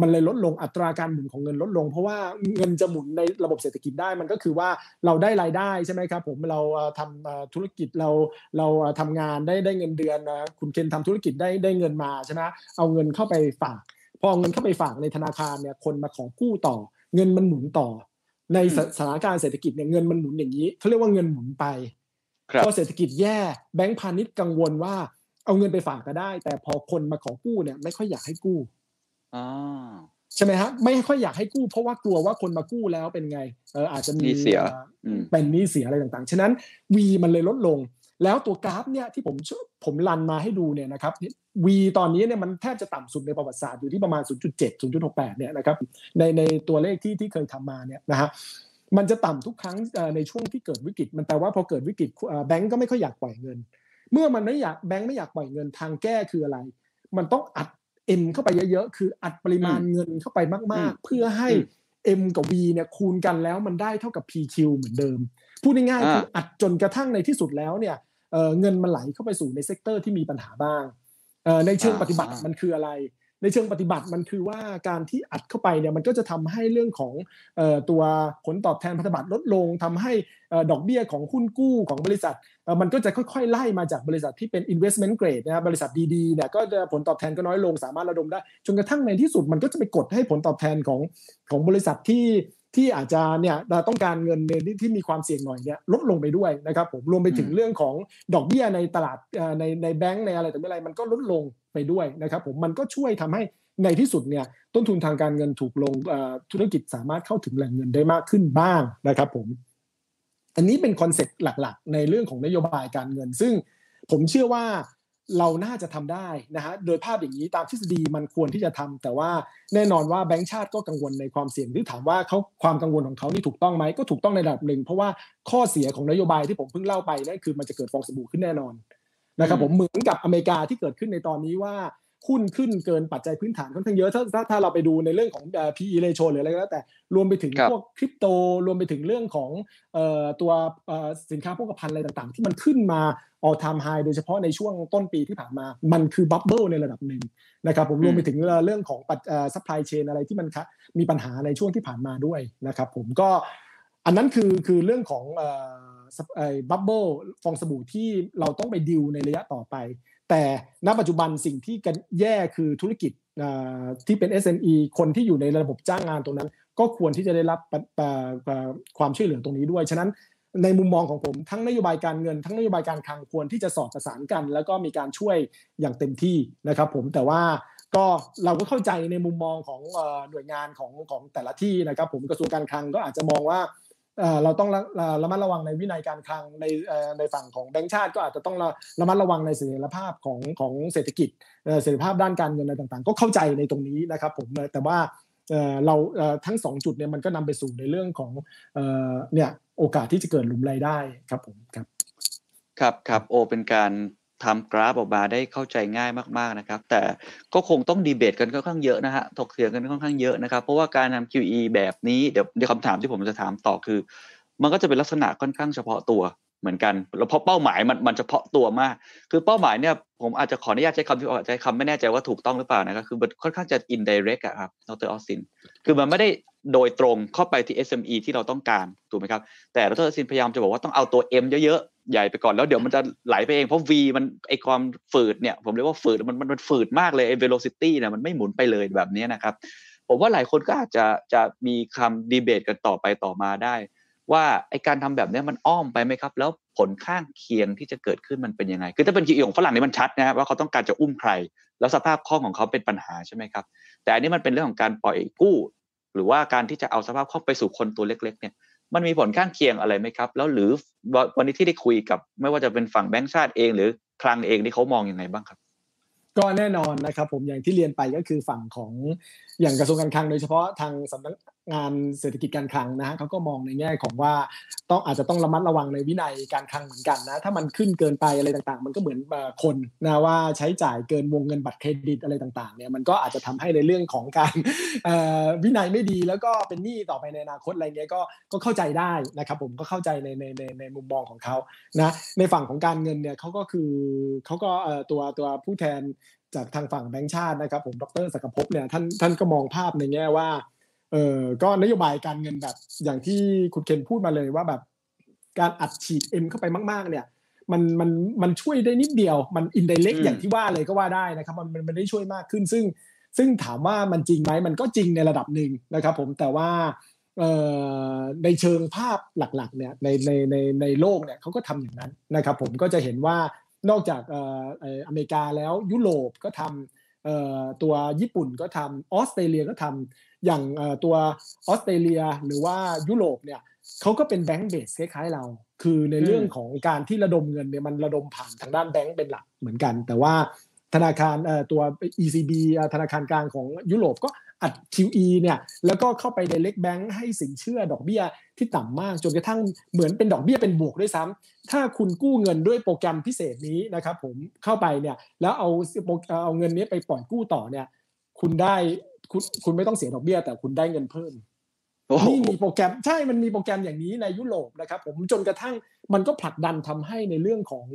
มันเลยลดลงอัตราการหมุนของเงินลดลง เพราะว่าเงินจะหมุนในระบบเศรษฐกิจได้มันก็คือว่าเราได้รายได้ใช่ไหมครับผมเราทำธุรกิจเราเราทำงานได้ได้เงินเดือนนะคุณเคนทำธุรกิจได้ได้เงินมาใช่ไหมเอาเงินเข้าไปฝาก พอเงินเข้าไปฝากในธนาคารเนี่ยคนมาขอกู้ต่อ เงินมันหมุนต่อ ในสถานการณ์เศรษฐกิจเนี่ยเงินมันหมุนอย่างนี้เขาเรียกว่าเงินหมุนไปพอเศรษฐกิจแย่แบงก์พาณิชย์กังวลว่าเอาเงินไปฝากก็ได้ แต่พอคนมาขอกู้เนี่ยไม่ค่อยอยากให้กู้ ใช่ไหมฮะไม่ค่อยอยากให้กู้เพราะว่ากลัวว่าคนมากู้แล้วเป็นไงเอออาจจะมีเสียเป็นนี้เสียอะไรต่างๆ ฉะนั้นวีมันเลยลดลง แล้วตัวกราฟเนี่ยที่ผมผมรันมาให้ดูเนี่ยนะครับวีตอนนี้เนี่ยมันแทบจะต่ำสุดในประวัติศาสตร์อยู่ที่ประมาณ 0.7 0.68 เนี่ยนะครับในในตัวเลขที่ที่เคยทำมาเนี่ยนะฮะมันจะต่ำทุกครั้งในช่วงที่เกิดวิกฤต มันแปลว่าพอเกิดวิกฤตแบงก์ก็ไม่ค่อยอยากปล่อยเงิน เมื่อมันไม่อยากแบงค์ไม่อยากปล่อยเงินทางแก้คืออะไร มันต้องอัด M เข้าไปเยอะๆ คืออัดปริมาณเงินเข้าไปมาก ๆ เพื่อให้ M กับ V เนี่ยคูณกันแล้วมันได้เท่ากับ PQ เหมือนเดิม พูดง่ายๆคืออัดจนกระทั่งในที่สุดแล้วเนี่ยเงินมันไหลเข้าไปสู่ใน sector ที่มีปัญหาบ้างในเชิงปฏิบัติมันคืออะไร ในเชิงปฏิบัติมันคือว่าการที่อัดเข้าไปเนี่ยมันก็จะทำให้เรื่องของตัวผลตอบแทนพันธบัตรลดลงทำให้ดอกเบี้ยของหุ้นกู้ของบริษัทมันก็จะค่อยๆ ไล่มาจากบริษัทที่เป็น investment grade นะบริษัทดีๆเนี่ยก็จะผลตอบแทนก็น้อยลงสามารถระดมได้จนกระทั่งในที่สุดมันก็จะไปกดให้ผลตอบแทนของของบริษัทที่ที่อาจจะเนี่ยต้องการเงินในที่มีความเสี่ยงหน่อยเนี่ยลดลงไปด้วยนะครับผมรวมไปถึงเรื่องของดอกเบี้ยในตลาดในในแบงก์ในอะไรแต่ไม่อะไรมันก็ลดลง ไปด้วยนะครับผมมันก็ช่วยทำให้ในที่สุดเนี่ยต้นทุนทางการเงินถูกลงธุรกิจสามารถเข้าถึงแหล่งเงินได้มากขึ้นบ้างนะครับผมอันนี้เป็น concept หลักๆ ในเรื่องของนโยบายการเงิน ซึ่งผมเชื่อว่าเราน่าจะทำได้นะฮะโดยภาพอย่างนี้ตามทฤษฎีมันควรที่จะทำแต่ว่าแน่นอนว่าแบงก์ชาติก็กังวลในความเสี่ยงที่ถามว่าเขาความกังวลของเขานี่ถูกต้องไหมก็ถูกต้องในระดับหนึ่งเพราะว่าข้อเสียของนโยบายที่ผมเพิ่งเล่าไปนั่นคือมันจะเกิดฟองสบู่ขึ้นแน่นอน นะครับผมเหมือนกับอเมริกาที่เกิดขึ้นในตอนนี้ว่าหุ้นขึ้นเกินปัจจัยพื้นฐานค่อนข้างเยอะถ้าถ้าถ้าเราไปดูในเรื่องของ PE ratio หรืออะไรก็แล้วแต่รวมไปถึงพวกคริปโตรวมไปถึงเรื่องของตัวสินค้าพวกภัณฑ์อะไรต่างๆ ที่มันขึ้นมา all time high โดยเฉพาะในช่วงต้นปีที่ผ่านมา มันคือ bubble ในระดับหนึ่งนะครับผมรวมไปถึงเรื่องของปัจ supply chain อะไรที่มันมีปัญหาในช่วงที่ผ่านมาด้วยนะครับผมก็อันนั้นคือคือเรื่องของ bubble ฟองสบู่ที่เราต้องไปดิวในระยะต่อไป แต่ณปัจจุบันสิ่งที่กันแย่คือธุรกิจที่เป็น SME คนที่อยู่ในระบบจ้างงานตรงนั้น ก็ควรที่จะได้รับความช่วยเหลือตรงนี้ด้วย ฉะนั้นในมุมมองของผมทั้งนโยบายการเงิน ทั้งนโยบายการคลังควรที่จะสอดประสานกัน แล้วก็มีการช่วยอย่างเต็มที่นะครับผมแต่ว่าก็เราก็เข้าใจในมุมมองของหน่วยงานของของแต่ละที่นะครับ ผมกระทรวงการคลังก็อาจจะมองว่า เราต้องระมัดระวังในวินัยการคลังในในฝั่งของแบงก์ชาติก็อาจจะต้องระมัดระวังในเสถียรภาพของของเศรษฐกิจเสถียรภาพด้านการเงินอะไรต่างๆ ก็เข้าใจในตรงนี้นะครับผมแต่ว่าเราทั้งสองจุดเนี่ยมันก็นำไปสู่ในเรื่องของเนี่ยโอกาสที่จะเกิดหลุมรายได้ครับผมครับครับครับโอเป็นการ ทำกราฟออกมาได้เข้าใจง่ายมากๆนะครับ แต่ก็คงต้องดีเบตกันค่อนข้างเยอะนะฮะถกเถียงกันค่อนข้างเยอะนะครับ เพราะว่าการทำ QE แบบนี้เดี๋ยวเดี๋ยวคำถามที่ผมจะถามต่อคือ มันก็จะเป็นลักษณะค่อนข้างเฉพาะตัว เหมือนกันแล้วเพราะเป้าหมายมันมันเฉพาะตัวมาก คือเป้าหมายเนี่ยผมอาจจะขออนุญาตใช้คำที่อาจจะใช้คำไม่แน่ใจว่าถูกต้องหรือเปล่านะครับคือมันค่อนข้างจะ indirect อะครับดรออสซินคือมันไม่ได้โดยตรงเข้าไปที่ SME ที่เราต้องการถูกไหมครับ แต่ดรออสซินพยายามจะบอกว่าต้องเอาตัว M เยอะๆใหญ่ไปก่อนแล้วเดี๋ยวมันจะไหลไปเองเพราะ V มันไอความฝืดเนี่ยผมเรียกว่าฝืดมันมันมันฝืดมากเลยไอ velocity เนี่ยมันไม่หมุนไปเลยแบบนี้นะครับผมว่าหลายคนก็อาจจะจะมีคำดีเบตกันต่อไปต่อมาได้ ว่าไอการทำแบบนี้มันอ้อมไปไหมครับ แล้วผลข้างเคียงที่จะเกิดขึ้นมันเป็นยังไง คือถ้าเป็นคีของฝรั่งนี่มันชัดนะว่าเขาต้องการจะอุ้มใคร แล้วสภาพคล่องของเขาเป็นปัญหาใช่ไหมครับ แต่อันนี้มันเป็นเรื่องของการปล่อยกู้ หรือว่าการที่จะเอาสภาพคล่องไปสู่คนตัวเล็ก ๆ เนี่ย มันมีผลข้างเคียงอะไรไหมครับ แล้วหรือวันนี้ที่ได้คุยกับ ไม่ว่าจะเป็นฝั่งแบงก์ชาติเอง หรือคลังเองที่เขามองอยังไงบ้างครับก็แน่นอนนะครับผมอย่างที่เรียนไปก็คือฝั่งของอย่างกระทรวงการคลังโดยเฉพาะทางสำนัก งานเศรษฐกิจการคลังนะฮะเขาก็มองในแง่ของว่าต้องอาจจะต้องระมัดระวังในวินัยการคลังเหมือนกันนะ ถ้ามันขึ้นเกินไปอะไรต่างๆ มันก็เหมือนคนนะว่าใช้จ่ายเกินวงเงินบัตรเครดิตอะไรต่างๆเนี่ยมันก็อาจจะทำให้ในเรื่องของการวินัยไม่ดีแล้วก็เป็นหนี้ต่อไปในอนาคตอะไรเงี้ยก็ก็เข้าใจได้นะครับผมก็เข้าใจในในในในมุมมองของเขานะในฝั่งของการเงินเนี่ยเขาก็คือเขาก็ตัวตัวผู้แทนจากทางฝั่งแบงก์ชาตินะครับผมดรสักภพเนี่ยท่านท่านก็มองภาพในแง่ว่า เออก็นโยบายการเงินแบบ อย่างที่คุณเคนพูดมาเลยว่าแบบ การอัดฉีดเอ็มเข้าไปมาก ๆ เนี่ย มันมันมันช่วยได้นิดเดียว มันอินไดเล็กอย่างที่ว่าเลยก็ว่าได้นะครับ มันมันได้ช่วยมากขึ้น ซึ่งซึ่งถามว่ามันจริงไหมมันก็จริงในระดับหนึ่งนะครับ ผมแต่ว่าในเชิงภาพหลักๆเนี่ยในในในในโลกเนี่ยเขาก็ทำอย่างนั้นนะครับ ผมก็จะเห็นว่านอกจากอเมริกาแล้วยุโรปก็ทำ ตัวญี่ปุ่นก็ทำออสเตรเลียก็ทำอย่างตัวออสเตรเลียหรือว่ายุโรปเนี่ยเขาก็เป็นแบงก์เบสคล้ายๆเรา คือในเรื่องของการที่ระดมเงินเนี่ยมันระดมผ่านทางด้านแบงก์เป็นหลักเหมือนกัน แต่ว่าธนาคารตัว ECB ธนาคารกลางของยุโรปก็ อัด QE เนี่ยแล้วก็เข้าไปในเล็กแบงค์ให้สินเชื่อดอกเบี้ยที่ต่ำมากจนกระทั่งเหมือนเป็นดอกเบี้ยเป็นบวกด้วยซ้ำถ้าคุณกู้เงินด้วยโปรแกรมพิเศษนี้นะครับผมเข้าไปเนี่ยแล้วเอาเอาเงินนี้ไปปล่อยกู้ต่อเนี่ยคุณได้คุณคุณไม่ต้องเสียดอกเบี้ยแต่คุณได้เงินเพิ่ม นี่มีโปรแกรมใช่มันมีโปรแกรมอย่างนี้ในยุโรปนะครับผมจนกระทั่งมันก็ผลักดันทำให้ในเรื่องของ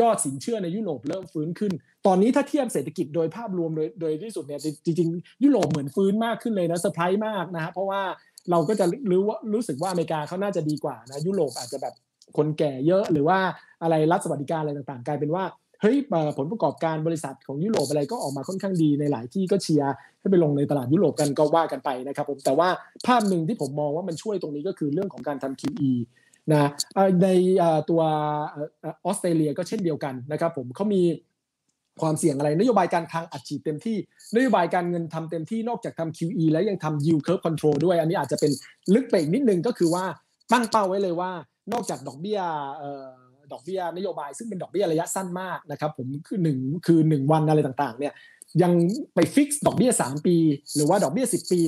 ยอดสินเชื่อในยุโรปเริ่มฟื้นขึ้น ตอนนี้ถ้าเทียบเศรษฐกิจโดยภาพรวมโดยโดยที่สุดเนี่ยจริงๆ ยุโรปเหมือนฟื้นมากขึ้นเลยนะเซอร์ไพรส์มากนะฮะเพราะว่าเราก็จะรู้ว่ารู้สึกว่าอเมริกาเขาน่าจะดีกว่านะยุโรปอาจจะแบบคนแก่เยอะหรือว่าอะไรรัฐสวัสดิการอะไรต่างๆ กลายเป็นว่า เฮ้ยผลประกอบการบริษัทของยุโรปอะไรก็ออกมาค่อนข้างดีในหลายที่ก็เชียร์ให้ไปลงในตลาดยุโรปกันก็ว่ากันไปนะครับผมแต่ว่าภาพหนึ่งที่ผมมองว่ามันช่วยตรงนี้ก็คือเรื่องของการทำ QE นะในตัวออสเตรเลียก็เช่นเดียวกันนะครับผมเขามีความเสี่ยงอะไร นโยบายการคลังอัดฉีดเต็มที่ นโยบายการเงินทำเต็มที่นอกจากทำ QE แล้วยังทำ yield curve control ด้วย อันนี้อาจจะเป็นลึกไปอีกนิดนึงก็คือว่าตั้งเป้าไว้เลยว่า นอกจากดอกเบี้ย ดอกเบี้ยนโยบาย ซึ่งเป็นดอกเบี้ยระยะสั้นมากนะครับผมคือหนึ่งคือหนึ่งวันอะไรต่างๆเนี่ยยังไป fix ดอกเบี้ย 3 ปี หรือว่าดอกเบี้ย 10 ปี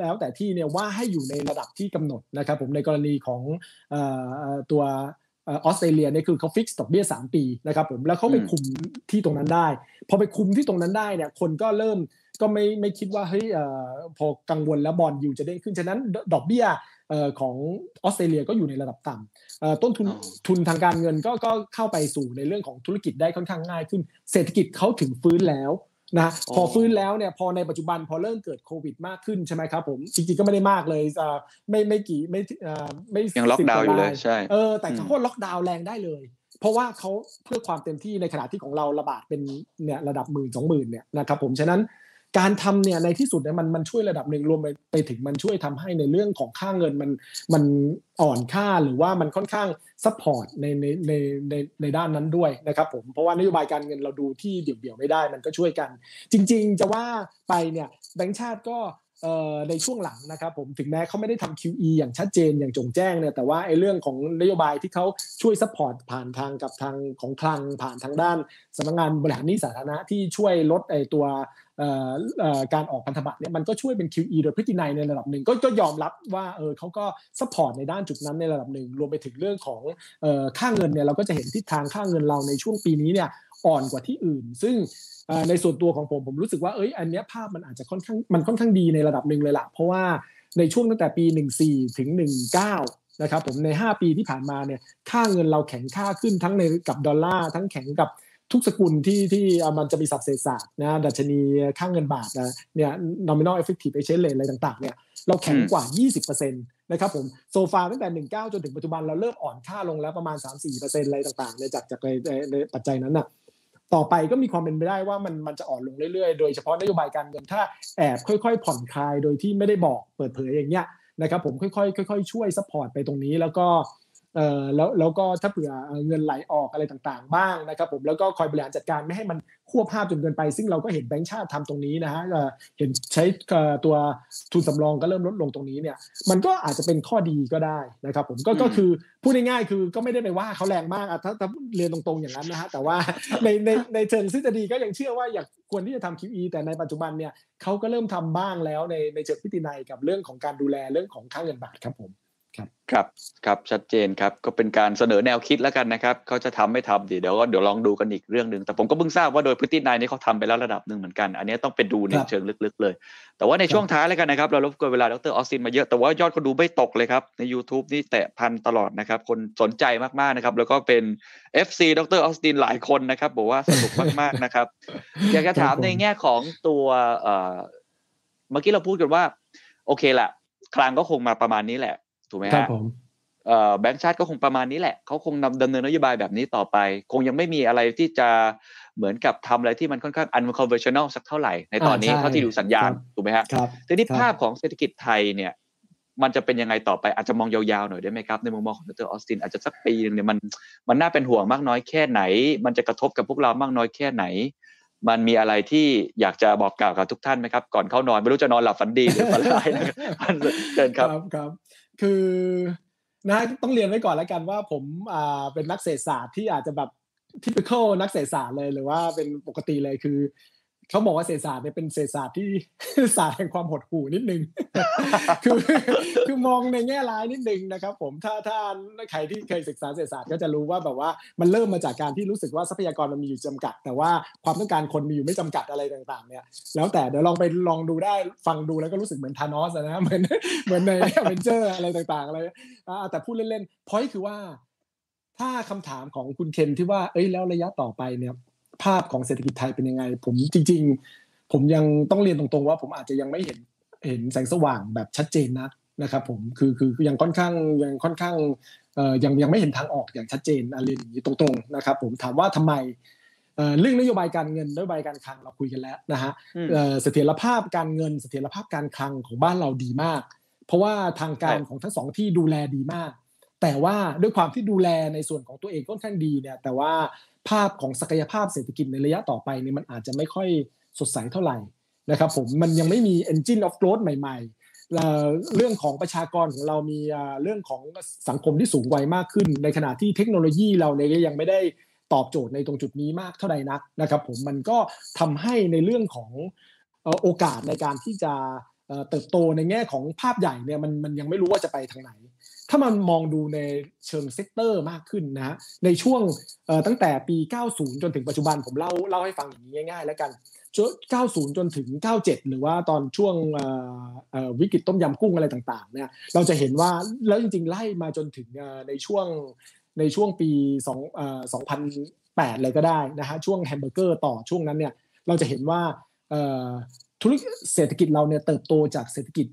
แล้วแต่ที่เนี่ยว่าให้อยู่ในระดับที่กำหนดนะครับผมในกรณีของตัวออสเตรเลียเนี่ยคือเขา fix ดอกเบี้ย 3 ปีนะครับผมแล้วเขาไปคุมที่ตรงนั้นได้ พอไปคุมที่ตรงนั้นได้เนี่ยคนก็เริ่มก็ไม่ไม่คิดว่าเฮ้ยพอกังวลแล้วบอลยูจะเด้งขึ้น ฉะนั้นดอกเบี้ย ของออสเตรเลียก็อยู่ในระดับต่ำต้นทุนทุนทางการเงินก็ก็เข้าไปสู่ในเรื่องของธุรกิจได้ค่อนข้างง่ายขึ้น เศรษฐกิจเขาถึงฟื้นแล้วนะพอฟื้นแล้วเนี่ยพอในปัจจุบันพอเริ่มเกิดโควิดมากขึ้นใช่ไหมครับผมจริงๆก็ไม่ได้มากเลยไม่ไม่กี่ไม่ไม่ยังล็อกดาวน์อยู่เลยใช่เออแต่เขาก็ล็อกดาวน์แรงได้เลย เพราะว่าเขาเพื่อความเต็มที่ในขณะที่ของเราระบาดเป็นเนี่ยระดับหมื่นสองหมื่นเนี่ยนะครับผมฉะนั้น การทำเนี่ยในที่สุดเนี่ยมันมันช่วยระดับหนึ่งรวมไปไปถึงมันช่วยทำให้ในเรื่องของค่าเงินมันมันอ่อนค่าหรือว่ามันค่อนข้าง support ในในในในในด้านนั้นด้วยนะครับผมเพราะว่านโยบายการเงินเราดูที่เดี่ยวๆไม่ได้ มันก็ช่วยกัน จริง ๆ จะว่าไปเนี่ยแบงก์ชาติก็ในช่วงหลังนะครับผมถึงแม้เขาไม่ได้ทำ QE อย่างชัดเจนอย่างโจ่งแจ้งเนี่ยแต่ว่าไอ้เรื่องของนโยบายที่เขาช่วย support ผ่านทางกับทางของคลังผ่านทางด้านสำนักงานบริหารหนี้สาธารณะที่ช่วยลดไอ้ตัว การออกพันธบัตรเนี่ยมันก็ช่วยเป็น QE โดยพฤตินัยในระดับหนึ่งก็ก็ยอมรับว่าเออเขาก็ support ในด้านจุดนั้นในระดับหนึ่งรวมไปถึงเรื่องของค่าเงินเนี่ยเราก็จะเห็นทิศทางค่าเงินเราในช่วงปีนี้เนี่ยอ่อนกว่าที่อื่น ซึ่งในส่วนตัวของผมผมรู้สึกว่าเอ้ยอันนี้ภาพมันอาจจะค่อนข้างมันค่อนข้างดีในระดับหนึ่งเลยล่ะเพราะว่าในช่วงตั้งแต่ปี 14 ถึง 19 นะครับผมใน 5 ปีที่ผ่านมาเนี่ยค่าเงินเราแข็งค่าขึ้นทั้งในกับดอลลาร์ทั้งแข็งกับ ทุกสกุลที่ที่มันจะมีสับเศษศาสตร์นะดัชนีค่างเงินบาทนะเนี่ย nominal effective exchange rate อะไรต่างๆเนี่ยเราแข็งกว่า 20%นะครับผมโซฟาตั้งแต่ 19 จนถึงปัจจุบันเราเริ่มอ่อนค่าลงแล้วประมาณ 3-4%อะไรต่างๆเนี่ยจากจากในปัจจัยนั้นน่ะต่อไปก็มีความเป็นไปได้ว่ามันมันจะอ่อนลงเรื่อยๆ โดยเฉพาะนโยบายการเงินถ้าแอบค่อยๆ ผ่อนคลายโดยที่ไม่ได้บอกเปิดเผยอย่างเงี้ยนะครับผมค่อยๆค่อยๆช่วย support ไปตรงนี้แล้วก็ เอ่อแล้วแล้วก็ถ้าเผื่อเงินไหลออกอะไรต่างๆ บ้างนะครับผมแล้วก็คอยบริหารจัดการไม่ให้มันวูบวาบจนเกินไป ซึ่งเราก็เห็นแบงก์ชาติทำตรงนี้นะฮะเห็นใช้ตัวทุนสำรองก็เริ่มลดลงตรงนี้เนี่ยมันก็อาจจะเป็นข้อดีก็ได้นะครับผมก็ก็คือพูดง่ายๆคือก็ไม่ได้ไปว่าเขาแรงมากถ้าถ้าเรียนตรงๆอย่างนั้นนะฮะแต่ว่าในในในเชิงทฤษฎีก็ยังเชื่อว่าอยากควรที่จะทำ QE แต่ในปัจจุบันเนี่ยเขาก็เริ่มทำบ้างแล้วในในเชิงพิธีนัยกับเรื่องของการดูแลเรื่องของค่าเงินบาทครับผม ครับครับครับชัดเจนครับก็เป็นการเสนอแนวคิดแล้วกันนะครับเขาจะทำไม่ทำเดี๋ยวก็เดี๋ยวลองดูกันอีกเรื่องหนึ่งแต่ผมก็เพิ่งทราบว่าโดยพฤตินัยนี่เขาทำไปแล้วระดับหนึ่งเหมือนกัน อันนี้ต้องไปดูในเชิงลึกๆเลย แต่ว่าในช่วงท้ายแล้วกันนะครับ เราลบกวนเวลาดรออสซินมาเยอะแต่ว่ายอดคนดูไม่ตกเลยครับ ใน YouTube นี่แตะพันตลอดนะครับ คนสนใจมากๆนะครับ แล้วก็เป็น FC ดรออสตินหลายคนนะครับบอกว่าสนุกมากๆนะครับ อยากจะถามในแง่ของตัวเมื่อกี้เราพูดกันว่า โอเคแหละคลังก็คงมาประมาณนี้แหละ ถูกไหมฮะแบงก์ชาติก็คงประมาณนี้แหละเขาคงนำดำเนินนโยบายแบบนี้ต่อไป คงยังไม่มีอะไรที่จะเหมือนกับทำอะไรที่มันค่อนข้าง unconventional สักเท่าไหร่ในตอนนี้เท่าที่ดูสัญญาณถูกไหมฮะทีนี้ภาพของเศรษฐกิจไทยเนี่ย มันจะเป็นยังไงต่อไปอาจจะมองยาวๆหน่อยได้ไหมครับ ในมุมมองของดรออสตินอาจจะสักปีนึงเนี่ยมันมันน่าเป็นห่วงมากน้อยแค่ไหน มันจะกระทบกับพวกเรามากน้อยแค่ไหน มันมีอะไรที่อยากจะบอกกล่าวกับทุกท่านไหมครับ ก่อนเข้านอนไม่รู้จะนอนหลับฝันดีหรือฝันร้ายนะครับเชิญครับครับ คือนะต้องเรียนไว้ก่อนแล้วกันว่าผมอ่าเป็นนักเศรษฐศาสตร์ที่อาจจะแบบทิพิคอลนักเศรษฐศาสตร์เลยหรือว่าเป็นปกติเลยคือ เขาบอกว่าเศรษฐศาสตร์เนี่ยเป็นเศรษฐศาสตร์ที่ศาสตร์แห่งความหดหู่นิดนึง คือคือมองในแง่ร้ายนิดนึงนะครับ ผมถ้าถ้าใครที่เคยศึกษาเศรษฐศาสตร์ก็จะรู้ว่าแบบว่ามันเริ่มมาจากการที่รู้สึกว่าทรัพยากรมันมีอยู่จำกัด แต่ว่าความต้องการคนมีอยู่ไม่จำกัดอะไรต่าง ๆ เนี่ย แล้วแต่เดี๋ยวลองไปลองดูได้ฟังดูแล้วก็รู้สึกเหมือนทานอสนะเหมือนเหมือนในอเวนเจอร์อะไรต่างๆอะไรแต่พูดเล่นๆพอยคือว่าถ้าคำถามของคุณเคนที่ว่า เอ้ยแล้วระยะต่อไปเนี่ย ภาพของเศรษฐกิจไทยเป็นยังไง ผมจริง ๆ ผมยังต้องเรียนตรงๆ ว่าผมอาจจะยังไม่เห็นเห็นแสงสว่างแบบชัดเจนนะนะครับผมคือคือยังค่อนข้างยังค่อนข้างเอ่อยังยังไม่เห็นทางออกอย่างชัดเจนอะไรอย่างนี้ตรงๆนะครับผมถามว่าทำไมเรื่องนโยบายการเงินนโยบายการคลังเราคุยกันแล้วนะฮะเสถียรภาพการเงินเสถียรภาพการคลังของบ้านเราดีมาก เพราะว่าทางการของทั้งสองที่ดูแลดีมาก แต่ว่าด้วยความที่ดูแลในส่วนของตัวเองค่อนข้างดีเนี่ยแต่ว่า ภาพของศักยภาพเศรษฐกิจในระยะต่อไปเนี่ยมันอาจจะไม่ค่อยสดใสเท่าไหร่นะครับผมมันยังไม่มี engine of growth ใหม่ ๆเรื่องของประชากรของเรามีเรื่องของสังคมที่สูงวัยมากขึ้น ในขณะที่เทคโนโลยีเราเนี่ยยังไม่ได้ตอบโจทย์ในตรงจุดนี้มากเท่าใดนักนะครับผมมันก็ทำให้ในเรื่องของโอกาสในการที่จะเติบโตในแง่ของภาพใหญ่เนี่ยมันมันยังไม่รู้ว่าจะไปทางไหน ถ้ามันมองดูในเชิง sector มากขึ้นนะในช่วงตั้งแต่ปี 90 จนถึงปัจจุบันผมเล่าเล่าให้ฟังอย่างนี้ง่ายๆ แล้วกัน 90 จนถึง 97 หรือว่าตอนช่วงวิกฤตต้มยำกุ้งอะไรต่างๆเนี่ยเราจะเห็นว่าแล้วจริงๆ ไล่มาจนถึงในช่วงในช่วงปี2 2008 เลยก็ได้นะฮะช่วงแฮมเบอร์เกอร์ต่อช่วงนั้นเนี่ยเราจะเห็นว่า ธุรกิจเศรษฐกิจเราเนี่ยเติบโตจากเศรษฐกิจ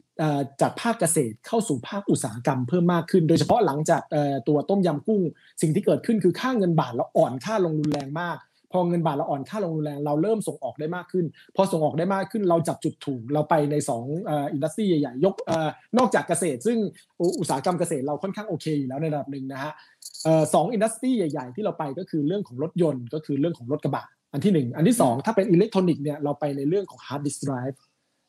จากภาคเกษตรเข้าสู่ภาคอุตสาหกรรมเพิ่มมากขึ้น โดยเฉพาะหลังจากตัวต้มยำกุ้ง สิ่งที่เกิดขึ้นคือค่าเงินบาทเราอ่อนค่าลงรุนแรงมาก พอเงินบาทเราอ่อนค่าลงรุนแรงเราเริ่มส่งออกได้มากขึ้น พอส่งออกได้มากขึ้นเราจับจุดถูกเราไปใน2 industry ใหญ่ๆยกนอกจากเกษตร ซึ่งอุตสาหกรรมเกษตรเราค่อนข้างโอเคอยู่แล้วในระดับหนึ่งนะฮะสอง industry ใหญ่ ๆ ที่เราไปก็คือเรื่องของรถยนต์ก็คือเรื่องของรถกระบะ อันที่1อันที่2ถ้าเป็นอิเล็กทรอนิกส์เนี่ยเราไปในเรื่องของ hard disk drive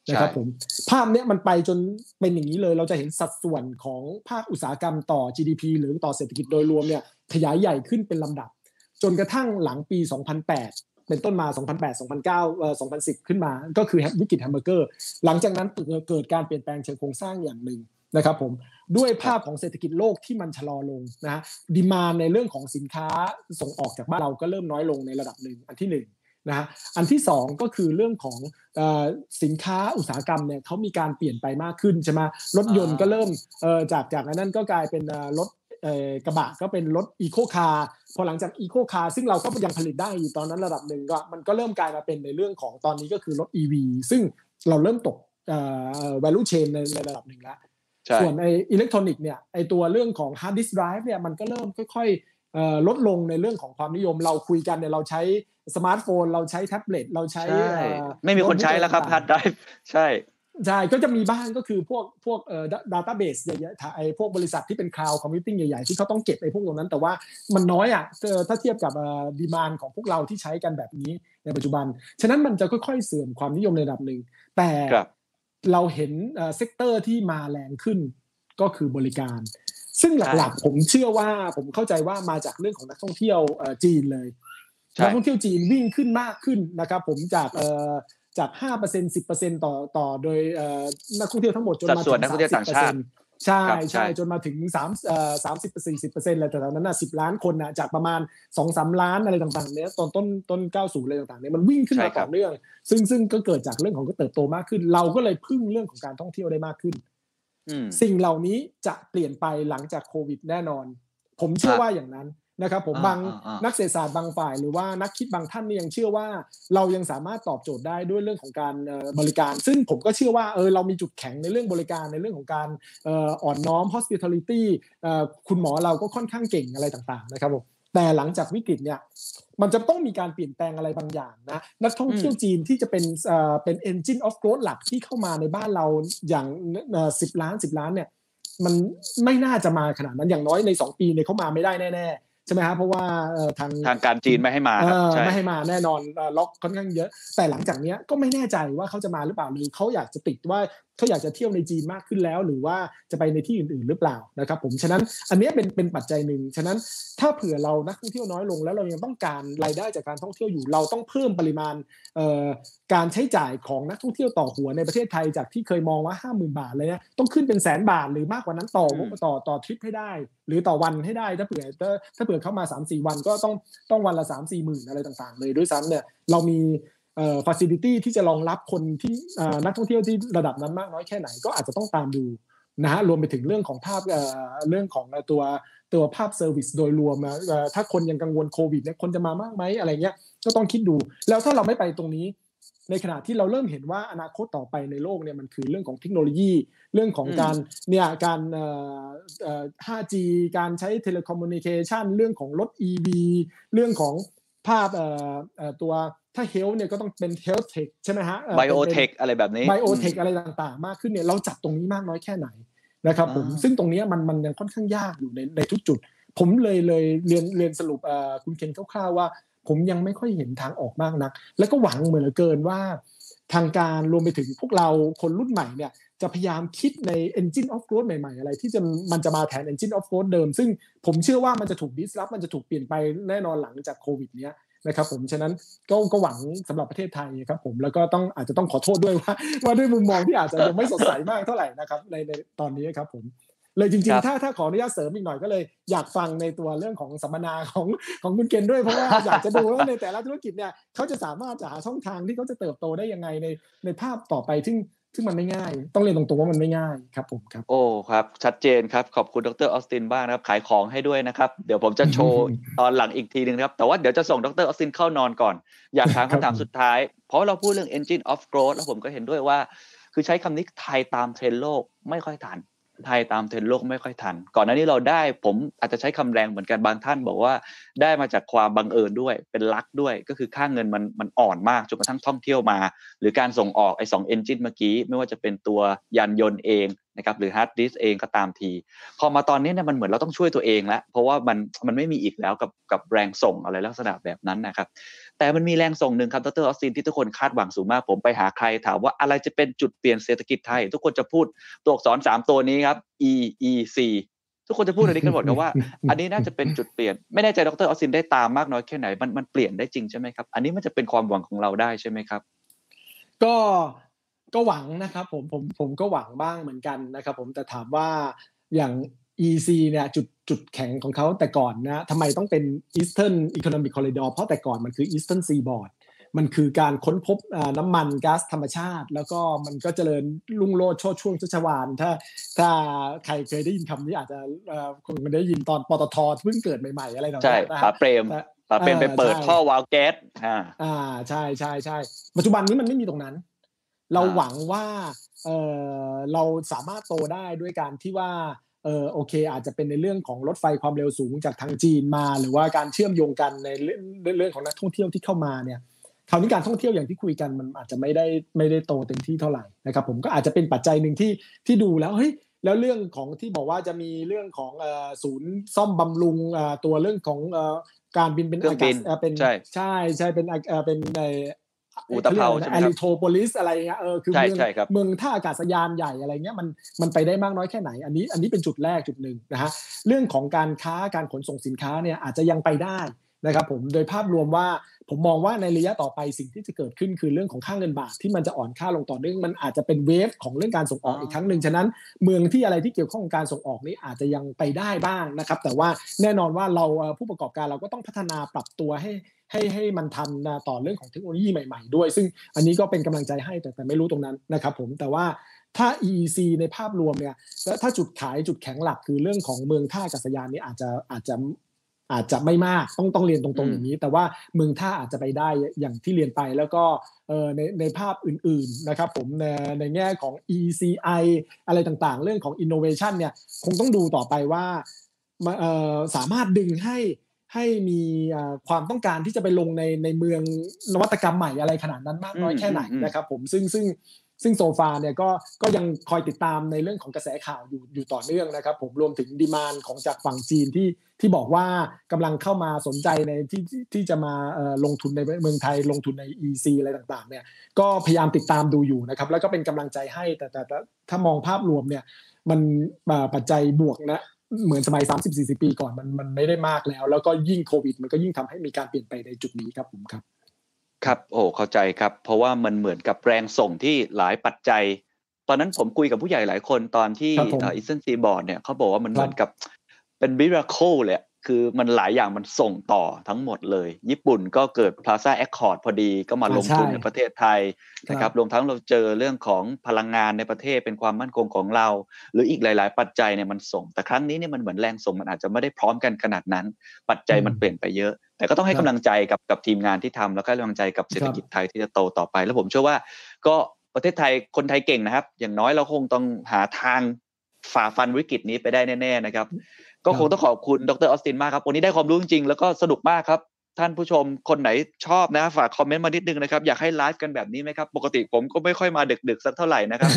นะครับผมภาพเนี้ยมันไปจนเป็นอย่างนี้เลย เราจะเห็นสัดส่วนของภาคอุตสาหกรรมต่อ GDP หรือต่อเศรษฐกิจโดยรวมเนี่ยขยายใหญ่ขึ้นเป็นลำดับ จนกระทั่งหลังปี 2008 เป็นต้นมา 2008 2009เอ่อ2010 ขึ้นมา ก็คือวิกฤตแฮมเบอร์เกอร์ หลังจากนั้นเกิดการเปลี่ยนแปลงเชิงโครงสร้างอย่างหนึ่ง นะครับผมด้วยภาพของเศรษฐกิจโลกที่มันชะลอลงนะฮะดีมาในเรื่องของสินค้าส่งออกจากบ้านเราก็เริ่มน้อยลงในระดับหนึ่งอันที่หนึ่งนะฮะอันที่ 2 ก็คือเรื่องของสินค้าอุตสาหกรรมเนี่ยเขามีการเปลี่ยนไปมากขึ้นใช่ไหมรถยนต์ก็เริ่มจากจากนั้นก็กลายเป็นรถกระบะก็เป็นรถ eco car พอหลังจาก eco car ซึ่งเราก็ยังผลิตได้อยู่ตอนนั้นระดับหนึ่งก็มันก็เริ่มกลายมาเป็นในเรื่องของตอนนี้ก็คือรถ EV ซึ่งเราเริ่มตก value chain ในระดับหนึ่งแล้ว ส่วนไออิเล็กทรอนิกส์เนี่ยไอตัวเรื่องของ hard disk drive เนี่ยมันก็เริ่มค่อยๆลดลงในเรื่องของความนิยมเราคุยกันเนี่ยเราใช้สมาร์ทโฟน เราใช้แท็บเล็ตเราใช้ไม่มีคนใช้แล้วครับ hard drive ใช่ใช่ก็จะมีบ้างก็คือพวกพวกเอ่อ database ใหญ่ๆไอ้พวกบริษัทที่เป็น cloud computing ใหญ่ๆ ที่เขาต้องเก็บไอ้พวกตรงนั้น แต่ว่ามันน้อยอะถ้าเทียบกับ demand ของพวกเราที่ใช้กันแบบนี้ในปัจจุบัน ฉะนั้นมันจะค่อยๆเสื่อมความนิยมในระดับหนึ่ง แต่ เราเห็น sector ที่มาแรงขึ้นก็คือบริการ ซึ่งหลักๆผมเชื่อว่าผมเข้าใจว่ามาจากเรื่องของนักท่องเที่ยวจีนเลยนักท่องเที่ยวจีนวิ่งขึ้นมากขึ้นนะครับ ผมจากเอ่อจากห้าเปอร์เซ็นสิบเปอร์เซ็นต่อต่อโดยเอ่อนักท่องเที่ยวทั้งหมดจนมาถึงสามสิบเปอร์เซ็นต์ ใช่ใช่จนมาถึงสามเอ่อสามสิบสี่สิบเปอร์เซ็นต์อะไรแต่ตอนนั้นน่ะสิบล้านคนน่ะจากประมาณสองสามล้านอะไรต่างๆเนี้ยตอนต้นต้นเก้าศูนย์อะไรต่างๆเนี้ยมันวิ่งขึ้นมาต่อเนื่อง ซึ่งซึ่งก็เกิดจากเรื่องของก็เติบโตมากขึ้น เราก็เลยพึ่งเรื่องของการท่องเที่ยวได้มากขึ้นสิ่งเหล่านี้จะเปลี่ยนไปหลังจากโควิดแน่นอน ผมเชื่อว่าอย่างนั้น นะครับผมบางนักเศรษฐศาสตร์บางฝ่าย หรือว่านักคิดบางท่านนี่ยังเชื่อว่า เรายังสามารถตอบโจทย์ได้ด้วยเรื่องของการบริการ ซึ่งผมก็เชื่อว่าเออเรามีจุดแข็งในเรื่องบริการในเรื่องของการอ่อนน้อม hospitality คุณหมอเราก็ค่อนข้างเก่งอะไรต่างๆนะครับผมแต่หลังจากวิกฤตเนี่ยมันจะต้องมีการเปลี่ยนแปลงอะไรบางอย่างนะนักท่องเที่ยวจีนที่จะเป็นเป็น engine of growth หลักที่เข้ามาในบ้านเราอย่างสิบล้านสิบล้านเนี่ยมันไม่น่าจะมาขนาดนั้นอย่างน้อยใน 2 ปีเนี่ยเขามาไม่ได้แน่ ใช่ไหมครับเพราะว่าทางทางการจีนไม่ให้มาไม่ให้มาแน่นอนล็อกค่อนข้างเยอะ แต่หลังจากนี้ก็ไม่แน่ใจว่าเขาจะมาหรือเปล่าหรือเขาอยากจะติดว่า เขาอยากจะเที่ยวในจีนมากขึ้นแล้ว หรือว่าจะไปในที่อื่น ๆ หรือเปล่านะครับผมฉะนั้นอันนี้เป็นเป็นปัจจัยหนึ่งฉะนั้นถ้าเผื่อเรานักท่องเที่ยวน้อยลงแล้วเรายังต้องการรายได้จากการท่องเที่ยวอยู่เราต้องเพิ่มปริมาณการใช้จ่ายของนักท่องเที่ยวต่อหัวในประเทศไทยจากที่เคยมองว่าห้าหมื่นบาทเลยเนี่ยต้องขึ้นเป็นแสนบาทหรือมากกว่านั้นต่อต่อต่อทริปให้ได้ หรือต่อวันให้ได้ถ้าเผื่อถ้าเผื่อเข้ามา 3 4 วันก็ต้องต้องวันละ3 4หมื่นอะไรต่างๆ เลยด้วยซ้ำเนี่ยเรามี เอ่อฟ a ซิลิตี้ที่จะรองรับคนที่นักท่องเที่ยวที่ระดับนั้นมากน้อยแค่ไหนก็อาจจะต้องตามดูนะฮะรวมไปถึงเรื่องของภาพเรื่องของตัวตัวภาพ service โดยรวมถ้าคนยังกังวลโควิดเนี่ยคนจะมามากไหมอะไรเงี้ยก็ต้องคิดดู แล้วถ้าเราไม่ไปตรงนี้ ในขณะที่เราเริ่มเห็นว่าอนาคตต่อไปในโลกเนี่ยมันคือเรื่องของเทคโนโลยี เรื่องของการเนี่ยการเอ่อ 5G การใช้ telecommunication เรื่องของรถ EV เรื่องของภาพเอ่อตัว ถ้า health เนี่ยก็ต้องเป็น health tech ใช่ไหมฮะ biotech อะไรแบบนี้ biotech อะไรต่างๆ มากขึ้นเนี่ยเราจับตรงนี้มากน้อยแค่ไหนนะครับผมซึ่งตรงนี้มันมันยังค่อนข้างยากอยู่ในในทุกจุด ผมเลยเลยเรียนเรียนสรุปคุณเคนคร่าวๆว่า ผมยังไม่ค่อยเห็นทางออกมากนัก แล้วก็หวังเหมือนเกินว่า ทางการรวมไปถึงพวกเราคนรุ่นใหม่เนี่ยจะพยายามคิดใน engine of growth ใหม่ๆ อะไร ที่จะมันจะมาแทน engine of growth เดิม ซึ่งผมเชื่อว่ามันจะถูกดิสรับมันจะถูกเปลี่ยนไปแน่นอนหลังจากโควิดเนี้ย นะครับผมฉะนั้นก็ก็หวังสำหรับประเทศไทยครับผมแล้วก็ต้องอาจจะต้องขอโทษด้วยว่า ว่าด้วยมุมมองที่อาจจะยังไม่สดใสมากเท่าไหร่นะครับในในตอนนี้ครับผมเลยจริงๆ ถ้าถ้าขออนุญาตเสริมอีกหน่อยก็เลยอยากฟังในตัวเรื่องของสัมมนาของของคุณเกณฑ์ด้วยเพราะว่าอยากจะดูว่าในแต่ละธุรกิจเนี่ยเขาจะสามารถจะหาช่องทางที่เขาจะเติบโตได้ยังไงในในภาพต่อไปซึ่ง ซึ่งมันไม่ง่าย ต้องเรียนตรงๆว่ามันไม่ง่ายครับผมครับ โอ้ครับ ชัดเจนครับ ขอบคุณดรออสตินบ้างนะครับ ขายของให้ด้วยนะครับ เดี๋ยวผมจะโชว์ตอนหลังอีกทีนึงครับ แต่ว่าเดี๋ยวจะส่งดรออสตินเข้านอนก่อน อยากถามคำถามสุดท้าย เพราะเราพูดเรื่อง engine of growth แล้วผมก็เห็นด้วยว่า คือใช้คำนี้ไทยตามเทรนด์โลกไม่ค่อยทัน ไทยตามเทรนด์โลกไม่ค่อยทัน ก่อนหน้านี้เราได้ผมอาจจะใช้คำแรงเหมือนกันบางท่าน บอกว่าได้มาจากความบังเอิญด้วยเป็น luck ด้วย ก็คือค่าเงินมันมันอ่อนมากจนกระทั่งท่องเที่ยวมา หรือการส่งออกไอ้สอง engine เมื่อกี้ ไม่ว่าจะเป็นตัวยานยนต์เอง นะครับหรือฮาร์ดดิสก์เองก็ตามที พอมาตอนนี้เนี่ยมันเหมือนเราต้องช่วยตัวเองแล้ว เพราะว่ามันมันไม่มีอีกแล้วกับกับแรงส่งอะไรลักษณะแบบนั้นนะครับ แต่มันมีแรงส่งหนึ่งครับดรออสตินที่ทุกคนคาดหวังสูงมาก ผมไปหาใครถามว่าอะไรจะเป็นจุดเปลี่ยนเศรษฐกิจไทย ทุกคนจะพูดตัวอักษรสามตัวนี้ครับ E E C ทุกคนจะพูดอันนี้กันหมดครับว่า อันนี้น่าจะเป็นจุดเปลี่ยน ไม่แน่ใจดรออสตินได้ตามมากน้อยแค่ไหนมันมันเปลี่ยนได้จริงใช่ไหมครับอันนี้มันจะเป็นความหวังของเราได้ใช่ไหมครับ ก็ ก็หวังนะครับผมผมผมก็หวังบ้างเหมือนกันนะครับผมแต่ถามว่าอย่าง EC เนี่ยจุดจุดแข็งของเขาแต่ก่อนนะทำไมต้องเป็น Eastern Economic Corridor เพราะแต่ก่อนมันคือ Eastern Seaboard มันคือการค้นพบน้ำมันก๊าซธรรมชาติ แล้วก็มันก็เจริญรุ่งโรจน์โชดช่วงชัชวานถ้าถ้าใครเคยได้ยินคำนี้อาจจะคงได้ยินตอนปตทเพิ่งเกิดใหม่ๆอะไรแบบนี้ใช่ปาเปรมปาเปรมไปเปิดท่อวาล์วแก๊สอ่าอ่าใช่ใช่ใช่ปัจจุบันนี้มันไม่มีตรงนั้น เราหวังว่าเออเราสามารถโตได้ด้วยการที่ว่าเออโอเค อาจจะเป็นในเรื่องของรถไฟความเร็วสูงจากทางจีนมา หรือว่าการเชื่อมโยงกันในเรื่องของนักท่องเที่ยวที่เข้ามาเนี่ยคราวนี้การท่องเที่ยวอย่างที่คุยกันมันอาจจะไม่ได้ไม่ได้โตเต็มที่เท่าไหร่นะครับผมก็อาจจะเป็นปัจจัยหนึ่งที่ที่ดูแล้วเฮ้ยแล้วเรื่องของที่บอกว่าจะมีเรื่องของศูนย์ซ่อมบำรุงตัวเรื่องของการบินเป็นอากาศเป็นใช่ใช่ใช่เป็นเป็น ในอุตภาใช่ไหมครับแอริโทโพลิสอะไรเงี้ยเออคือเมืองเมืองท่าอากาศยานใหญ่อะไรเงี้ยมันมันไปได้มากน้อยแค่ไหน อันนี้อันนี้เป็นจุดแรกจุดหนึ่งนะฮะเรื่องของการค้าการขนส่งสินค้าเนี่ยอาจจะยังไปได้นะครับผมโดยภาพรวมว่าผมมองว่าในระยะต่อไปสิ่งที่จะเกิดขึ้นคือเรื่องของค่างเงินบาทที่มันจะอ่อนค่าลงต่อเนื่องมันอาจจะเป็นเวฟของเรื่องการส่งออกอีกครั้งหนึ่งฉะนั้น เมืองที่อะไรที่เกี่ยวข้องกับการส่งออกนี้อาจจะยังไปได้บ้างนะครับ แต่ว่าแน่นอนว่าเราผู้ประกอบการเราก็ต้องพัฒนาปรับตัวให้ ให้ให้มันทันต่อเรื่องของเทคโนโลยีใหม่ๆ ด้วย ซึ่งอันนี้ก็เป็นกำลังใจให้แต่แต่ไม่รู้ตรงนั้นนะครับผมแต่ว่าถ้า EEC ในภาพรวมเนี่ยแล้วถ้าจุดขายจุดแข็งหลักคือเรื่องของเมืองท่าอากาศยานนี่อาจจะอาจจะอาจจะไม่มากต้องต้องเรียนตรงๆอย่างนี้ แต่ว่าเมืองท่าอาจจะไปได้อย่างที่เรียนไปแล้วก็ในในภาพอื่นๆนะครับผมในในแง่ของ ECI อะไรต่างๆ เรื่องของ innovation เนี่ยคงต้องดูต่อไปว่าสามารถดึงให้ ให้มีความต้องการที่จะไปลงในในเมืองนวัตกรรมใหม่อะไรขนาดนั้นมากน้อยแค่ไหนนะครับ ผมซึ่งซึ่งซึ่งโซฟาเนี่ยก็ก็ยังคอยติดตามในเรื่องของกระแสข่าวอยู่อยู่ต่อเนื่องนะครับ ผมรวมถึงดีมานของจากฝั่งจีนที่ที่บอกว่ากำลังเข้ามาสนใจในที่ที่จะมาลงทุนในเมืองไทยลงทุนใน EC อะไรต่างๆเนี่ยก็พยายามติดตามดูอยู่นะครับ แล้วก็เป็นกำลังใจให้แต่แต่ถ้ามองภาพรวมเนี่ยมันปัจจัยบวกนะ เหมือนสมัย 30-40 ปีก่อนมันมันไม่ได้มากแล้ว แล้วก็ยิ่งโควิด มันก็ยิ่งทำให้มีการเปลี่ยนไปในจุดนี้ครับผมครับ ครับโอ้เข้าใจครับ เพราะว่ามันเหมือนกับแรงส่งที่หลายปัจจัย ตอนนั้นผมคุยกับผู้ใหญ่หลายคนตอนที่ Eastern Seaboard เนี่ยเขาบอกว่ามันเหมือนกับเป็น miracle เลย คือมันหลายอย่างมันส่งต่อทั้งหมดเลย ญี่ปุ่นก็เกิด Plaza Accord พอดีก็มาลงทุนในประเทศไทยนะครับรวมทั้งเราเจอเรื่องของพลังงานในประเทศเป็นความมั่นคงของเรา หรืออีกหลาย ๆ ปัจจัยเนี่ยมันส่ง แต่ครั้งนี้เนี่ยมันเหมือนแรงส่งมันอาจจะไม่ได้พร้อมกันขนาดนั้น ปัจจัยมันเปลี่ยนไปเยอะ แต่ก็ต้องให้กำลังใจกับกับทีมงานที่ทำแล้วก็กำลังใจกับเศรษฐกิจไทยที่จะโตต่อไป แล้วผมเชื่อว่า ก็ประเทศไทยคนไทยเก่งนะครับ อย่างน้อยเราคงต้องหาทางฝ่าฟันวิกฤตนี้ไปได้แน่ ๆ นะครับ ก็คงต้องขอบคุณดรออสตินมากครับวันนี้ได้ความรู้จริงๆแล้วก็สนุกมากครับ ท่านผู้ชมคนไหนชอบนะ ฝากคอมเมนต์มานิดนึงนะครับ อยากให้ไลฟ์กันแบบนี้ไหมครับ ปกติผมก็ไม่ค่อยมาดึกๆสักเท่าไหร่นะครับ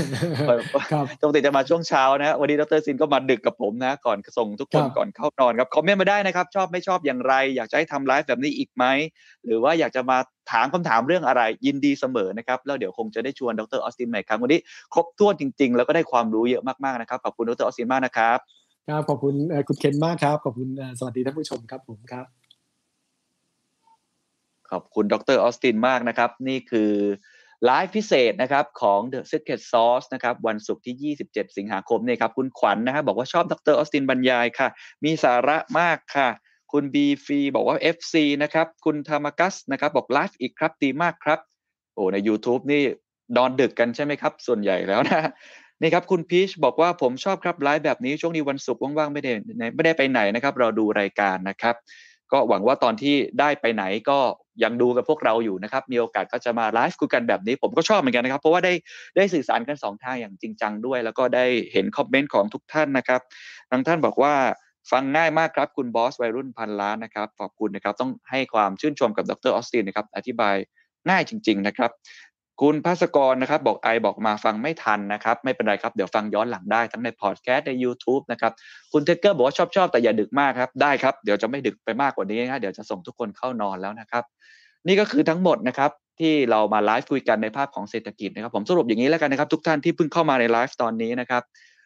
ปกติจะมาช่วงเช้านะวันนี้ดรออสตินก็มาดึกกับผมนะ ก่อนส่งทุกคนก่อนเข้านอนครับคอมเมนต์มาได้นะครับ ชอบไม่ชอบอย่างไร อยากจะให้ทำไลฟ์แบบนี้อีกไหมหรือว่าอยากจะมาถามคำถามเรื่องอะไรยินดีเสมอนะครับแล้วเดี๋ยวคงจะได้ชวนดรออสตินใหม่ครับวันนี้ครบถ้วนจริง ๆ แล้วก็ได้ความรู้เยอะมากๆนะครับขอบคุณดรออสตินมากนะครับ ครับขอบคุณคุณเคนมากครับ ขอบคุณสวัสดีท่านผู้ชมครับผมครับ ขอบคุณดรออสตินมากนะครับ นี่คือไลฟ์พิเศษนะครับของ The Secret Sauce นะครับวันศุกร์ที่ 27 สิงหาคมนี่ครับคุณขวัญนนะครับบอกว่าชอบดรออสตินบรรยายค่ะ มีสาระมากค่ะ คุณบีฟีบอกว่า FC นะครับ คุณธรรมกัสนะครับ บอกไลฟ์อีกครับดีมากครับ โอ้ใน YouTube นี่นอนดึกกันใช่ไหมครับ ส่วนใหญ่แล้วนะ นี่ครับคุณพีชบอกว่าผมชอบครับไลฟ์แบบนี้ช่วงนี้วันศุกร์ว่างๆไม่ได้ไม่ได้ไปไหนนะครับ เราดูรายการนะครับ ก็หวังว่าตอนที่ได้ไปไหนก็ยังดูกับพวกเราอยู่นะครับ มีโอกาสก็จะมาไลฟ์คุยกันแบบนี้ ผมก็ชอบเหมือนกันนะครับ เพราะว่าได้ได้สื่อสารกัน 2 ทางอย่างจริงจังด้วย แล้วก็ได้เห็นคอมเมนต์ของทุกท่านนะครับบางท่านบอกว่าฟังง่ายมากครับคุณบอสวัยรุ่นพันล้านนะครับขอบคุณนะครับต้องให้ความชื่นชมกับดรออสตินนะครับอธิบายง่ายจริง ๆ นะครับ คุณภาสกรนะครับบอกไอบอกมาฟังไม่ทันนะครับ ไม่เป็นไรครับ เดี๋ยวฟังย้อนหลังได้ทั้งในพอดแคสต์ใน YouTube นะครับคุณเทเกอร์บอกว่าชอบชอบแต่อย่าดึกมากครับ ได้ครับ เดี๋ยวจะไม่ดึกไปมากกว่านี้นะเดี๋ยวจะส่งทุกคนเข้านอนแล้วนะครับ นี่ก็คือทั้งหมดนะครับที่เรามาไลฟ์คุยกันในภาพของเศรษฐกิจนะครับ ผมสรุปอย่างนี้แล้วกันนะครับ ทุกท่านที่เพิ่งเข้ามาในไลฟ์ตอนนี้นะครับ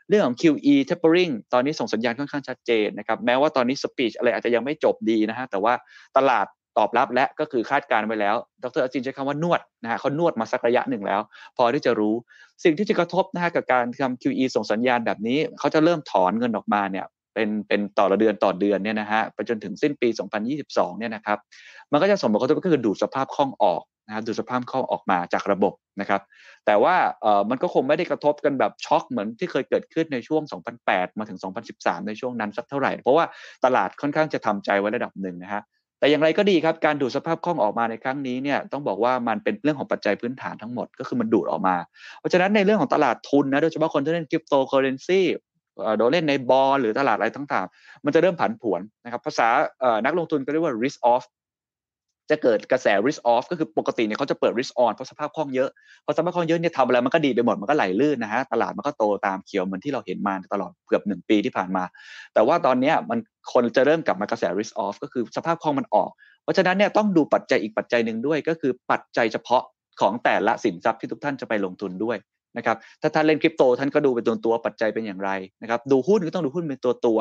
เรื่องของ QE tapering ตอนนี้ส่งสัญญาณค่อนข้างชัดเจนนะครับ แม้ว่าตอนนี้ speech อะไรอาจจะยังไม่จบดีนะฮะ แต่ว่าตลาด ตอบรับและก็คือคาดการไว้แล้ว ดรอาจินใช้คำว่านวดนะฮะเขานวดมาสักระยะหนึ่งแล้ว พอที่จะรู้ สิ่งที่จะกระทบนะฮะกับการทำ QE ส่งสัญญาณแบบนี้ เขาจะเริ่มถอนเงินออกมาเนี่ยเป็นเป็นต่อละเดือนต่อเดือนเนี่ยนะฮะไปจนถึงสิ้นปี 2022 เนี่ยนะครับ มันก็จะส่งผลกระทบก็คือดูดสภาพคล่องออกนะครับดูสภาพคล่องออกมาจากระบบนะครับ แต่ว่าเออมันก็คงไม่ได้กระทบกันแบบช็อกเหมือนที่เคยเกิดขึ้นในช่วง 2008 มาถึง 2013 ในช่วงนั้นสักเท่าไหร่ เพราะว่าตลาดค่อนข้างจะทำใจไว้ระดับหนึ่งนะฮะ แต่อย่างไรก็ดีครับการดูดสภาพคล่องออกมาในครั้งนี้เนี่ยต้องบอกว่ามันเป็นเรื่องของปัจจัยพื้นฐานทั้งหมดก็คือมันดูดออกมา เพราะฉะนั้นในเรื่องของตลาดทุนนะโดยเฉพาะคนที่เล่นคริปโตเคอเรนซีโดยเล่นในบอลหรือตลาดอะไรต่างๆ มันจะเริ่มผันผวนนะครับภาษานักลงทุนก็เรียกว่า risk off จะเกิดกระแส risk off ก็คือปกติเนี่ยเขาจะเปิด risk on เพราะสภาพคล่องเยอะพอสภาพคล่องเยอะเนี่ยทำอะไรมันก็ดีไปหมดมันก็ไหลลื่นนะฮะตลาดมันก็โตตามเขียวเหมือนที่เราเห็นมาตลอดเกือบหนึ่งปีที่ผ่านมา แต่ว่าตอนนี้มันคนจะเริ่มกลับมากระแส risk off ก็คือสภาพคล่องมันออก เพราะฉะนั้นเนี่ยต้องดูปัจจัยอีกปัจจัยหนึ่งด้วย ก็คือปัจจัยเฉพาะของแต่ละสินทรัพย์ที่ทุกท่านจะไปลงทุนด้วย นะครับถ้าท่านเล่นคริปโตท่านก็ดูเป็นตัวตัวปัจจัยเป็นอย่างไรนะครับดูหุ้นก็ต้องดูหุ้นเป็นตัวตัว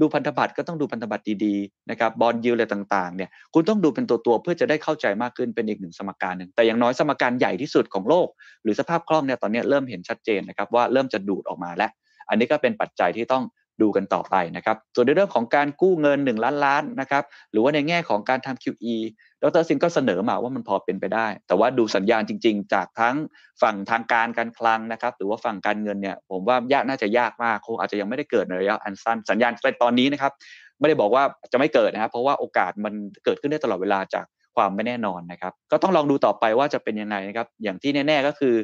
ดูพันธบัตรก็ต้องดูพันธบัตรดีๆนะครับบอลยูอะไรต่างๆเนี่ยคุณต้องดูเป็นตัวตัวเพื่อจะได้เข้าใจมากขึ้นเป็นอีกหนึ่งสมการหนึ่งแต่อย่างน้อยสมการใหญ่ที่สุดของโลก หรือสภาพคล่องเนี่ยตอนนี้เริ่มเห็นชัดเจนนะครับว่าเริ่มจะดูดออกมาแล้ว อันนี้ก็เป็นปัจจัยที่ต้องดูกันต่อไปนะครับส่วนในเรื่องของการกู้เงิน 1 ล้านล้านนะครับหรือว่าในแง่ของการทำ QE ดรซินก็เสนอมาว่ามันพอเป็นไปได้ แต่ว่าดูสัญญาณจริง ๆ จากทั้งฝั่งทางการการคลังนะครับ หรือว่าฝั่งการเงินเนี่ยผมว่ายากน่าจะยากมากคงอาจจะยังไม่ได้เกิดในระยะอันสั้นสัญญาณในตอนนี้นะครับ ไม่ได้บอกว่าจะไม่เกิดนะครับเพราะว่าโอกาสมันเกิดขึ้นได้ตลอดเวลาจากความไม่แน่นอนนะครับ ก็ต้องลองดูต่อไปว่าจะเป็นยังไงนะครับ อย่างที่แน่ ๆก็คือ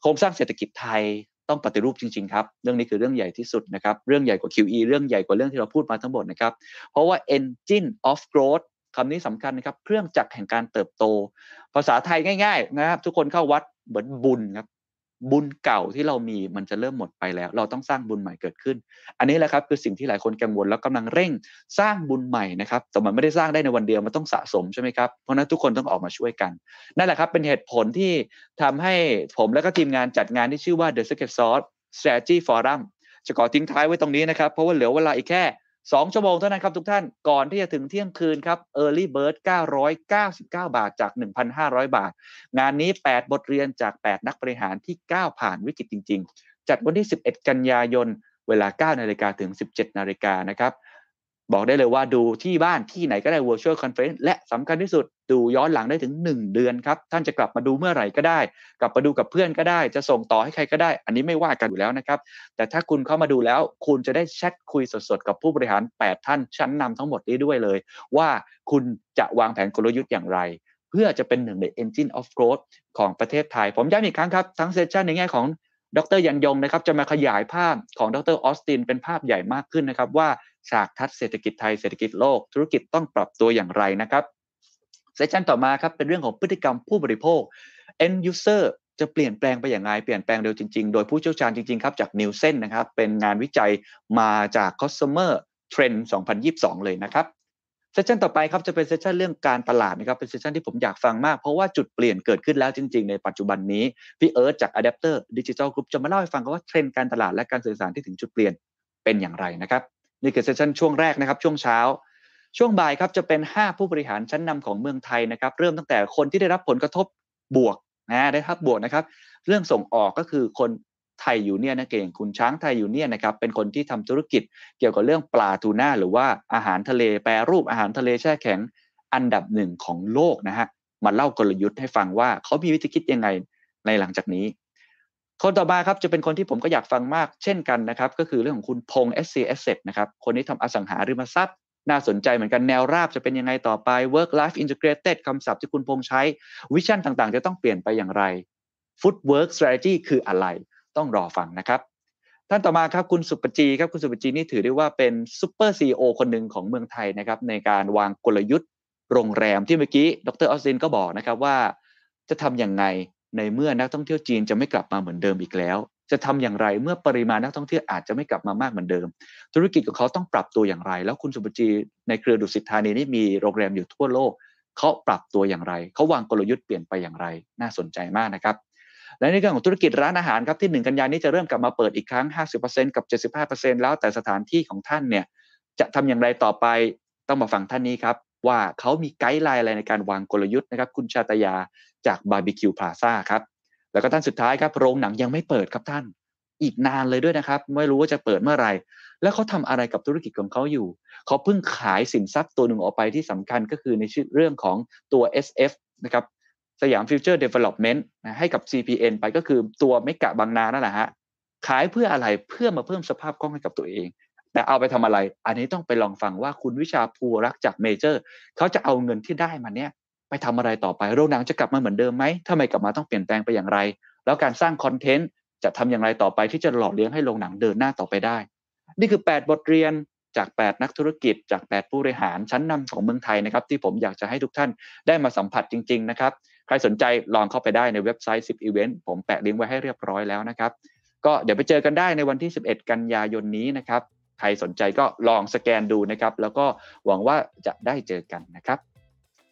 โครงสร้างเศรษฐกิจไทยต้องปฏิรูปจริงๆครับ เรื่องนี้คือเรื่องใหญ่ที่สุดนะครับ เรื่องใหญ่กว่า QE เรื่องใหญ่กว่าเรื่องที่เราพูดมาทั้งหมดนะครับ เพราะว่า engine of growth คำนี้สำคัญนะครับ เครื่องจักรแห่งการเติบโต ภาษาไทยง่าย ๆ นะครับ ทุกคนเข้าวัดเหมือนบุญครับ บุญเก่าที่เรามีมันจะเริ่มหมดไปแล้ว เราต้องสร้างบุญใหม่เกิดขึ้น อันนี้แหละครับคือสิ่งที่หลายคนกังวลแล้วกำลังเร่งสร้างบุญใหม่นะครับแต่มันไม่ได้สร้างได้ในวันเดียวมันต้องสะสมใช่ไหมครับเพราะนั้นทุกคนต้องออกมาช่วยกันนั่นแหละครับเป็นเหตุผลที่ทำให้ผมและก็ทีมงานจัดงานที่ชื่อว่า The Secret Sauce Strategy Forum จะขอทิ้งท้ายไว้ตรงนี้นะครับเพราะว่าเหลือเวลาอีกแค่ 2 ชั่วโมงเท่านั้นครับทุกท่านก่อนที่จะถึงเที่ยงคืนครับ Early Bird 999 บาทจาก 1,500 บาท งานนี้ 8 บทเรียนจาก 8 นักบริหารที่ก้าวผ่านวิกฤตจริง ๆ จัดวันที่ 11 กันยายน เวลา 9 นาฬิกาถึง 17 นาฬิกานะครับ บอกได้เลยว่าดูที่บ้านที่ไหนก็ได้ virtual conference และสำคัญที่สุดดูย้อนหลังได้ถึง 1 เดือนครับ ท่านจะกลับมาดูเมื่อไหร่ก็ได้ กลับมาดูกับเพื่อนก็ได้ จะส่งต่อให้ใครก็ได้ อันนี้ไม่ว่ากันอยู่แล้วนะครับ แต่ถ้าคุณเข้ามาดูแล้ว คุณจะได้แชทคุยสดๆ กับผู้บริหาร 8 ท่านชั้นนำทั้งหมดนี้ด้วยเลย ว่าคุณจะวางแผนกลยุทธ์อย่างไร เพื่อจะเป็นหนึ่งใน engine of growth ของประเทศไทย ผมย้ำอีกครั้งครับทั้งเซสชันในแง่ของ ดรยันยงนะครับจะมาขยายภาพของดรออสตินเป็นภาพใหญ่มากขึ้นนะครับ ว่าฉากทัศน์เศรษฐกิจไทยเศรษฐกิจโลก ธุรกิจต้องปรับตัวอย่างไรนะครับ session ต่อมาครับเป็นเรื่องของพฤติกรรมผู้บริโภค end user จะเปลี่ยนแปลงไปอย่างไรเปลี่ยนแปลงเร็วจริงๆ โดยผู้เชี่ยวชาญจริงๆครับจาก Nielsen นะครับเป็นงานวิจัยมาจาก customer trend 2022 เลยนะครับ session ต่อไปครับจะเป็น session เรื่องการตลาดนะครับเป็น session ที่ผมอยากฟังมาก เพราะว่าจุดเปลี่ยนเกิดขึ้นแล้วจริง ๆ ในปัจจุบันนี้ พี่เอิร์ธจาก Adapter Digital Group จะมาเล่าให้ฟังกันว่าเทรนด์การตลาดและการสื่อสารที่ถึงจุดเปลี่ยนเป็นอย่างไรนะครับนี่คือเซสชันช่วงแรกนะครับช่วงเช้า ช่วงบ่ายครับจะเป็น 5 ผู้บริหารชั้นนำของเมืองไทยนะครับเริ่มตั้งแต่คนที่ได้รับผลกระทบบวกนะได้รับบวกนะครับ เรื่องส่งออกก็คือคน ไทยอยู่เนี่ยนะเก่งคุณช้างไทยอยู่เนี่ยนะครับเป็นคนที่ทำธุรกิจเกี่ยวกับเรื่องปลาทูน่าหรือว่าอาหารทะเลแปรรูปอาหารทะเลแช่แข็งอันดับหนึ่งของโลกนะฮะมาเล่ากลยุทธ์ให้ฟังว่าเขามีวิธีคิดยังไงในหลังจากนี้ คนต่อมาครับจะเป็นคนที่ผมก็อยากฟังมากเช่นกันนะครับ ก็คือเรื่องของคุณพงษ์ SC Asset นะครับคนนี้ทำอสังหาริมทรัพย์น่าสนใจเหมือนกันแนวราบจะเป็นยังไงต่อไป work life integrated คำศัพท์ที่คุณพงษ์ใช้ vision ต่างๆ จะต้องเปลี่ยนไปอย่างไร footwork strategy คืออะไร ต้องรอฟังนะครับ ท่านต่อมาครับคุณศุภจีครับคุณศุภจีนี่ถือได้ว่าเป็น super CEO คนหนึ่งของเมืองไทยนะครับในการวางกลยุทธ์โรงแรมที่เมื่อกี้ดรออสตินก็บอกนะครับว่า จะทำอย่างไงในเมื่อนักท่องเที่ยวจีนจะไม่กลับมาเหมือนเดิมอีกแล้ว จะทำอย่างไรเมื่อปริมาณนักท่องเที่ยวอาจจะไม่กลับมามากเหมือนเดิม ธุรกิจของเขาต้องปรับตัวอย่างไร แล้วคุณสุปจีในเครือดุสิตธานีนี่มีโรงแรมอยู่ทั่วโลกเขาปรับตัวอย่างไร เขาวางกลยุทธ์เปลี่ยนไปอย่างไร น่าสนใจมากนะครับ และในเรื่องของธุรกิจร้านอาหารครับที่ 1 กันยานี้จะเริ่มกลับมาเปิดอีกครั้ง 50%กับ 75%แล้วแต่สถานที่ของท่านเนี่ยจะทำอย่างไรต่อไปต้องมาฟังท่านนี้ครับ ว่าเขามี guideline อะไรในการวางกลยุทธ์นะครับ คุณชาตยาจากบาร์บีคิวพลาซ่าครับ แล้วก็ท่านสุดท้ายครับ โรงหนังยังไม่เปิดครับท่าน อีกนานเลยด้วยนะครับ ไม่รู้ว่าจะเปิดเมื่อไหร่ แล้วเขาทำอะไรกับธุรกิจของเขาอยู่ เขาเพิ่งขายสินทรัพย์ตัวหนึ่งออกไปที่สำคัญก็คือในชื่อเรื่องของตัว SF นะครับ สยามฟิวเจอร์ดีเวลลอปเมนท์ให้กับ CPN ไปก็คือตัวเมกะบางนานั่นแหละฮะขายเพื่ออะไรเพื่อมาเพิ่มสภาพคล่องให้กับตัวเอง แต่เอาไปทำอะไร อันนี้ต้องไปลองฟังว่าคุณวิชาภูรักจากเมเจอร์เขาจะเอาเงินที่ได้มาเนี้ยไปทำอะไรต่อไปโรงหนังจะกลับมาเหมือนเดิมไหมถ้าไม่กลับมาต้องเปลี่ยนแปลงไปอย่างไร แล้วการสร้างคอนเทนต์จะทำอย่างไรต่อไปที่จะหล่อเลี้ยงให้โรงหนังเดินหน้าต่อไปได้ นี่คือ 8 บทเรียนจาก 8 นักธุรกิจ จาก 8 ผู้บริหารชั้นนำของเมืองไทยนะครับ ที่ผมอยากจะให้ทุกท่านได้มาสัมผัสจริง ๆ นะครับ ใครสนใจลองเข้าไปได้ในเว็บไซต์ 10 Event ผมแปะลิงก์ไว้ให้เรียบร้อยแล้วนะครับ ก็เดี๋ยวไปเจอกันได้ในวันที่ 11 กันยายนนี้นะครับ ใครสนใจก็ลองสแกนดูนะครับ แล้วก็หวังว่าจะได้เจอกันนะครับ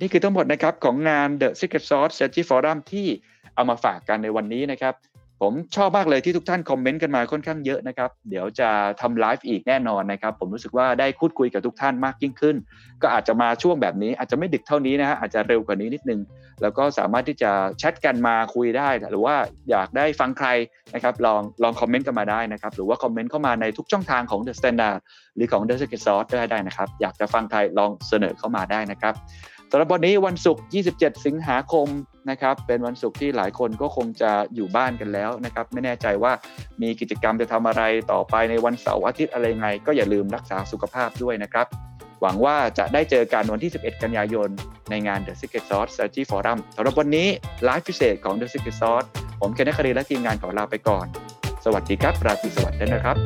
นี่คือทั้งหมดนะครับของงาน The Secret Sauce Strategy Forum ที่เอามาฝากกันในวันนี้นะครับ ผมชอบมากเลยที่ทุกท่านคอมเมนต์กันมาค่อนข้างเยอะนะครับ เดี๋ยวจะทำไลฟ์อีกแน่นอนนะครับ ผมรู้สึกว่าได้พูดคุยกับทุกท่านมากยิ่งขึ้น ก็อาจจะมาช่วงแบบนี้ อาจจะไม่ดึกเท่านี้นะฮะอาจจะเร็วกว่านี้นิดนึง แล้วก็สามารถที่จะแชทกันมาคุยได้ หรือว่าอยากได้ฟังใครนะครับลองลองคอมเมนต์กันมาได้นะครับ หรือว่าคอมเมนต์เข้ามาในทุกช่องทางของ The Standard หรือของ The Secret Sauce ได้ได้นะครับ อยากจะฟังใครลองเสนอเข้ามาได้นะครับำหรับวันนี้วันศุกร์ 27 สิงหาคมนะครับ เป็นวันศุกร์ที่หลายคนก็คงจะอยู่บ้านกันแล้วนะครับ ไม่แน่ใจว่ามีกิจกรรมจะทำอะไรต่อไปในวันเสาร์อาทิตย์อะไรไง ก็อย่าลืมรักษาสุขภาพด้วยนะครับ หวังว่าจะได้เจอกันวันที่ 11 กันยายน ในงาน The Secret Sauce Strategy Forum สำหรับวันนี้ไลฟ์พิเศษของ The Secret Sauce ผมเคนนักคดีและทีมงานขอลาไปก่อน สวัสดีครับราตรีสวัสดิ์นะครับ